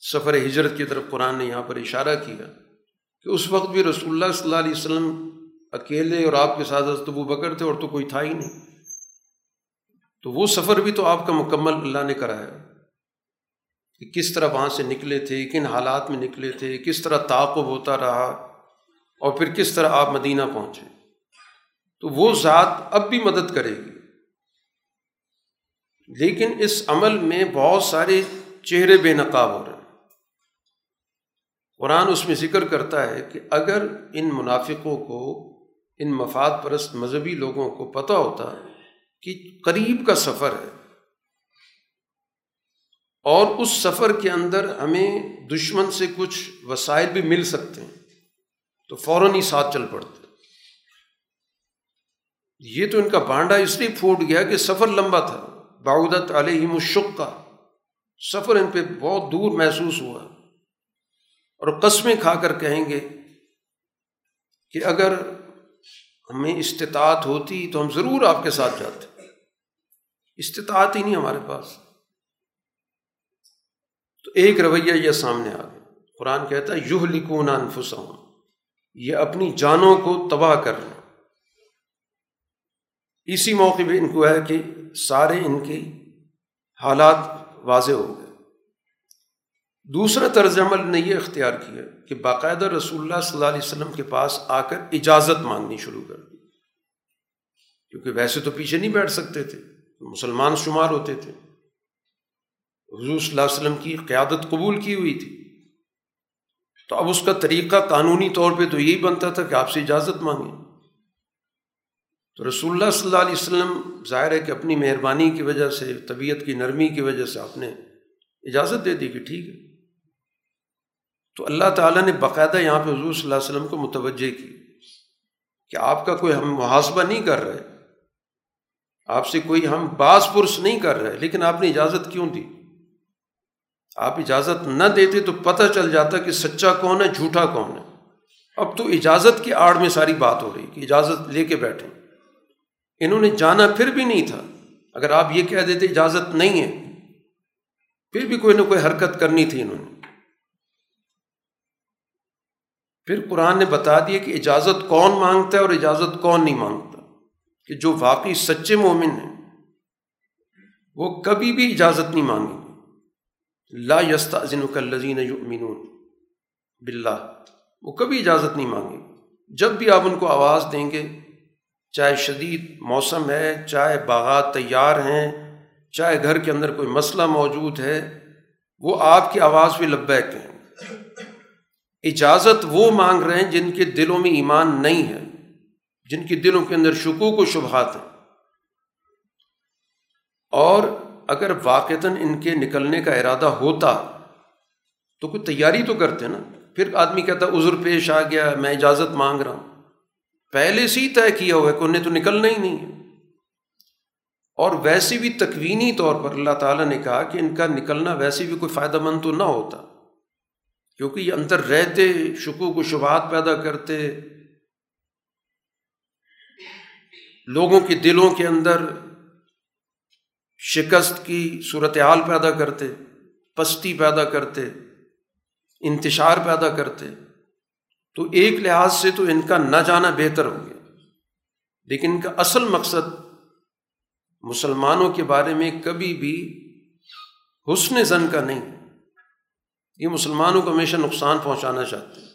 سفر ہجرت کی طرف قرآن نے یہاں پر اشارہ کیا کہ اس وقت بھی رسول اللہ صلی اللہ علیہ وسلم اکیلے اور آپ کے ساتھ ابو بکر تھے اور تو کوئی تھا ہی نہیں۔ تو وہ سفر بھی تو آپ کا مکمل اللہ نے کرایا۔ کہ کس طرح وہاں سے نکلے تھے، کن حالات میں نکلے تھے، کس طرح تعاقب ہوتا رہا اور پھر کس طرح آپ مدینہ پہنچے۔ تو وہ ذات اب بھی مدد کرے گی۔ لیکن اس عمل میں بہت سارے چہرے بے نقاب ہو رہے۔ ہیں قرآن اس میں ذکر کرتا ہے کہ اگر ان منافقوں کو، ان مفاد پرست مذہبی لوگوں کو پتہ ہوتا ہے کہ قریب کا سفر ہے، اور اس سفر کے اندر ہمیں دشمن سے کچھ وسائل بھی مل سکتے ہیں، تو فوراً ہی ساتھ چل پڑتے یہ تو ان کا بانڈا اس لیے پھوٹ گیا کہ سفر لمبا تھا۔ باؤدت علیہ مشق کا سفر ان پہ بہت دور محسوس ہوا۔ اور قسمیں کھا کر کہیں گے کہ اگر ہمیں استطاعت ہوتی تو ہم ضرور آپ کے ساتھ جاتے۔ استطاعت ہی نہیں ہمارے پاس۔ تو ایک رویہ یہ سامنے آ گیا۔ قرآن کہتا ہے یوہ لکھون انفسوں یہ اپنی جانوں کو تباہ کر کرنا اسی موقع پہ ان کو ہے کہ سارے ان کے حالات واضح ہو گئے دوسرا طرز عمل نے یہ اختیار کیا کہ باقاعدہ رسول اللہ صلی اللہ علیہ وسلم کے پاس آ کر اجازت مانگنی شروع کر دی۔ کیونکہ ویسے تو پیچھے نہیں بیٹھ سکتے تھے، مسلمان شمار ہوتے تھے۔ حضور صلی اللہ علیہ وسلم کی قیادت قبول کی ہوئی تھی۔ تو اب اس کا طریقہ قانونی طور پہ تو یہی بنتا تھا کہ آپ سے اجازت مانگیں۔ تو رسول اللہ صلی اللہ علیہ وسلم ظاہر ہے کہ اپنی مہربانی کی وجہ سے، طبیعت کی نرمی کی وجہ سے آپ نے اجازت دے دی کہ ٹھیک ہے۔ تو اللہ تعالیٰ نے باقاعدہ یہاں پہ حضور صلی اللہ علیہ وسلم کو متوجہ کی کہ آپ کا کوئی ہم محاسبہ نہیں کر رہے، آپ سے کوئی ہم باس پرس نہیں کر رہے، لیکن آپ نے اجازت کیوں دی؟ آپ اجازت نہ دیتے تو پتہ چل جاتا کہ سچا کون ہے، جھوٹا کون ہے۔ اب تو اجازت کی آڑ میں ساری بات ہو رہی کہ اجازت لے کے بیٹھے انہوں نے جانا پھر بھی نہیں تھا۔ اگر آپ یہ کہہ دیتے اجازت نہیں ہے، پھر بھی کوئی نہ کوئی حرکت کرنی تھی انہوں نے۔ پھر قرآن نے بتا دیا کہ اجازت کون مانگتا ہے اور اجازت کون نہیں مانگتا، کہ جو واقعی سچے مومن ہیں، وہ کبھی بھی اجازت نہیں مانگیں لا یستا الزین یؤمنون باللہ، وہ کبھی اجازت نہیں مانگیں جب بھی آپ ان کو آواز دیں گے، چاہے شدید موسم ہے، چاہے باغات تیار ہیں، چاہے گھر کے اندر کوئی مسئلہ موجود ہے، وہ آپ کی آواز پہ لبیک ہیں۔ اجازت وہ مانگ رہے ہیں جن کے دلوں میں ایمان نہیں ہے، جن کے دلوں کے اندر شکوک و شبہات ہیں۔ اور اگر واقعتاً ان کے نکلنے کا ارادہ ہوتا، تو کوئی تیاری تو کرتے نا۔ پھر آدمی کہتا، عذر پیش آ گیا، میں اجازت مانگ رہا ہوں۔ پہلے سے ہی طے کیا ہوا ہے کہ انہیں تو نکلنا ہی نہیں ہے۔ اور ویسے بھی تکوینی طور پر اللہ تعالیٰ نے کہا کہ ان کا نکلنا ویسے بھی کوئی فائدہ مند تو نہ ہوتا۔ کیونکہ یہ اندر رہتے، شکوک و شبہات پیدا کرتے۔ لوگوں کے دلوں کے اندر شکست کی صورتحال پیدا کرتے، پستی پیدا کرتے، انتشار پیدا کرتے۔ تو ایک لحاظ سے تو ان کا نہ جانا بہتر ہو گیا۔ لیکن ان کا اصل مقصد مسلمانوں کے بارے میں کبھی بھی حسن زن کا نہیں۔ یہ مسلمانوں کو ہمیشہ نقصان پہنچانا چاہتے ہیں۔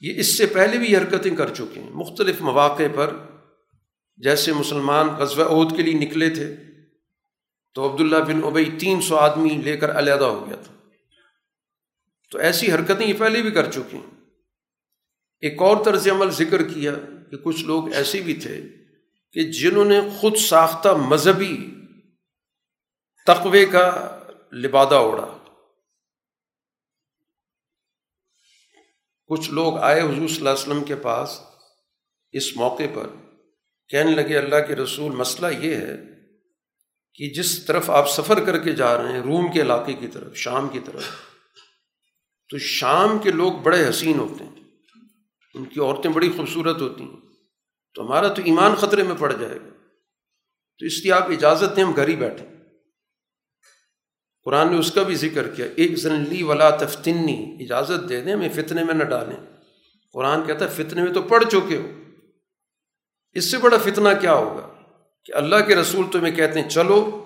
یہ اس سے پہلے بھی یہ حرکتیں کر چکے ہیں۔ مختلف مواقع پر جیسے مسلمان غزوہ عہد کے لیے نکلے تھے تو عبداللہ بن ابئی تین سو آدمی لے کر علیحدہ ہو گیا تھا۔ تو ایسی حرکتیں یہ پہلے بھی کر چکی ہیں۔ ایک اور طرز عمل ذکر کیا کہ کچھ لوگ ایسے بھی تھے کہ جنہوں نے خود ساختہ مذہبی تقوے کا لبادہ اوڑا کچھ لوگ آئے حضور صلی اللہ علیہ وسلم کے پاس اس موقع پر، کہنے لگے اللہ کے رسول مسئلہ یہ ہے کہ جس طرف آپ سفر کر کے جا رہے ہیں روم کے علاقے کی طرف، شام کی طرف، تو شام کے لوگ بڑے حسین ہوتے ہیں، ان کی عورتیں بڑی خوبصورت ہوتی ہیں، تو ہمارا تو ایمان خطرے میں پڑ جائے گا۔ تو اس لیے آپ اجازت دیں ہم گھر ہی بیٹھیں۔ قرآن نے اس کا بھی ذکر کیا، ایک لی ولا تفتنی، اجازت دے دیں، ہمیں فتنے میں نہ ڈالیں۔ قرآن کہتا ہے، فتنے میں تو پڑھ چکے ہو۔ اس سے بڑا فتنہ کیا ہوگا؟ کہ اللہ کے رسول تمہیں کہتے ہیں، چلو،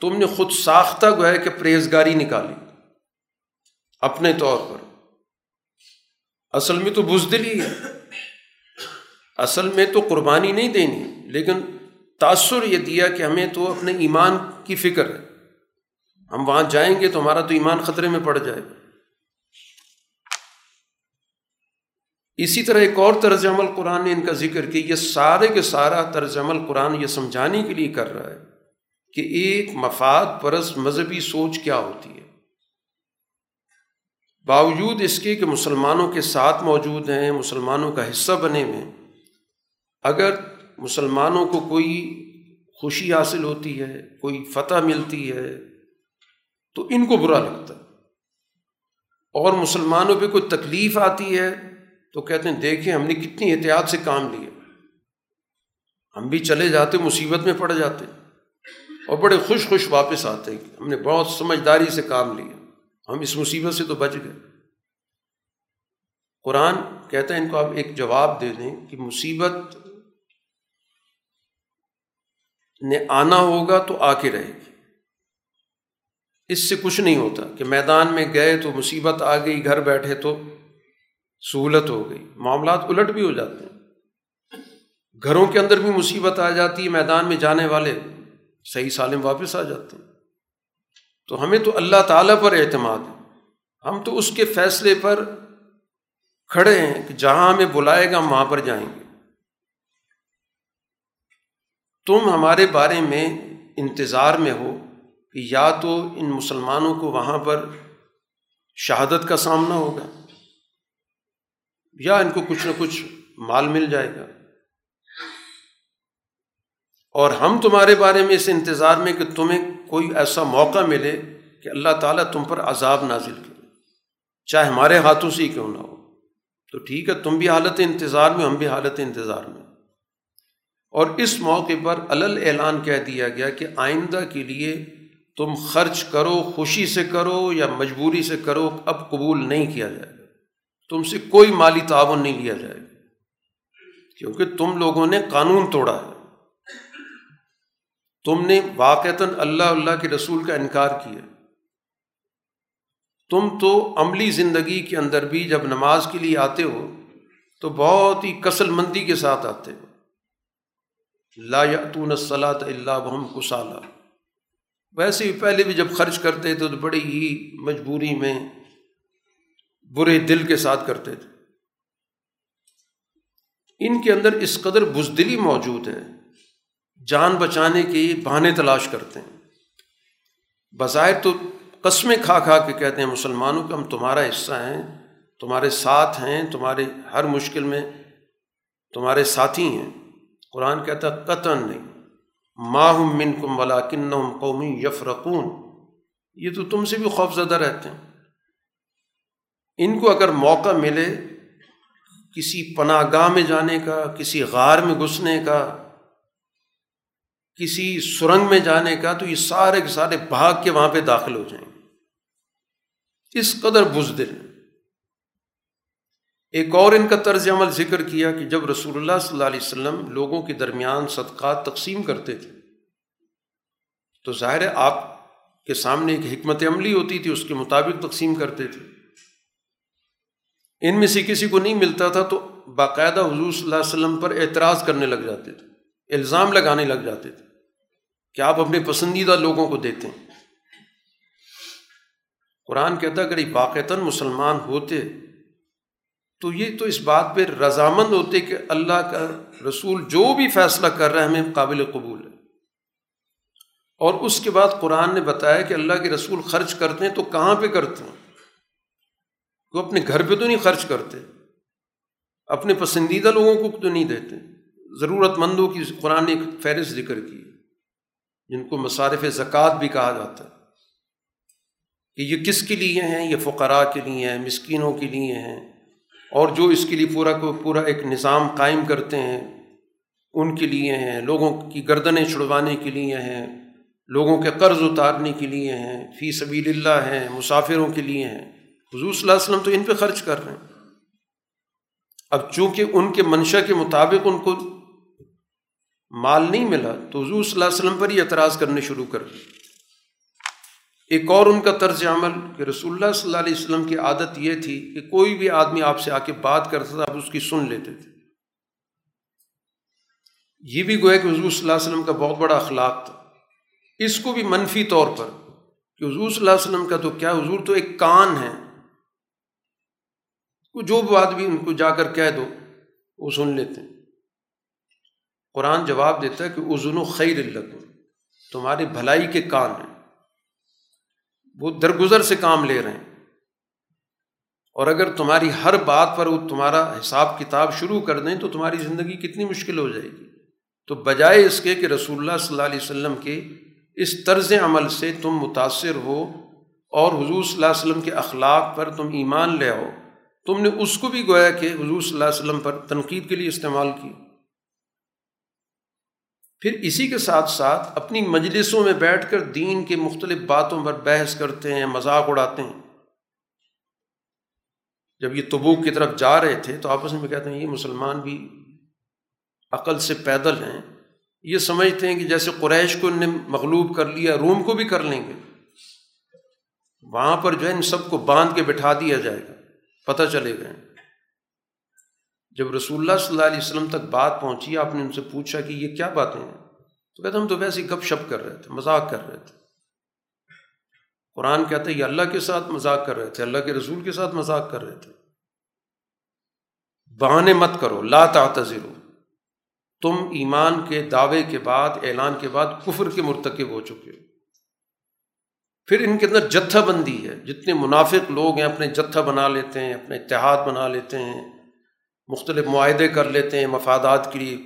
تم نے خود ساختہ گویا کہ پرہیزگاری نکالی۔ اپنے طور پر۔ اصل میں تو بزدل ہی ہے۔ اصل میں تو قربانی نہیں دینی، لیکن تاثر یہ دیا کہ ہمیں تو اپنے ایمان کی فکر ہے۔ ہم وہاں جائیں گے تو ہمارا تو ایمان خطرے میں پڑ جائے گا۔ اسی طرح ایک اور طرز عمل قرآن نے ان کا ذکر کیا، یہ سارے کے سارا طرز عمل قرآن یہ سمجھانے کے لیے کر رہا ہے کہ ایک مفاد پرس مذہبی سوچ کیا ہوتی ہے۔ باوجود اس کے کہ مسلمانوں کے ساتھ موجود ہیں، مسلمانوں کا حصہ بنے ہوئے اگر مسلمانوں کو کوئی خوشی حاصل ہوتی ہے، کوئی فتح ملتی ہے تو ان کو برا لگتا ہے۔ اور مسلمانوں پہ کوئی تکلیف آتی ہے تو کہتے ہیں، دیکھیں ہم نے کتنی احتیاط سے کام لیا۔ ہم بھی چلے جاتے، مصیبت میں پڑ جاتے۔ اور بڑے خوش خوش واپس آتے ہیں ہم نے بہت سمجھداری سے کام لیا۔ ہم اس مصیبت سے تو بچ گئے۔ قرآن کہتا ہے، ان کو آپ ایک جواب دے دیں کہ مصیبت نے آنا ہوگا تو آ کے رہے گی۔ اس سے کچھ نہیں ہوتا کہ میدان میں گئے تو مصیبت آ گئی، گھر بیٹھے تو سہولت ہو گئی۔ معاملات الٹ بھی ہو جاتے ہیں۔ گھروں کے اندر بھی مصیبت آ جاتی ہے، میدان میں جانے والے صحیح سالم واپس آ جاتے ہیں۔ تو ہمیں تو اللہ تعالیٰ پر اعتماد ہے۔ ہم تو اس کے فیصلے پر کھڑے ہیں کہ جہاں ہمیں بلائے گا ہم وہاں پر جائیں گے۔ تم ہمارے بارے میں انتظار میں ہو۔ کہ یا تو ان مسلمانوں کو وہاں پر شہادت کا سامنا ہوگا، یا ان کو کچھ نہ کچھ مال مل جائے گا۔ اور ہم تمہارے بارے میں اس انتظار میں کہ تمہیں کوئی ایسا موقع ملے کہ اللہ تعالیٰ تم پر عذاب نازل کرے۔ چاہے ہمارے ہاتھوں سے ہی کیوں نہ ہو۔ تو ٹھیک ہے، تم بھی حالت انتظار میں، ہم بھی حالت انتظار میں۔ اور اس موقع پر الل اعلان کہہ دیا گیا کہ آئندہ کے لیے تم خرچ کرو، خوشی سے کرو یا مجبوری سے کرو، اب قبول نہیں کیا جائے گا۔ تم سے کوئی مالی تعاون نہیں لیا جائے گا۔ کیونکہ تم لوگوں نے قانون توڑا ہے۔ تم نے واقعتاً اللہ اللہ کے رسول کا انکار کیا تم تو عملی زندگی کے اندر بھی جب نماز کے لیے آتے ہو، تو بہت ہی کسل مندی کے ساتھ آتے ہو۔ لا یاتون صلاۃ اللہ بہم کسالہ ویسے ہی پہلے بھی جب خرچ کرتے تھے تو بڑی ہی مجبوری میں برے دل کے ساتھ کرتے تھے۔ ان کے اندر اس قدر بزدلی موجود ہے، جان بچانے کی بہانے تلاش کرتے ہیں۔ بظاہر تو قسمیں کھا کھا کے کہتے ہیں، مسلمانوں کہ ہم تمہارا حصہ ہیں، تمہارے ساتھ ہیں، تمہارے ہر مشکل میں تمہارے ساتھی ہیں۔ قرآن کہتا قطن نہیں۔ ماہم من کم ولا کن قومی یفرقون یہ تو تم سے بھی خوف زدہ رہتے ہیں۔ ان کو اگر موقع ملے کسی پناہ گاہ میں جانے کا، کسی غار میں گھسنے کا، کسی سرنگ میں جانے کا، تو یہ سارے کے سارے بھاگ کے وہاں پہ داخل ہو جائیں گے۔ اس قدر بزدل۔ ایک اور ان کا طرز عمل ذکر کیا کہ جب رسول اللہ صلی اللہ علیہ وسلم لوگوں کے درمیان صدقات تقسیم کرتے تھے، تو ظاہر ہے آپ کے سامنے ایک حکمت عملی ہوتی تھی، اس کے مطابق تقسیم کرتے تھے۔ ان میں سے کسی کو نہیں ملتا تھا تو باقاعدہ حضور صلی اللہ علیہ وسلم پر اعتراض کرنے لگ جاتے تھے، الزام لگانے لگ جاتے تھے کہ آپ اپنے پسندیدہ لوگوں کو دیتے ہیں۔ قرآن کہتا اگر یہ واقعتاً مسلمان ہوتے تو یہ تو اس بات پہ رضامند ہوتے کہ اللہ کا رسول جو بھی فیصلہ کر رہا ہے ہمیں قابل قبول ہے۔ اور اس کے بعد قرآن نے بتایا کہ اللہ کے رسول خرچ کرتے ہیں تو کہاں پہ کرتے ہیں؟ وہ اپنے گھر پہ تو نہیں خرچ کرتے، اپنے پسندیدہ لوگوں کو تو نہیں دیتے۔ ضرورت مندوں کی قرآن نے ایک فہرست ذکر کی، جن کو مصارف زکوٰۃ بھی کہا جاتا ہے۔ کہ یہ کس کے لیے ہیں؟ یہ فقراء کے لیے ہیں، مسکینوں کے لیے ہیں۔ اور جو اس کے لیے پورا کو پورا ایک نظام قائم کرتے ہیں، ان کے لیے ہیں، لوگوں کی گردنیں چھڑوانے کے لیے ہیں، لوگوں کے قرض اتارنے کے لیے ہیں، فی سبیل اللہ ہیں، مسافروں کے لیے ہیں۔ حضور صلی اللہ علیہ وسلم تو ان پہ خرچ کر رہے ہیں۔ اب چونکہ ان کے منشا کے مطابق ان کو مال نہیں ملا، تو حضور صلی اللہ علیہ وسلم پر ہی اعتراض کرنے شروع کر ایک اور ان کا طرز عمل کہ رسول اللہ صلی اللہ علیہ وسلم کی عادت یہ تھی کہ کوئی بھی آدمی آپ سے آ کے بات کرتا تھا، آپ اس کی سن لیتے تھے۔ یہ بھی گویا کہ حضور صلی اللہ علیہ وسلم کا بہت بڑا اخلاق تھا۔ اس کو بھی منفی طور پر کہ حضور صلی اللہ علیہ وسلم کا تو کیا، حضور تو ایک کان ہے۔ جو بات بھی ان کو جا کر کہہ دو، وہ سن لیتے ہیں۔ قرآن جواب دیتا ہے کہ ازن و خیر اللہ تمہاری بھلائی کے کان ہیں۔ وہ درگزر سے کام لے رہے ہیں۔ اور اگر تمہاری ہر بات پر وہ تمہارا حساب کتاب شروع کر دیں تو تمہاری زندگی کتنی مشکل ہو جائے گی۔ تو بجائے اس کے کہ رسول اللہ صلی اللہ علیہ وسلم کے اس طرز عمل سے تم متاثر ہو اور حضور صلی اللہ علیہ وسلم کے اخلاق پر تم ایمان لے آؤ۔ تم نے اس کو بھی گویا کہ حضور صلی اللہ علیہ وسلم پر تنقید کے لیے استعمال کی پھر اسی کے ساتھ ساتھ اپنی مجلسوں میں بیٹھ کر دین کے مختلف باتوں پر بحث کرتے ہیں، مذاق اڑاتے ہیں۔ جب یہ تبوک کی طرف جا رہے تھے تو آپس میں کہتے ہیں، یہ مسلمان بھی عقل سے پیدل ہیں۔ یہ سمجھتے ہیں کہ جیسے قریش کو ان نے مغلوب کر لیا، روم کو بھی کر لیں گے۔ وہاں پر جو ہے ان سب کو باندھ کے بٹھا دیا جائے گا، پتہ چلے گئے جب رسول اللہ صلی اللہ علیہ وسلم تک بات پہنچی، آپ نے ان سے پوچھا کہ یہ کیا باتیں ہیں؟ تو کہتے ہم تو ویسے ہی گپ شپ کر رہے تھے، مذاق کر رہے تھے۔ قرآن کہتے ہیں یہ اللہ کے ساتھ مذاق کر رہے تھے اللہ کے رسول کے ساتھ مذاق کر رہے تھے۔ بہانے مت کرو، لا تعتذرو۔ تم ایمان کے دعوے کے بعد، اعلان کے بعد کفر کے مرتکب ہو چکے ہو۔ پھر ان کے اندر جتھا بندی ہے، جتنے منافق لوگ ہیں، اپنے جتھا بنا لیتے ہیں اپنے اتحاد بنا لیتے ہیں۔ مختلف معاہدے کر لیتے ہیں، مفادات کے لیے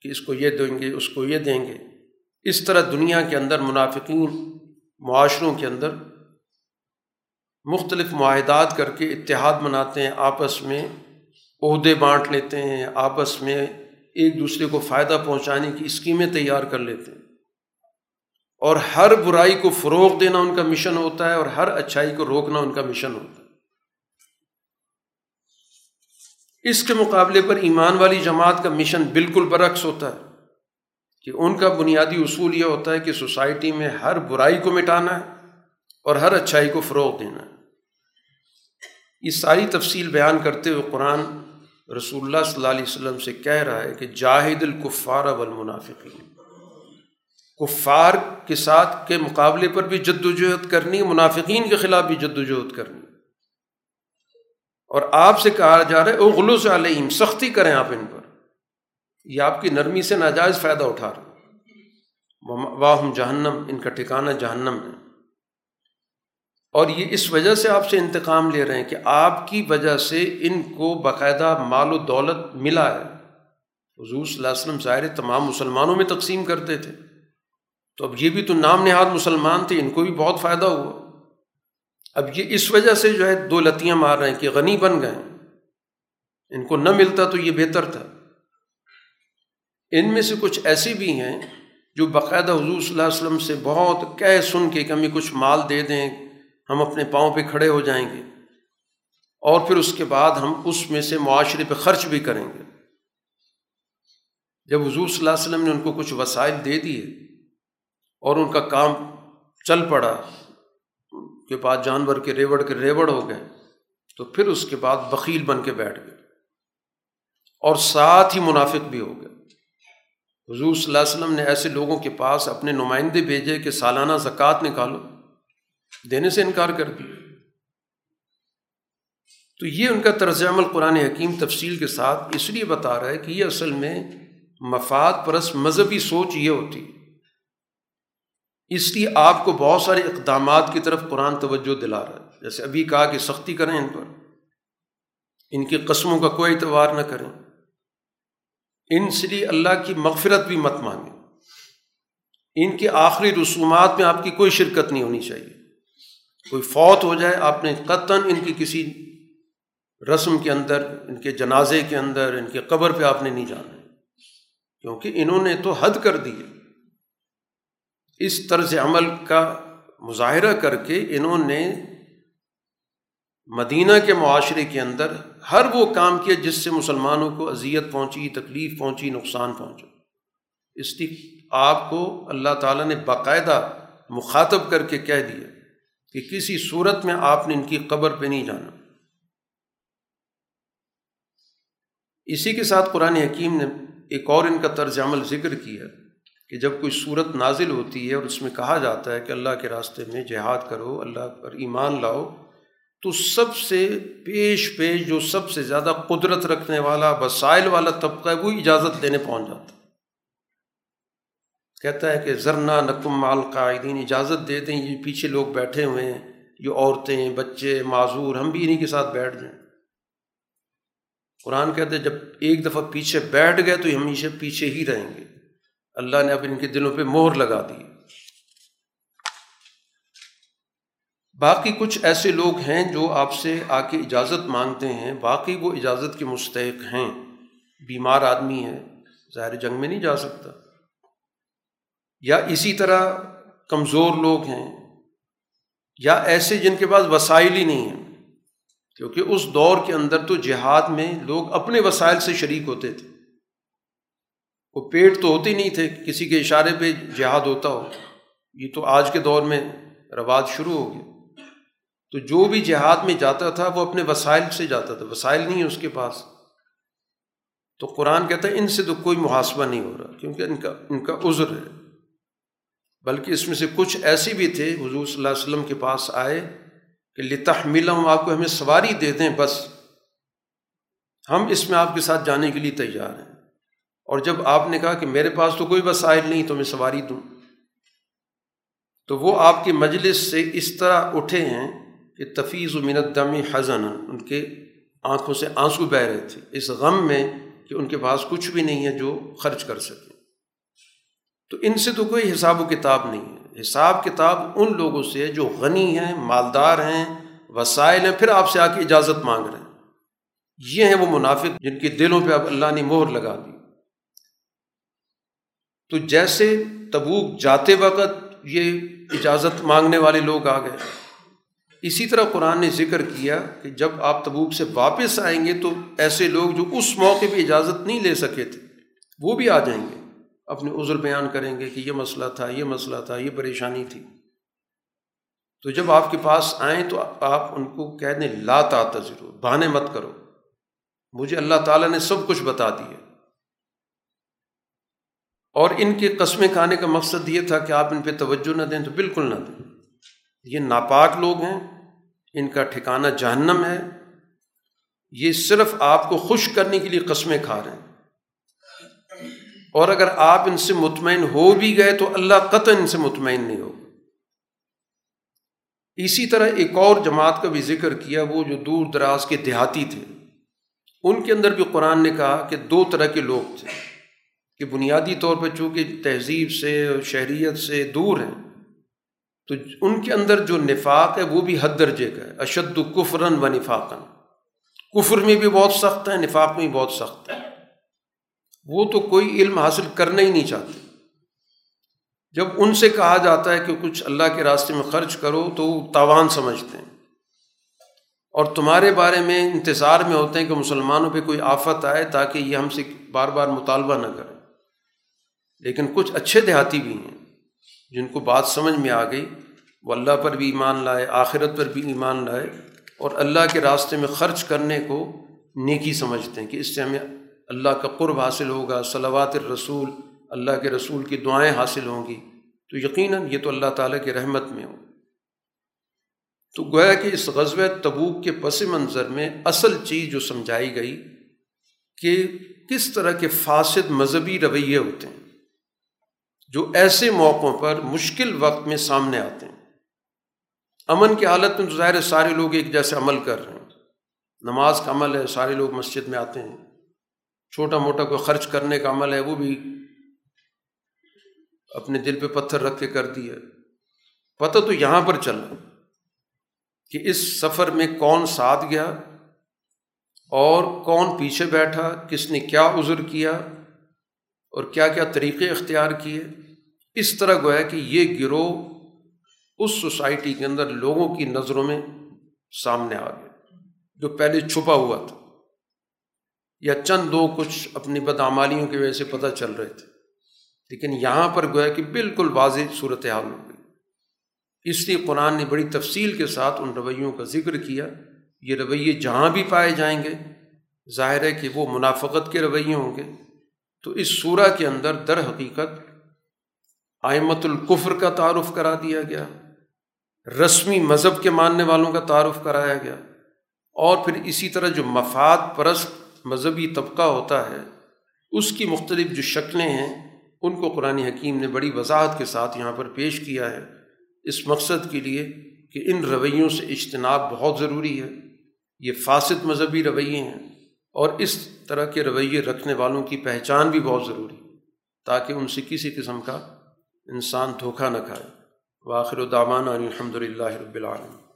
کہ اس کو یہ دیں گے، اس کو یہ دیں گے۔ اس طرح دنیا کے اندر، منافقین، معاشروں کے اندر مختلف معاہدات کر کے اتحاد بناتے ہیں، آپس میں عہدے بانٹ لیتے ہیں، آپس میں ایک دوسرے کو فائدہ پہنچانے کی اسکیمیں تیار کر لیتے ہیں۔ اور ہر برائی کو فروغ دینا ان کا مشن ہوتا ہے اور ہر اچھائی کو روکنا ان کا مشن ہوتا ہے۔ اس کے مقابلے پر ایمان والی جماعت کا مشن بالکل برعکس ہوتا ہے کہ ان کا بنیادی اصول یہ ہوتا ہے کہ سوسائٹی میں ہر برائی کو مٹانا ہے اور ہر اچھائی کو فروغ دینا ہے۔ یہ ساری تفصیل بیان کرتے ہوئے قرآن رسول اللہ صلی اللہ علیہ وسلم سے کہہ رہا ہے کہ جاہد الکفار والمنافقین۔ کفار کے ساتھ کے مقابلے پر بھی جد وجہد کرنی، منافقین کے خلاف بھی جد وجہد کرنی۔ اور آپ سے کہا جا رہا ہے، او غلوص علیہم، سختی کریں آپ ان پر۔ یہ آپ کی نرمی سے ناجائز فائدہ اٹھا رہے واہم جہنم، ان کا ٹھکانا جہنم ہے۔ اور یہ اس وجہ سے آپ سے انتقام لے رہے ہیں کہ آپ کی وجہ سے ان کو باقاعدہ مال و دولت ملا ہے۔ حضور صلی اللہ علیہ وسلم ظاہر تمام مسلمانوں میں تقسیم کرتے تھے۔ تو اب یہ بھی تو نام نہاد مسلمان تھے، ان کو بھی بہت فائدہ ہوا۔ اب یہ اس وجہ سے جو ہے دو لتیاں مار رہے ہیں کہ غنی بن گئے ان کو نہ ملتا تو یہ بہتر تھا۔ ان میں سے کچھ ایسی بھی ہیں جو باقاعدہ حضور صلی اللہ علیہ وسلم سے بہت کہہ سن کے کہ ہمیں کچھ مال دے دیں، ہم اپنے پاؤں پہ کھڑے ہو جائیں گے۔ اور پھر اس کے بعد ہم اس میں سے معاشرے پہ خرچ بھی کریں گے۔ جب حضور صلی اللہ علیہ وسلم نے ان کو کچھ وسائل دے دیے اور ان کا کام چل پڑا کے بعد جانور کے ریوڑ کے ریوڑ ہو گئے، تو پھر اس کے بعد بخیل بن کے بیٹھ گئے۔ اور ساتھ ہی منافق بھی ہو گئے۔ حضور صلی اللہ علیہ وسلم نے ایسے لوگوں کے پاس اپنے نمائندے بھیجے کہ سالانہ زکوٰۃ نکالو۔ دینے سے انکار کر دیا۔ تو یہ ان کا طرز عمل قرآن حکیم تفصیل کے ساتھ اس لیے بتا رہا ہے کہ یہ اصل میں مفاد پرس مذہبی سوچ یہ ہوتی اس لیے آپ کو بہت سارے اقدامات کی طرف قرآن توجہ دلا رہا ہے۔ جیسے ابھی کہا کہ سختی کریں ان پر۔ ان کی قسموں کا کوئی اعتبار نہ کریں۔ ان سے لیے اللہ کی مغفرت بھی مت مانگیں۔ ان کے آخری رسومات میں آپ کی کوئی شرکت نہیں ہونی چاہیے۔ کوئی فوت ہو جائے، آپ نے قطن ان کی کسی رسم کے اندر، ان کے جنازے کے اندر، ان کے قبر پہ آپ نے نہیں جانا۔ کیونکہ انہوں نے تو حد کر دی ہے۔ اس طرز عمل کا مظاہرہ کر کے انہوں نے مدینہ کے معاشرے کے اندر ہر وہ کام کیا جس سے مسلمانوں کو اذیت پہنچی، تکلیف پہنچی، نقصان پہنچا۔ اس لیے آپ کو اللہ تعالیٰ نے باقاعدہ مخاطب کر کے کہہ دیا کہ کسی صورت میں آپ نے ان کی قبر پہ نہیں جانا۔ اسی کے ساتھ قرآن حکیم نے ایک اور ان کا طرز عمل ذکر کیا۔ کہ جب کوئی صورت نازل ہوتی ہے اور اس میں کہا جاتا ہے کہ اللہ کے راستے میں جہاد کرو، اللہ پر ایمان لاؤ، تو سب سے پیش پیش جو سب سے زیادہ قدرت رکھنے والا، وسائل والا طبقہ ہے، وہ اجازت لینے پہنچ جاتا کہتا ہے کہ ذرنا نقم مال قائدین اجازت دے دیں، یہ پیچھے لوگ بیٹھے ہوئے ہیں، یہ عورتیں، بچے، معذور، ہم بھی انہیں کے ساتھ بیٹھ جائیں۔ قرآن کہتے ہیں جب ایک دفعہ پیچھے بیٹھ گئے تو ہمیشہ پیچھے ہی رہیں گے۔ اللہ نے اب ان کے دلوں پہ مہر لگا دی۔ باقی کچھ ایسے لوگ ہیں جو آپ سے آ کے اجازت مانگتے ہیں۔ باقی وہ اجازت کے مستحق ہیں۔ بیمار آدمی ہے۔ ظاہر جنگ میں نہیں جا سکتا۔ یا اسی طرح کمزور لوگ ہیں۔ یا ایسے جن کے پاس وسائل ہی نہیں ہیں۔ کیونکہ اس دور کے اندر تو جہاد میں لوگ اپنے وسائل سے شریک ہوتے تھے۔ وہ پیٹ تو ہوتے نہیں تھے، کسی کے اشارے پہ جہاد ہوتا ہو۔ یہ تو آج کے دور میں رواج شروع ہو گیا۔ تو جو بھی جہاد میں جاتا تھا، وہ اپنے وسائل سے جاتا تھا، وسائل نہیں ہے اس کے پاس۔ تو قرآن کہتا ہے، ان سے تو کوئی محاسبہ نہیں ہو رہا، کیونکہ ان کا ان کا عذر ہے۔ بلکہ اس میں سے کچھ ایسی بھی تھے، حضور صلی اللہ علیہ وسلم کے پاس آئے کہ لتح آپ کو ہمیں سواری دے دیں، بس۔ ہم اس میں آپ کے ساتھ جانے کے لیے تیار ہیں۔ اور جب آپ نے کہا کہ میرے پاس تو کوئی وسائل نہیں تو میں سواری دوں، تو وہ آپ کی مجلس سے اس طرح اٹھے ہیں کہ تفیظ و منت دمی حضن ان کے آنکھوں سے آنسو بہ رہے تھے۔ اس غم میں کہ ان کے پاس کچھ بھی نہیں ہے جو خرچ کر سکیں تو ان سے تو کوئی حساب و کتاب نہیں ہے۔ حساب کتاب ان لوگوں سے جو غنی ہیں، مالدار ہیں، وسائل ہیں، پھر آپ سے آ کے اجازت مانگ رہے ہیں۔ یہ ہیں وہ منافق جن کے دلوں پہ اب اللہ نے مہر لگا دی۔ تو جیسے تبوک جاتے وقت یہ اجازت مانگنے والے لوگ آ گئے۔ اسی طرح قرآن نے ذکر کیا کہ جب آپ تبوک سے واپس آئیں گے تو ایسے لوگ جو اس موقع پہ اجازت نہیں لے سکے تھے، وہ بھی آ جائیں گے۔ اپنے عذر بیان کریں گے کہ یہ مسئلہ تھا، یہ مسئلہ تھا، یہ پریشانی تھی۔ تو جب آپ کے پاس آئیں تو آپ ان کو کہہ دیں لا ضرور، بہانے مت کرو۔ مجھے اللہ تعالیٰ نے سب کچھ بتا دیا۔ اور ان کے قسمیں کھانے کا مقصد یہ تھا کہ آپ ان پہ توجہ نہ دیں تو بالکل نہ دیں۔ یہ ناپاک لوگ ہیں، ان کا ٹھکانہ جہنم ہے۔ یہ صرف آپ کو خوش کرنے کے لیے قسمیں کھا رہے ہیں۔ اور اگر آپ ان سے مطمئن ہو بھی گئے تو اللہ قطع ان سے مطمئن نہیں ہو اسی طرح ایک اور جماعت کا بھی ذکر کیا، وہ جو دور دراز کے دیہاتی تھے۔ ان کے اندر بھی قرآن نے کہا کہ دو طرح کے لوگ تھے۔ کہ بنیادی طور پہ چونکہ تہذیب سے شہریت سے دور ہیں، تو ان کے اندر جو نفاق ہے وہ بھی حد درجے کا ہے۔ اشد کفرن و نفاقن کفر میں بھی بہت سخت ہے، نفاق میں بھی بہت سخت ہے۔ وہ تو کوئی علم حاصل کرنا ہی نہیں چاہتے جب ان سے کہا جاتا ہے کہ کچھ اللہ کے راستے میں خرچ کرو تو وہ تاوان سمجھتے ہیں۔ اور تمہارے بارے میں انتظار میں ہوتے ہیں کہ مسلمانوں پہ کوئی آفت آئے تاکہ یہ ہم سے بار بار مطالبہ نہ کریں۔ لیکن کچھ اچھے دیہاتی بھی ہیں جن کو بات سمجھ میں آ گئی، وہ اللہ پر بھی ایمان لائے، آخرت پر بھی ایمان لائے اور اللہ کے راستے میں خرچ کرنے کو نیکی سمجھتے ہیں کہ اس سے ہمیں اللہ کا قرب حاصل ہوگا، صلوات الرسول، اللہ کے رسول کی دعائیں حاصل ہوں گی۔ تو یقیناً یہ تو اللہ تعالیٰ کی رحمت میں ہو۔ تو گویا کہ اس غزوہ تبوک کے پس منظر میں اصل چیز جو سمجھائی گئی کہ کس طرح کے فاسد مذہبی رویے ہوتے ہیں۔ جو ایسے موقعوں پر مشکل وقت میں سامنے آتے ہیں۔ امن کی حالت میں ظاہر ہے سارے لوگ ایک جیسے عمل کر رہے ہیں۔ نماز کا عمل ہے، سارے لوگ مسجد میں آتے ہیں۔ چھوٹا موٹا کوئی خرچ کرنے کا عمل ہے، وہ بھی اپنے دل پہ پتھر رکھ کے کر دیا۔ پتہ تو یہاں پر چل رہا کہ اس سفر میں کون ساتھ گیا اور کون پیچھے بیٹھا، کس نے کیا عذر کیا اور کیا کیا طریقے اختیار کیے؟ اس طرح گویا کہ یہ گروہ اس سوسائٹی کے اندر لوگوں کی نظروں میں سامنے آ گیا، جو پہلے چھپا ہوا تھا، یا چند دو کچھ اپنی بدعمالیوں کی وجہ سے پتہ چل رہے تھے۔ لیکن یہاں پر گویا کہ بالکل واضح صورت حال ہو گئی۔ اس لیے قرآن نے بڑی تفصیل کے ساتھ ان رویوں کا ذکر کیا۔ یہ رویے جہاں بھی پائے جائیں گے، ظاہر ہے کہ وہ منافقت کے رویے ہوں گے۔ تو اس صورہ کے اندر در حقیقت آئمت القفر کا تعارف کرا دیا گیا، رسمی مذہب کے ماننے والوں کا تعارف کرایا گیا، اور پھر اسی طرح جو مفاد پرست مذہبی طبقہ ہوتا ہے، اس کی مختلف جو شکلیں ہیں، ان کو قرآن حکیم نے بڑی وضاحت کے ساتھ یہاں پر پیش کیا ہے۔ اس مقصد کے لیے کہ ان رویوں سے اجتناب بہت ضروری ہے، یہ فاسد مذہبی رویے ہیں، اور اس طرح کے رویے رکھنے والوں کی پہچان بھی بہت ضروری تاکہ ان سے کسی قسم کا انسان دھوکہ نہ کھائے۔ واخر الدامان الحمد للہ رب العالم